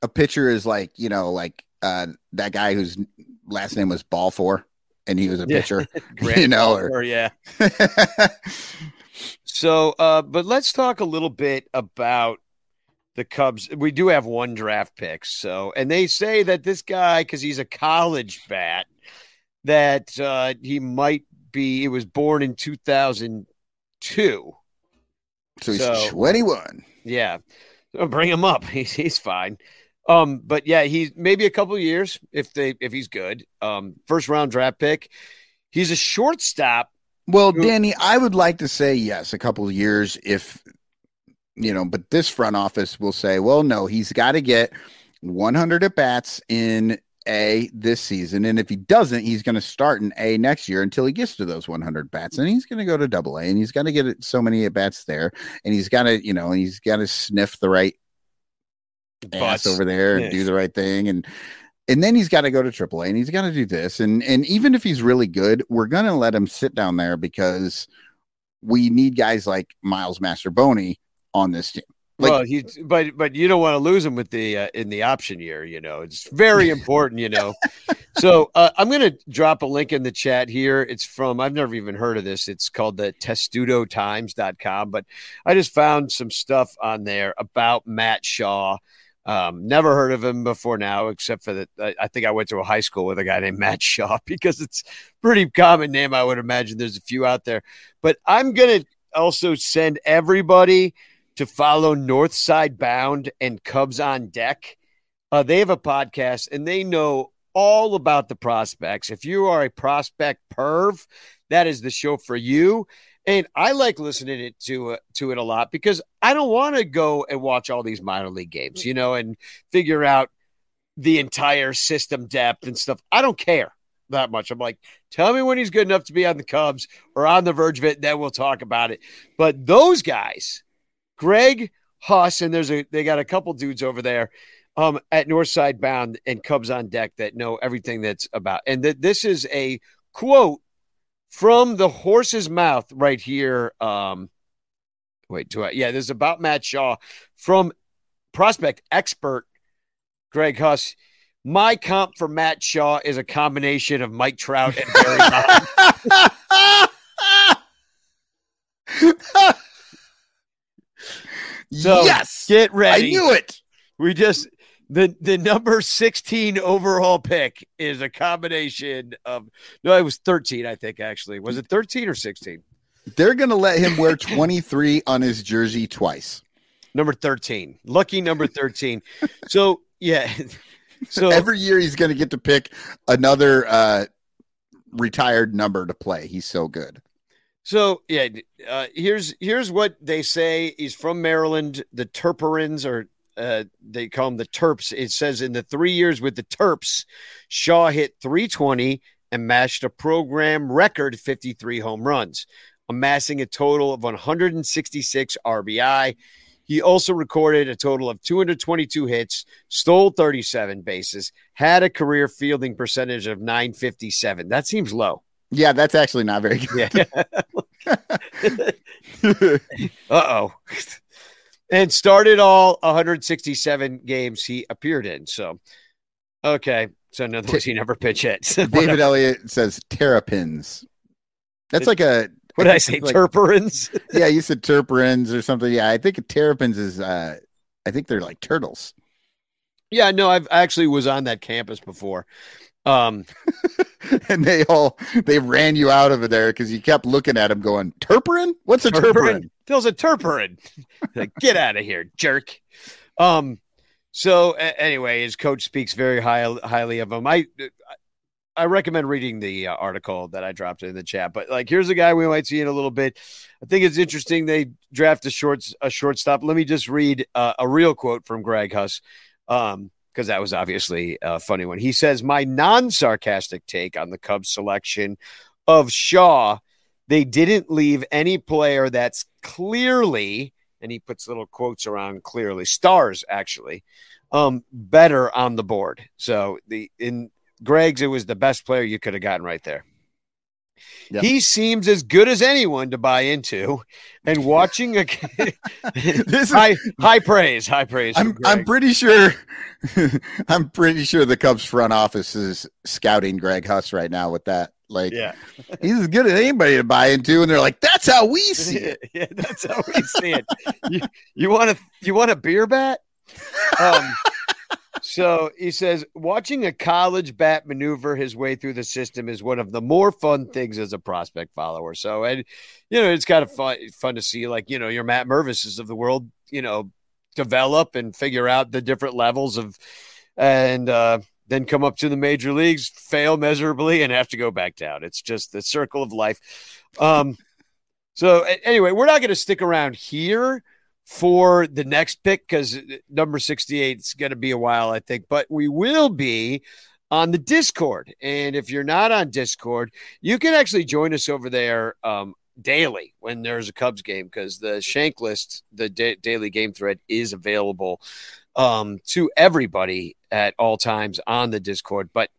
a pitcher is like, you know, like uh, that guy whose last name was Ball for and he was a pitcher, you know, or, yeah. so, uh, but let's talk a little bit about the Cubs. We do have one draft pick, so and they say that this guy, because he's a college bat, that uh, he might be. He was born in 2002. So he's So- 21. Yeah, so bring him up. He's he's fine. Um, but yeah, he's maybe a couple of years if they if he's good. Um, first round draft pick. He's a shortstop. Well, Danny, I would like to say yes, a couple of years if you know, but this front office will say, well, no, he's got to get 100 at bats in A this season, and if he doesn't, he's going to start in A next year until he gets to those 100 bats, and he's going to go to Double A, and he's got to get so many at bats there, and he's got to, you know, he's got to sniff the right ass over there and Yeah. do the right thing and and then he's got to go to AAA and he's got to do this and and even if he's really good, we're gonna let him sit down there because we need guys like Miles Mastrobuoni on this team. Like- well, he but but you don't want to lose him with the uh, in the option year. You know, it's very important. You know, so uh, I'm going to drop a link in the chat here. It's from I've never even heard of this. It's called the testudotimes.com, but I just found some stuff on there about Matt Shaw. Um, never heard of him before now, except for that. I, I think I went to a high school with a guy named Matt Shaw because it's pretty common name. I would imagine there's a few out there, but I'm going to also send everybody to follow Northside Bound and Cubs on Deck. Uh, they have a podcast and they know all about the prospects. If you are a prospect perv, that is the show for you. And I like listening it to uh, to it a lot because I don't want to go and watch all these minor league games, you know, and figure out the entire system depth and stuff. I don't care that much. I'm like, tell me when he's good enough to be on the Cubs or on the verge of it, and then we'll talk about it. But those guys, Greg Huss, and there's a they got a couple dudes over there um, at Northside Bound and Cubs on Deck that know everything that's about. And that this is a quote from the horse's mouth right here. Um, wait, do I? Yeah, this is about Matt Shaw from prospect expert Greg Huss. My comp for Matt Shaw is a combination of Mike Trout and Barry Bonds. So yes, get ready. I knew it. We just the the number 16 overall pick is a combination of no, it was 13, I think actually. Was it 13 or 16? They're gonna let him wear 23 on his jersey twice. Number 13. Lucky number 13. so yeah. So Every year he's gonna get to pick another uh retired number to play. He's so good. So yeah, uh, here's here's what they say. He's from Maryland. The Turperins, or uh, they call them the Terps. It says in the three years with the Terps, Shaw hit 320 and matched a program record 53 home runs, amassing a total of 166 RBI. He also recorded a total of 222 hits, stole 37 bases, had a career fielding percentage of 957. That seems low. Yeah, that's actually not very good. Yeah. Uh oh. And started all 167 games he appeared in. So, okay. So, in other words, he never pitched hit. David Elliott says terrapins. That's like a what did I say? like- yeah, you said terrapins or something. Yeah, I think terrapins is uh I think they're like turtles. yeah, no, I've I actually was on that campus before. Um, and they all they ran you out of there because you kept looking at him going, Turperin? What's a turperin? There's a turperin. like, get out of here, jerk. Um, so a- anyway, his coach speaks very high, highly of him. I I recommend reading the uh, article that I dropped in the chat. But like, here's a guy we might see in a little bit. I think it's interesting they draft a short a shortstop. Let me just read uh, a real quote from Greg Huss. Um, because that was obviously a funny one. He says, My non sarcastic take on the Cubs selection of Shaw, they didn't leave any player that's clearly, and he puts little quotes around clearly, stars actually, um, better on the board. So the in Greg's, it was the best player you could have gotten right there. Yeah. He seems as good as anyone to buy into, and watching a This is- high high praise, high praise. I'm I'm pretty sure I'm pretty sure the Cubs front office is scouting Greg Huss right now with that. Like yeah. he's as good as anybody to buy into, and they're like, that's how we see it. yeah, that's how we see it. You, you want a you want a beer bat? Um, so he says watching a college bat maneuver his way through the system is one of the more fun things as a prospect follower. So and you know it's kind of fun fun to see like you know your Matt Mervises of the world you know develop and figure out the different levels of and uh, then come up to the major leagues, fail miserably, and have to go back down. It's just the circle of life. Um, so anyway, we're not going to stick around here for the next pick because number 68 is going to be a while, I think, but we will be on the Discord. And if you're not on Discord, you can actually join us over there um, daily when there's a Cubs game because the Shank list, the da- daily game thread, is available um, to everybody at all times on the Discord. But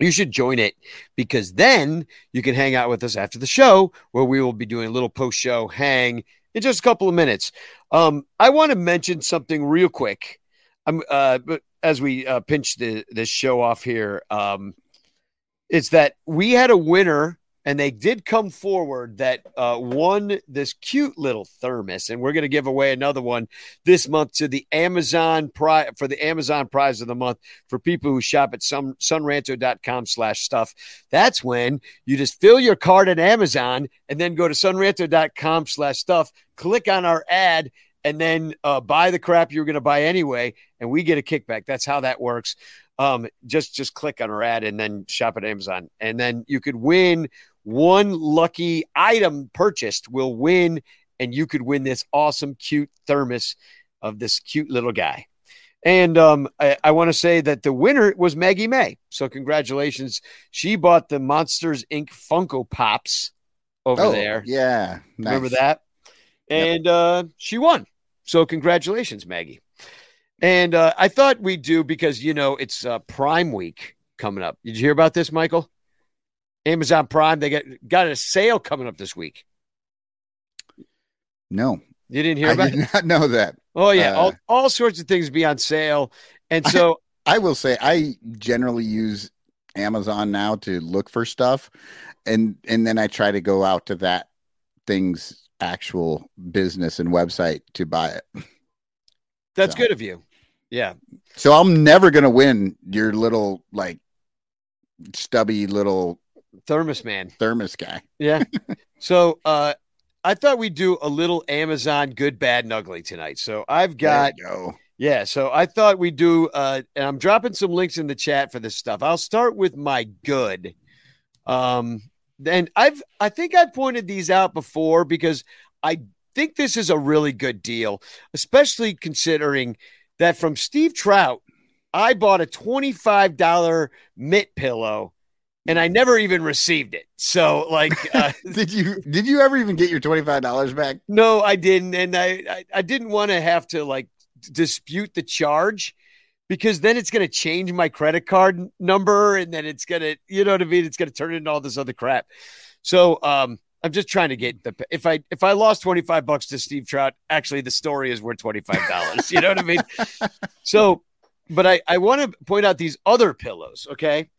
you should join it because then you can hang out with us after the show where we will be doing a little post show hang in just a couple of minutes. Um, I want to mention something real quick. I'm uh, as we uh, pinch the this show off here. Um, that we had a winner and they did come forward that uh, won this cute little thermos and we're going to give away another one this month to the amazon prize for the amazon prize of the month for people who shop at some sonranto.com slash stuff. That's when you just fill your card at amazon and then go to sonranto.com slash stuff click on our ad and then uh, buy the crap you're going to buy anyway and we get a kickback. That's how that works. Um, just just click on our ad and then shop at amazon. And then you could win one lucky item purchased will win, and you could win this awesome, cute thermos of this cute little guy. And um, I, I want to say that the winner was Maggie May. So congratulations. She bought the Monsters Inc. Funko Pops over Oh, there. Yeah. Remember that? And uh, she won. So congratulations, Maggie. And uh, I thought we'd do because, you know, it's uh, Prime Week coming up. Did you hear about this, Michael? Amazon Prime, they got, got a sale coming up this week. No. You didn't hear I about did it? not know that. Oh, yeah. Uh, all, all sorts of things be on sale. And so, I will say I generally use Amazon now to look for stuff and and then I try to go out to that thing's actual business and website to buy it. that's So. good of you. Yeah. So I'm never going to win your little like stubby little Thermos Man. thermos guy. Yeah. so, uh, I thought we'd do a little Amazon good, bad, and ugly tonight. So I've got go. Yeah, so I thought we'd do, uh, and I'm dropping some links in the chat for this stuff. I'll start with my good. Um, and I've, I think I pointed these out before because I think this is a really good deal, especially considering that from Steve Trout, I bought a $25 mitt pillow and I never even received it. So, like, uh, Did you did you ever even get your twenty five dollars back? no, I didn't, and I I, I didn't want to have to like dispute the charge because then it's going to change my credit card number, and then it's going to you know what I mean. It's going to turn into all this other crap. So um, I'm just trying to get the if I if I lost 25 bucks to Steve Trout, actually the story is worth 25 dollars. you know what I mean? So, but I I want to point out these other pillows. Okay,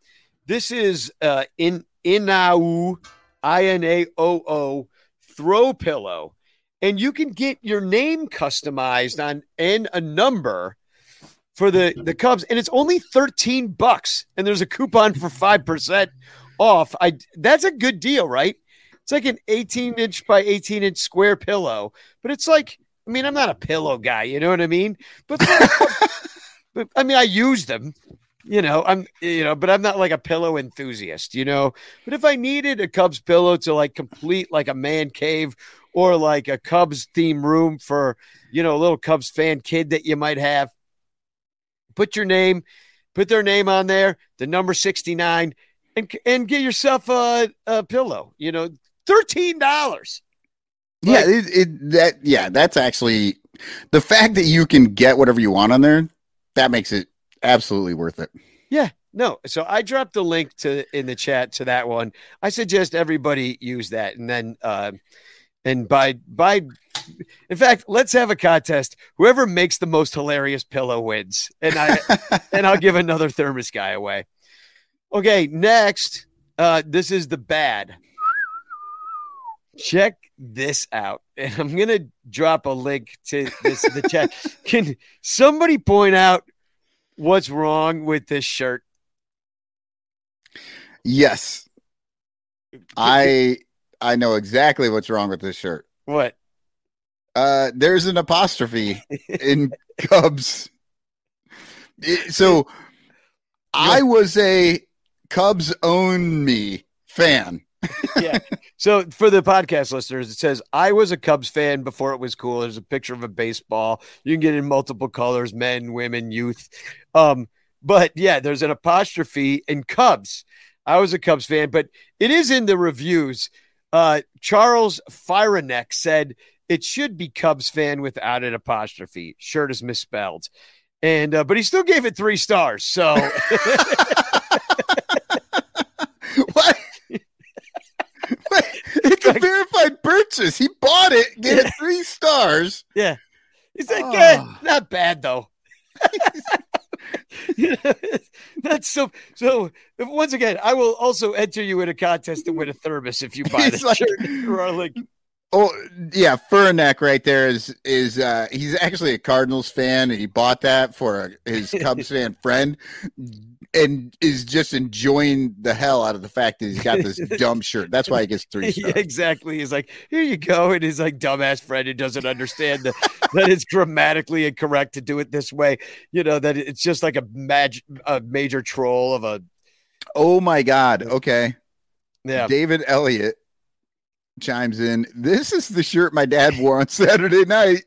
this is uh in Inao I N A O O throw pillow, and you can get your name customized on and a number for the the Cubs, and it's only thirteen bucks, and there's a coupon for five percent off. I that's a good deal, right? It's like an 18 inch by 18 inch square pillow, but it's like I mean, I'm not a pillow guy, you know what I mean? But, but I mean, I use them, you know. I'm, you know, but I'm not like a pillow enthusiast, you know. But if I needed a Cubs pillow to like complete like a man cave or like a Cubs theme room for, you know, a little Cubs fan kid that you might have, put your name, put their name on there, the number 69, and and get yourself a, a pillow. You know, thirteen dollars. Yeah, it, it that yeah, that's actually the fact that you can get whatever you want on there. That makes it absolutely worth it. Yeah, no. So I dropped the link to in the chat to that one. I suggest everybody use that, and then uh, and by by, in fact, let's have a contest. Whoever makes the most hilarious pillow wins, and I and I'll give another thermos guy away. Okay, next, uh, this is the bad. Check this out, and I'm gonna drop a link to this in the chat. Can somebody point out what's wrong with this shirt? Yes. I I know exactly what's wrong with this shirt. What? Uh there's an apostrophe in Cubs. So I was a Cubs own me fan. Yeah. So for the podcast listeners, it says I was a Cubs fan before it was cool. There's a picture of a baseball. You can get it in multiple colors, men, women, youth. Um, but yeah, there's an apostrophe in Cubs. I was a Cubs fan, but it is in the reviews. Uh, Charles Fireneck said it should be Cubs fan without an apostrophe. Shirt is misspelled. And uh, but he still gave it three stars. So what? It's a verified purchase. He bought it, gave it three stars. Yeah. He's like, Oh. "Eh, not bad though. That's so so once again, I will also enter you in a contest to win a thermos if you buy this like- shirt. Like, Oh yeah, Furneck right there is is uh he's actually a Cardinals fan and he bought that for his Cubs fan friend and is just enjoying the hell out of the fact that he's got this dumb shirt. That's why he gets three yeah, stars. exactly. He's like, here you go. And his like dumbass friend who doesn't understand that, that it's grammatically incorrect to do it this way. You know, that it's just like a mag- a major troll of a Oh my god. Okay. yeah. David Elliott chimes in. This is the shirt my dad wore on Saturday night.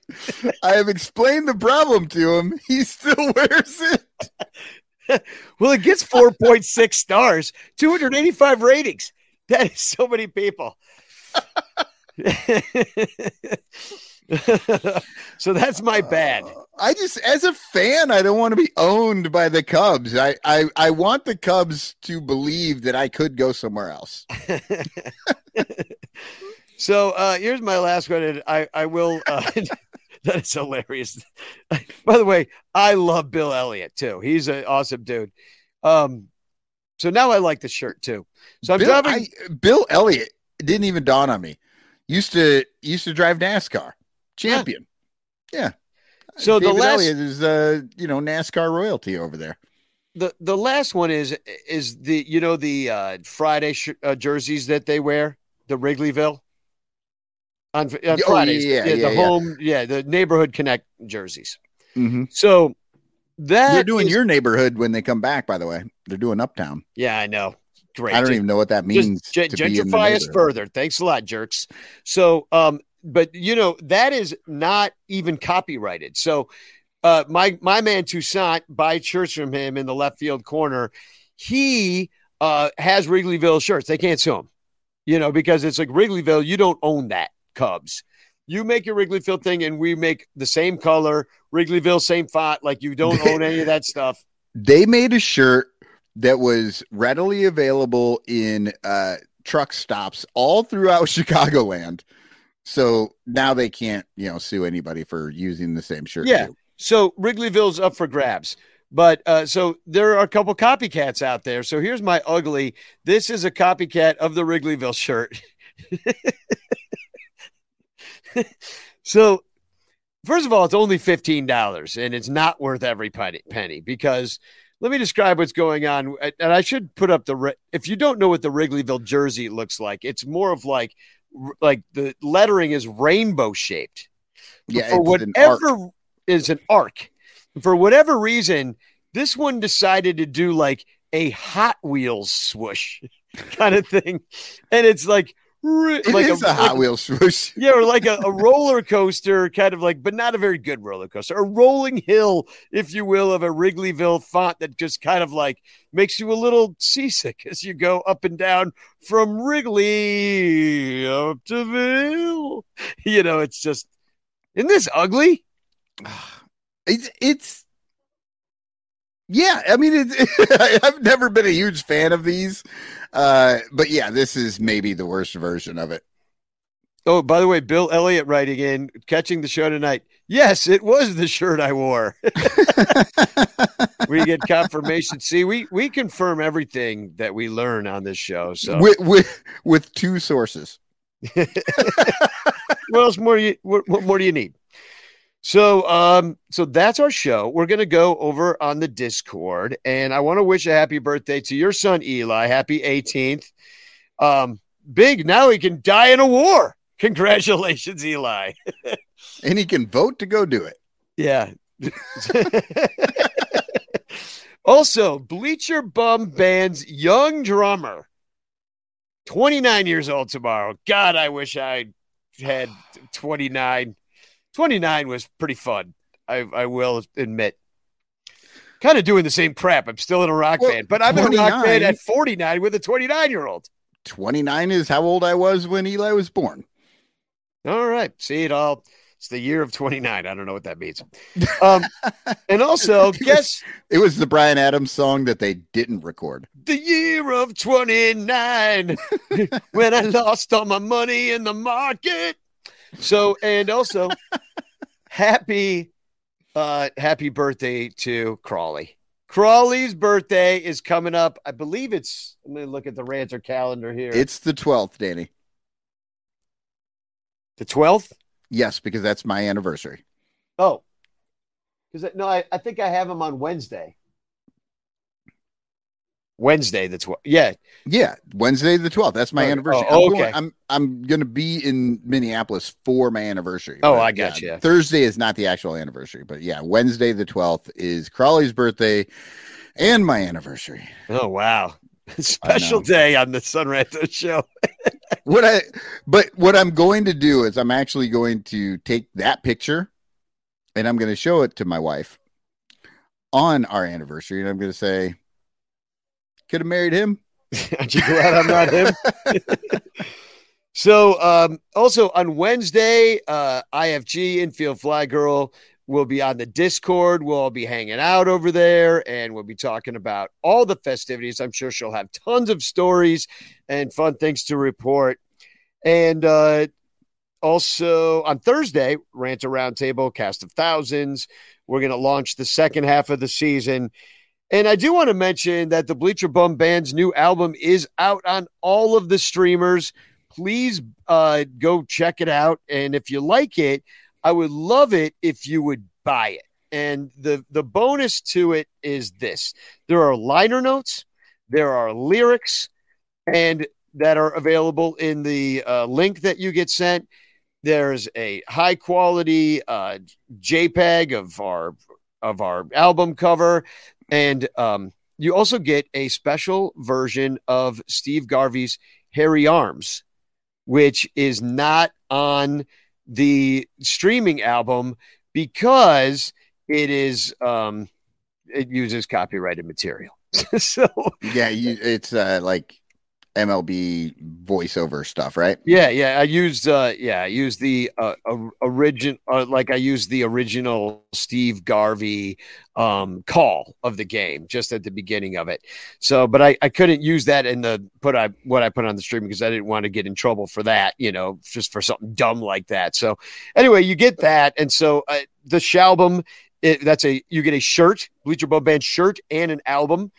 I have explained the problem to him. He still wears it. Well, it gets 4.6 stars, 285 ratings. That is so many people. so that's my bad. I just, as a fan, I don't want to be owned by the Cubs. I, I, I want the Cubs to believe that I could go somewhere else. So uh, here's my last one, and I I will. Uh, that is hilarious. By the way, I love Bill Elliott too. He's an awesome dude. Um, so now I like the shirt too. So I'm Bill, driving. I- Bill Elliott didn't even dawn on me. Used to used to drive NASCAR, champion. Yeah. So the David last- Elliott is uh you know NASCAR royalty over there. the the last one is is the you know the uh, Friday sh- uh, jerseys that they wear, the Wrigleyville on, on Oh, Fridays. yeah, the yeah, yeah. home, yeah, the neighborhood connect jerseys. Mm-hmm. So that They're doing is- your neighborhood when they come back. By the way, they're doing Uptown. yeah, I know. Great. I don't Ju- even know what that means. gen- to be in the gentrify us further. Thanks a lot, jerks. So, um, but you know that is not even copyrighted. So, uh, my my man Toussaint buy shirts from him in the left field corner. He uh has Wrigleyville shirts. They can't sue him, you know, because it's like Wrigleyville. You don't own that Cubs. You make your Wrigleyville thing, and we make the same color, Wrigleyville, same font. Like you don't own any of that stuff. They made a shirt that was readily available in uh, truck stops all throughout Chicagoland. So now they can't, you know, sue anybody for using the same shirt. Yeah. too. So Wrigleyville's up for grabs. But uh, so there are a couple copycats out there. So here's my ugly. This is a copycat of the Wrigleyville shirt. so first of all, it's only fifteen dollars, and it's not worth every penny, because let me describe what's going on. And I should put up the if you don't know what the Wrigleyville jersey looks like, it's more of like like the lettering is rainbow shaped Yeah. for it's an whatever is an arc. For whatever reason, this one decided to do like a Hot Wheels swoosh kind of thing, and it's like It like is a, Hot like- Wheels swoosh. Yeah, or like a, a roller coaster, kind of like, but not a very good roller coaster, a rolling hill, if you will, of a Wrigleyville font that just kind of like makes you a little seasick as you go up and down from Wrigley up to Ville. You know, it's just, isn't this ugly? Ah, it's it's yeah. I mean, it's, I've never been a huge fan of these, uh, but yeah, this is maybe the worst version of it. Oh, by the way, Bill Elliott writing in, catching the show tonight. Yes, it was the shirt I wore. we get confirmation. See, we we confirm everything that we learn on this show. So with, with with two sources. what else more do you what, what more do you need? So, um, so that's our show. We're gonna go over on the Discord, and I want to wish a happy birthday to your son Eli. Happy 18th. Um, big now he can die in a war. Congratulations, Eli. and he can vote to go do it. Yeah. also, Bleacher Bum Band's young drummer, 29 years old tomorrow. God, I wish I had 29. 29 was pretty fun. I, I will admit. Kind of doing the same crap. I'm still in a rock Well, band, but I'm in a rock band at 49 with a 29 year old. 29 is how old I was when Eli was born. All right. See it all. It's the year of 29. I don't know what that means. Um, and also, It was- guess It was the Bryan Adams song that they didn't record. the year of 29 when I lost all my money in the market. So, and also, happy, uh, happy birthday to Crawley. Crawley's birthday is coming up. I believe it's, let me look at the ranter calendar here. It's the 12th, Danny. the 12th. Yes, because that's my anniversary. Oh, because no, I, I think I have him on Wednesday. Wednesday, the 12th. Yeah. Yeah, Wednesday the 12th. That's my Oh, anniversary. oh, I'm, okay. going, I'm I'm going to be in Minneapolis for my anniversary. Oh, I got yeah, you. Thursday is not the actual anniversary, but yeah, Wednesday the 12th is Crawley's birthday and my anniversary. Oh, wow. Special day on the Son Ranto show. What I but what I'm going to do is I'm actually going to take that picture and I'm going to show it to my wife on our anniversary and I'm going to say could have married him. Aren't you glad I'm not him? so, um, also on Wednesday, uh, IFG Infield Fly Girl will be on the Discord. We'll all be hanging out over there and we'll be talking about all the festivities. I'm sure she'll have tons of stories and fun things to report. And uh, also on Thursday, Rant a Roundtable, Cast of Thousands. We're going to launch the second half of the season. And I do want to mention that the Bleacher Bum Band's new album is out on all of the streamers. Please uh, go check it out. And if you like it, I would love it if you would buy it. And the the bonus to it is this: there are liner notes, there are lyrics, and that are available in the uh, link that you get sent. There's a high quality uh, JPEG of our of our album cover, and um, you also get a special version of Steve Garvey's "Hairy Arms," which is not on the streaming album because it is um, it uses copyrighted material. so Yeah, you, it's uh, like MLB voiceover stuff, right? Yeah, yeah. I used uh yeah, I used the uh, origin uh, like I used the original Steve Garvey um call of the game just at the beginning of it. So, but I I couldn't use that in the put I what I put on the stream because I didn't want to get in trouble for that, you know, just for something dumb like that. So, anyway, you get that and so uh, the Shalbum it, that's a you get a shirt, Bleacher Bum Band shirt and an album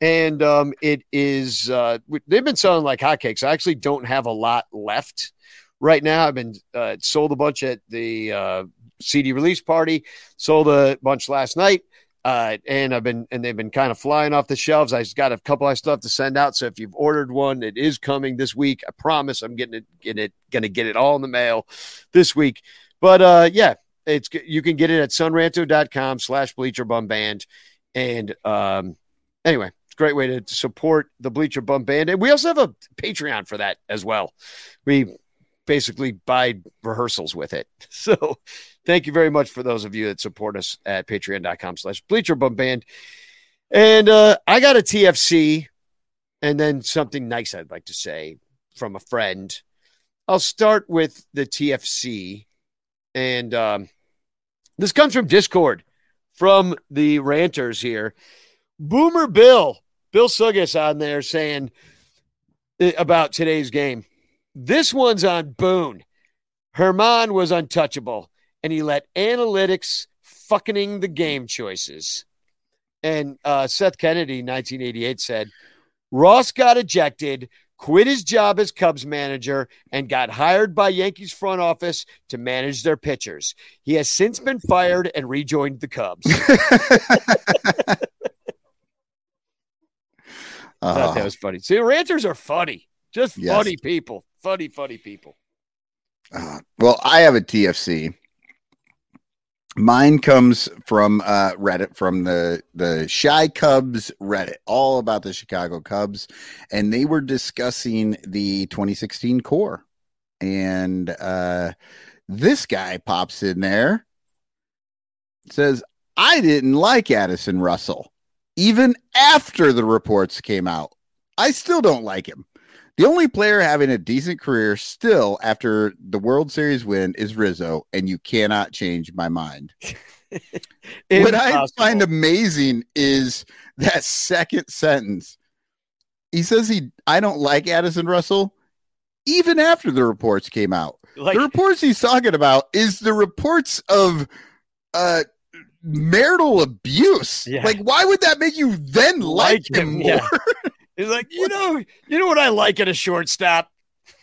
and um, it is uh, they've been selling like hotcakes. I actually don't have a lot left right now. I've been uh, sold a bunch at the uh, CD release party, sold a bunch last night, uh, and I've been and they've been kind of flying off the shelves. I've got a couple of stuff to send out. So if you've ordered one, it is coming this week. I promise I'm getting it, getting it, gonna get it all in the mail this week. But uh, yeah, it's you can get it at sonranto.com slash bleacher bum band. And um, anyway, great way to support the Bleacher Bum Band. And we also have a Patreon for that as well. We basically buy rehearsals with it. So thank you very much for those of you that support us at patreon.com slash Bleacher Bum Band. And uh, I got a TFC and then something nice I'd like to say from a friend. I'll start with the TFC. And um, this comes from Discord from the ranters here. Boomer Bill Bill Suggis on there saying uh, about today's game. This one's on Boone. Herman was untouchable, and he let analytics fucking the game choices. And uh, Seth Kennedy, 1988, said Ross got ejected. quit his job as Cubs manager, and got hired by Yankees front office to manage their pitchers. He has since been fired and rejoined the Cubs. I thought that Uh, was funny. See, ranters are funny. Just Yes. funny people. Funny, funny people. uh, well, I have a TFC. Mine comes from uh, Reddit, from the the ChiCubs Reddit, all about the Chicago Cubs, and they were discussing the 2016 core, and uh, this guy pops in there, says, "I didn't like Addison Russell, even after the reports came out. I still don't like him. The only player having a decent career still after the World Series win is Rizzo, and you cannot change my mind. what I find amazing is that second sentence. He says he I don't like Addison Russell even after the reports came out. Like- the reports he's talking about is the reports of uh marital abuse. Yeah. Like why would that make you then like, Like him him, more? yeah. He's like, you know, you know what I like in a shortstop?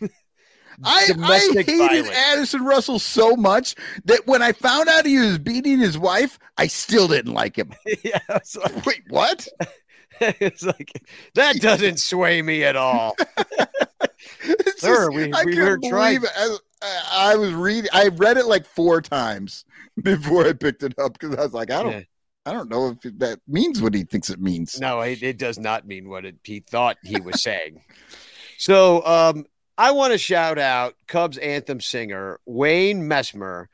I, I hated violence. Addison Russell so much that when I found out he was beating his wife, I still didn't like him. yeah, it's like, Wait, what? it's like that doesn't sway me at all. Sir, just- we- I we couldn't were trying- it. I, was reading. I read it like four times before I picked it up because I was like, I don't, Yeah. I don't know if that means what he thinks it means. No, it, it does not mean what it, he thought he was saying. so um, I want to shout out Cubs anthem singer Wayne Messmer,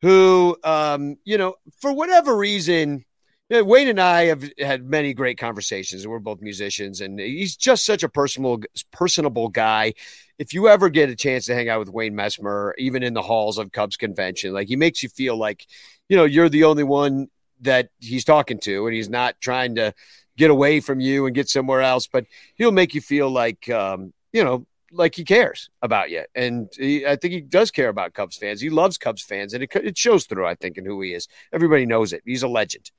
who, um, you know, for whatever reason, know, Wayne and I have had many great conversations. We're both musicians, and he's just such a personable, personable guy. If you ever get a chance to hang out with Wayne Messmer, even in the halls of Cubs convention, like he makes you feel like, you know, you're the only one that he's talking to, and he's not trying to get away from you and get somewhere else, but he'll make you feel like, um, you know, like he cares about you. And he, I think he does care about Cubs fans. He loves Cubs fans, and it, it shows through, I think, in who he is. Everybody knows it. He's a legend.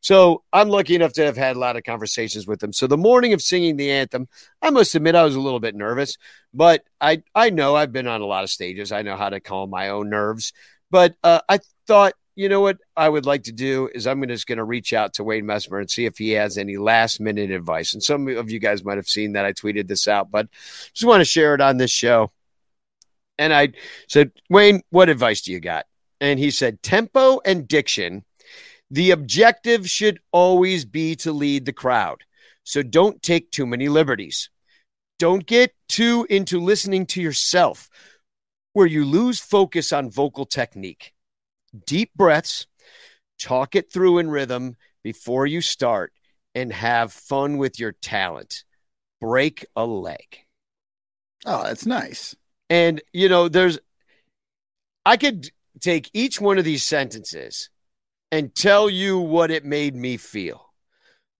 So I'm lucky enough to have had a lot of conversations with him. So the morning of singing the anthem, I must admit I was a little bit nervous, but I I know I've been on a lot of stages. I know how to calm my own nerves. But uh, I thought, you know what I would like to do is I'm just going to reach out to Wayne Messmer and see if he has any last minute advice. And some of you guys might have seen that I tweeted this out, but just want to share it on this show. And I said, Wayne, what advice do you got? And he said, tempo and diction. The objective should always be to lead the crowd. So don't take too many liberties. Don't get too into listening to yourself where you lose focus on vocal technique. Deep breaths, talk it through in rhythm before you start, and have fun with your talent. Break a leg. Oh, that's nice. And, you know, there's, I could take each one of these sentences and tell you what it made me feel.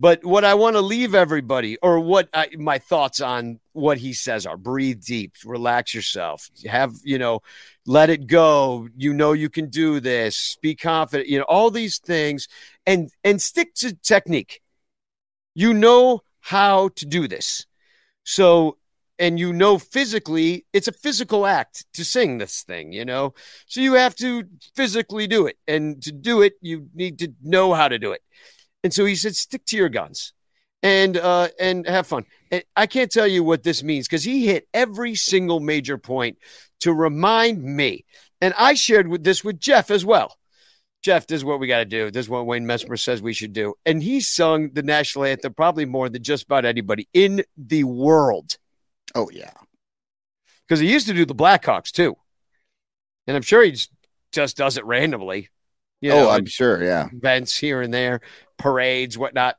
But what I want to leave everybody, or what I, my thoughts on what he says are breathe deep, relax yourself, have, you know, let it go. You know, you can do this, be confident, you know, all these things and, and stick to technique. You know how to do this. So, and you know physically, it's a physical act to sing this thing, you know? So you have to physically do it. And to do it, you need to know how to do it. And so he said, stick to your guns and uh and have fun. And I can't tell you what this means because he hit every single major point to remind me. And I shared with this with Jeff as well. Jeff, this is what we got to do. This is what Wayne Messmer says we should do. And he sung the national anthem probably more than just about anybody in the world Oh yeah. because he used to do the Blackhawks too. And I'm sure he just, does it randomly. You oh, I'm sure. Yeah. events here and there, parades, whatnot.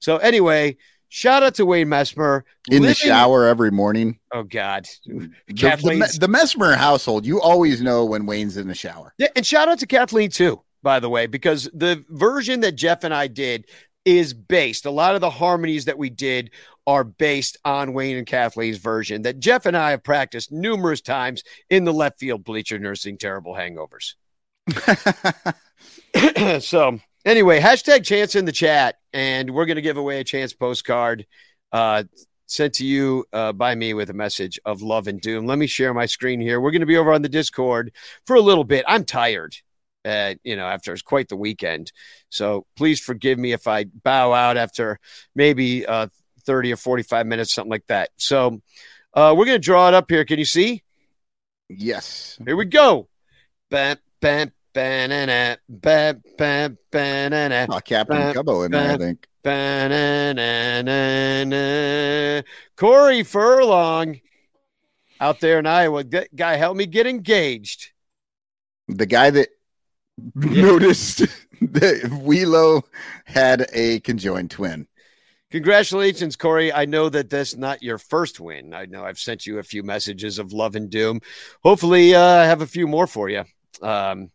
So anyway, shout out to Wayne Messmer In the shower every morning. Oh God, The, the, the Messmer household, you always know when Wayne's in the shower. Yeah, and shout out to Kathleen too, by the way, because the version that Jeff and I did is based. A lot of the harmonies that we did are based on Wayne and Kathleen's version that Jeff and I have practiced numerous times in the left field bleacher nursing terrible hangovers. so anyway, hashtag chance in the chat, and we're gonna give away a chance postcard. Uh, sent to you uh, by me with a message of love and doom. Let me share my screen here. We're going to be over on the Discord for a little bit. I'm tired, uh, you know, after it's quite the weekend. So please forgive me if I bow out after maybe uh, 30 or 45 minutes, something like that. So uh, we're going to draw it up here. Can you see? Yes. Here we go. Bam, bam, Ba-na-na, ba, ba, ba-na-na, Oh, Captain Cubbo in there, I think. Corey Furlong out there in Iowa. Guy, help me get engaged. The guy that noticed that Wielo had a conjoined twin. Congratulations, Corey. I know that that's not your first win. I know I've sent you a few messages of love and doom. Hopefully, uh, I have a few more for you. Um,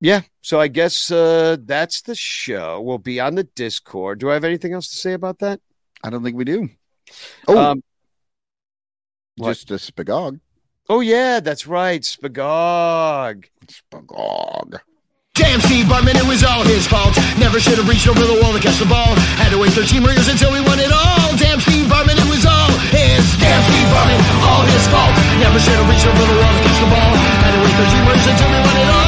yeah, so I guess uh, that's the show. We'll be on the Discord. Do I have anything else to say about that? I don't think we do. Oh, Um, just a spagog. Oh yeah, that's right, Spagog. Spagog. Damn Steve Bartman, it was all his fault. Never should have reached over the wall to catch the ball. Had to wait 13 more years until we won it all. Damn Steve Bartman, it was all his. Damn Steve Bartman, all his fault. Never should have reached over the wall to catch the ball. Had to wait 13 more years until we won it all.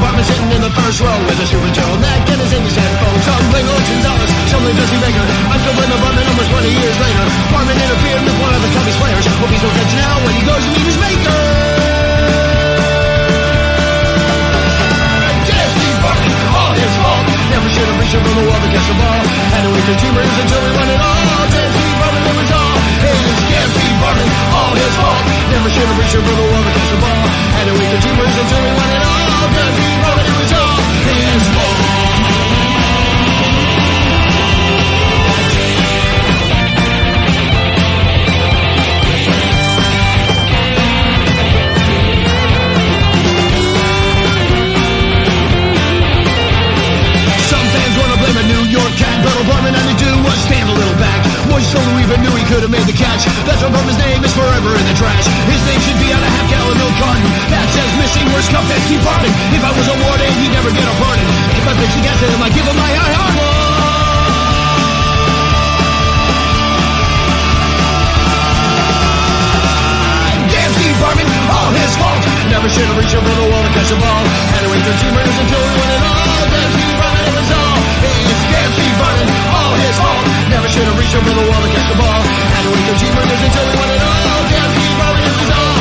Bartman sitting in the first row with a stupid turtleneck and his English headphones. Moises Alou, some blame Dusty Baker. I'm still blaming Bartman almost 20 years later. Bartman interfered with one of the Cubbies players. Hope he's no catch now when he goes to meet his maker. Have reached over the wall to catch the ball. Had to wait 13 years until we won it all. Damn Steve Bartman, it was all his. Damn Steve Bartman, all his fault. Never should have reached over the wall to catch the ball. Had to wait 13 years until we won it all. Damn Steve Bartman, it was all his fault. Had to do was stand a little back. Was so even knew he could have made the catch. That's why Bartman's name is forever in the trash. His name should be on a half gallon milk carton. That says missing worst cup that's Steve Bartman. If I was a warden, he'd never get a pardon. If I pitched against him, I'd give him my high one. Steve Bartman, all his fault. Never should have reached over the wall to catch the ball. Wait 13 minutes until we won it all. Damn Steve Bartman, it was all Vegas can't be running all his fault. Never should have reached over the wall to catch the ball. Had to wait till G-Murders until he won it all. Can't be running his all.